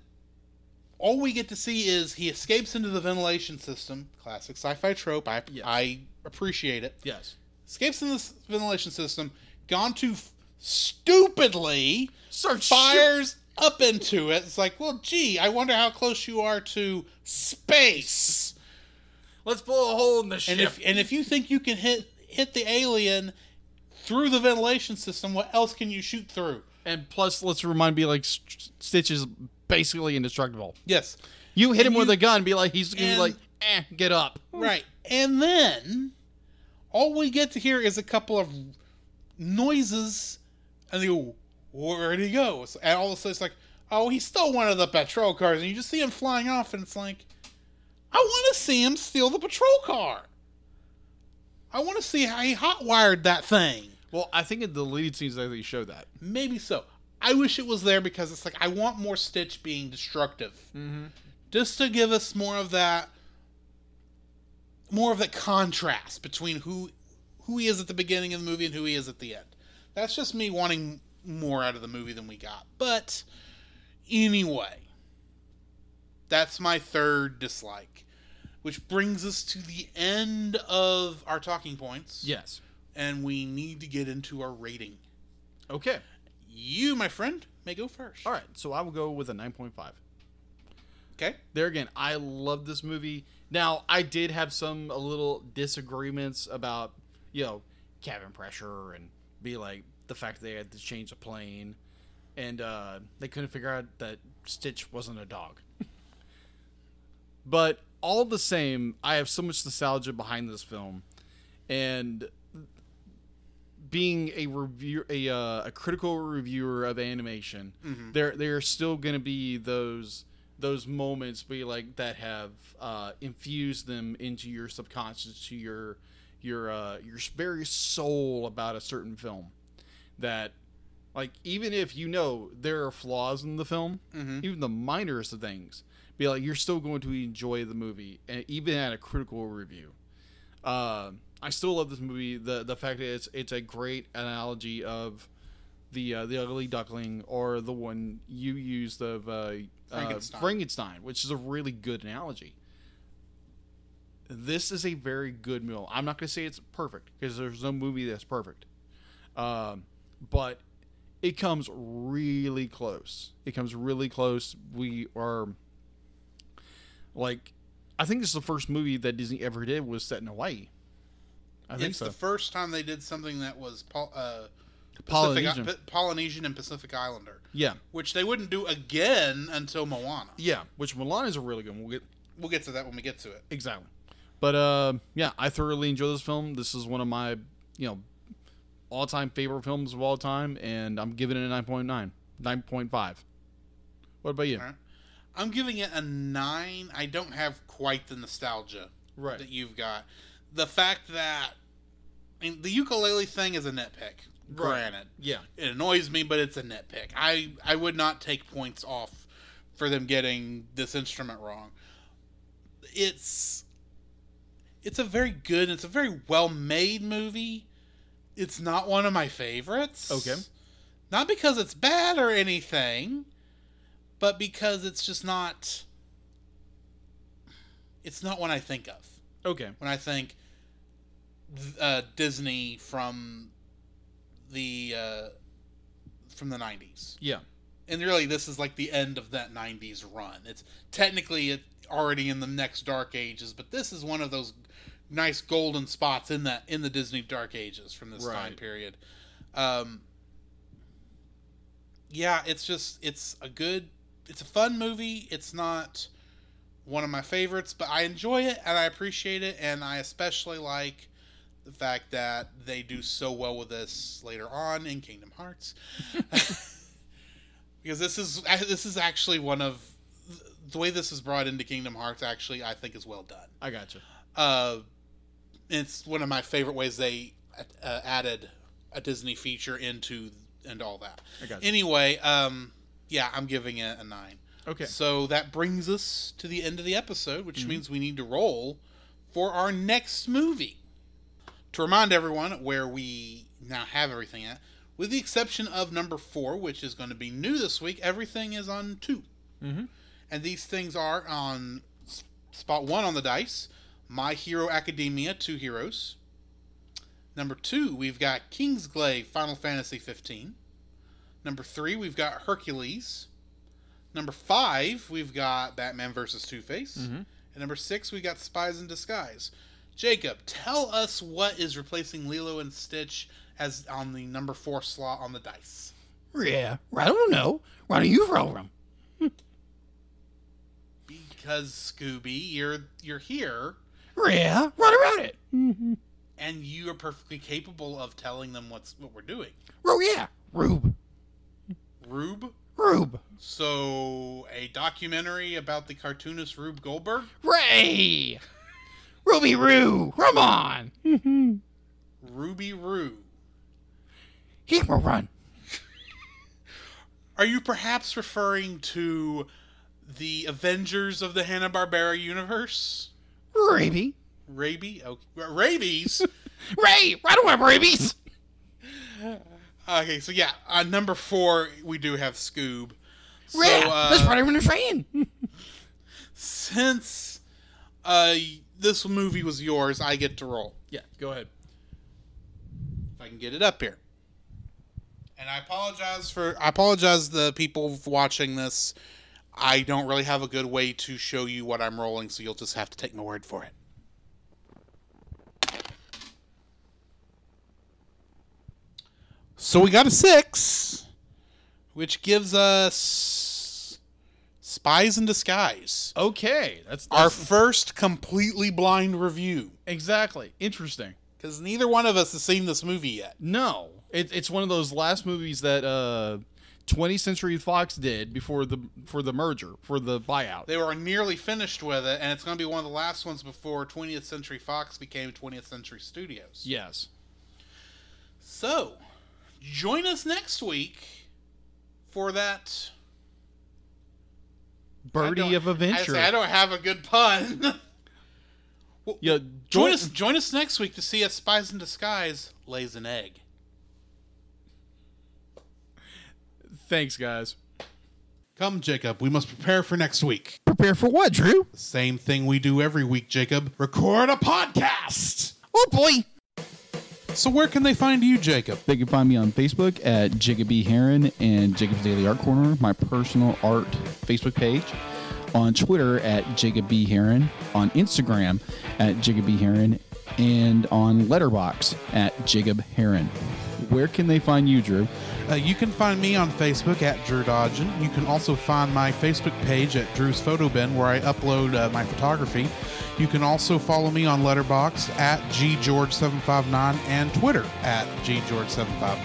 all we get to see is he escapes into the ventilation system. Classic sci-fi trope. I Yes. I appreciate it. Yes. Escapes in this ventilation system. Gantu f- stupidly Start fires up into it. It's like, well, gee, I wonder how close you are to space. Let's blow a hole in the ship. And if and if you think you can hit hit the alien through the ventilation system, what else can you shoot through? And plus, let's remind me, like St- Stitch is basically indestructible. Yes, You hit him And with a gun, be like he's gonna be like, eh, get up. right. And then all we get to hear is a couple of noises, and they go, "Where'd he go?" And all of a sudden, it's like, "Oh, he stole one of the patrol cars," and you just see him flying off, and it's like, I want to see him steal the patrol car. I want to see how he hotwired that thing. Well, I think in the deleted scenes they actually show that. Maybe so. I wish it was there because it's like I want more Stitch being destructive, Mm-hmm. just to give us more of that, more of that contrast between who who he is at the beginning of the movie and who he is at the end. That's just me wanting more out of the movie than we got. But anyway, that's my third dislike, which brings us to the end of our talking points. Yes. and we need to get into our rating. Okay. You, my friend, may go first. All right. So I will go with a nine point five. Okay. There again, I love this movie. Now, I did have some a little disagreements about, you know, cabin pressure and be like the fact they had to change the plane, and uh, they couldn't figure out that Stitch wasn't a dog. but all the same, I have so much nostalgia behind this film, and being a review a, uh, a critical reviewer of animation, there there are still going to be those those moments be like that have uh, infused them into your subconscious to your your uh, your very soul about a certain film. That like even if you know there are flaws in the film Mhm. even the minorest of things be like you're still going to enjoy the movie and even at a critical review. Uh, I still love this movie. The the fact that it's it's a great analogy of the uh, the ugly duckling or the one you used of uh, Frankenstein. Uh, Frankenstein, which is a really good analogy. This is a very good meal. I'm not going to say it's perfect because there's no movie that's perfect, um, but it comes really close. It comes really close. We are like, I think this is the first movie that Disney ever did was set in Hawaii. I think it's so. the first time they did something that was Pol- uh, Polynesian. Polynesian and Pacific Islander, yeah, which they wouldn't do again until Moana. yeah. Which Milan is a really good. one. We'll get We'll get to that when we get to it. exactly. But uh, yeah, I thoroughly enjoy this film. This is one of my you know all time favorite films of all time, and I'm giving it a 9.9, 9.5. What about you? Right. I'm giving it a nine. I don't have quite the nostalgia Right. that you've got. The fact that I mean, the ukulele thing is a nitpick. Granted, Yeah. it annoys me, but it's a nitpick. I I would not take points off for them getting this instrument wrong. It's it's a very good, it's a very well made movie. It's not one of my favorites. Okay. Not because it's bad or anything, but because it's just not it's not one I think of Okay. when I think uh, Disney from the uh, from the '90s, Yeah. and really this is like the end of that '90s run. It's technically it already in the next Dark Ages, but this is one of those nice golden spots in that in the Disney Dark Ages from this time period. Um, yeah, it's just it's a good, it's a fun movie. It's not one of my favorites, but I enjoy it and I appreciate it, and I especially like the fact that they do so well with this later on in Kingdom Hearts, because this is this is actually one of the way this is brought into Kingdom Hearts. Actually, I think is well done. I got you. Uh, it's one of my favorite ways they uh, added a Disney feature into and all that. I got you. Anyway, um, Yeah, I'm giving it a nine. Okay. So that brings us to the end of the episode, which means we need to roll for our next movie. To remind everyone where we now have everything at, with the exception of number four, which is going to be new this week, everything is on 2 Mhm. And these things are on spot one on the dice My Hero Academia, Two Heroes. Number two, we've got Kingsglaive, Final Fantasy 15. Number three, we've got Hercules. Number five, we've got Batman versus Two Face. Mhm. And number six, we got Spies in Disguise. Jacob, tell us what is replacing Lilo and Stitch as on the number four slot on the dice. Yeah, I don't know. Why don't you roll them? Because Scooby, you're you're here, Yeah, run around it. and you are perfectly capable of telling them what's what we're doing. Oh yeah, Rube, Rube. Rube, So a documentary about the cartoonist Rube Goldberg. Ray, Ruby Roo, come on. Ruby Roo. He will run. Are you perhaps referring to the Avengers of the Hanna Barbera universe? Raby, Raby? Okay. Rabies? Ray, run away, rabies. okay, so yeah, uh, number four, we do have Scoob. So, Yeah, uh, let's run him in the train. since uh, this movie was yours, I get to roll. Yeah, go ahead. if I can get it up here. And I apologize for I apologize the people watching this. I don't really have a good way to show you what I'm rolling, so you'll just have to take my word for it. So we got a six, which gives us Spies in Disguise. Okay, that's, Our first completely blind review. exactly interesting. Because neither one of us has seen this movie yet. No, it, it's one of those last movies that uh, 20th Century Fox did before the for the merger for the buyout. They were nearly finished with it, and it's going to be one of the last ones before 20th Century Fox became 20th Century Studios. yes. So, join us next week for that. I Birdie of Adventure. I, say I don't have a good pun. Well, yeah, join us. Join us next week to see if Spies in Disguise lays an egg. Thanks, guys. Come, Jacob. We must prepare for next week. Prepare for what, Drew? The same thing we do every week, Jacob. Record a podcast. Oh boy. So where can they find you, Jacob? They can find me on Facebook at Jacob B. Heron and Jacob's Daily Art Corner, my personal art Facebook page. On Twitter at Jacob B. Heron, on Instagram at Jacob B. Heron, and on Letterboxd at Jacob Heron. Where can they find you, Drew? Uh, you can find me on Facebook at Drew Dodgen. You can also find my Facebook page at Drew's Photo Bin, where I upload uh, my photography. You can also follow me on Letterboxd at ggeorge759 and Twitter at ggeorge759.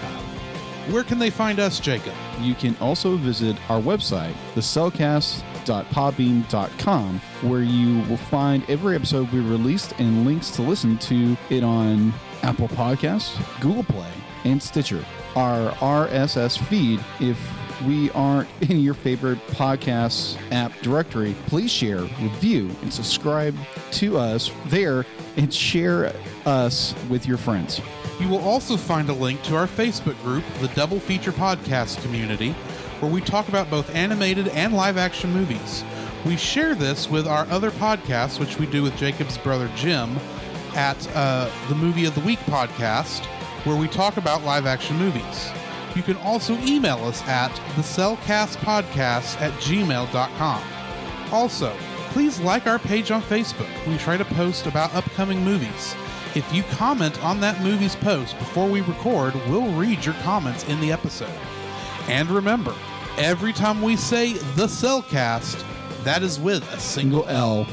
Where can they find us, Jacob? You can also visit our website, thecellcast.podbean.com, where you will find every episode we released and links to listen to it on Apple Podcasts, Google Play, and Stitcher. Our RSS feed, if we aren't in your favorite podcast app directory, please share, review, and subscribe to us there and share us with your friends. You will also find a link to our Facebook group, the Double Feature Podcast Community, where we talk about both animated and live action movies. We share this with our other podcasts, which we do with Jacob's brother Jim, at uh, the Movie of the Week podcast, where we talk about live action movies. You can also email us at the Podcast at gmail.com. Also, please like our page on Facebook. We try to post about upcoming movies. If you comment on that movie's post before we record, we'll read your comments in the episode. And remember, every time we say the Cellcast, that is with a Single L.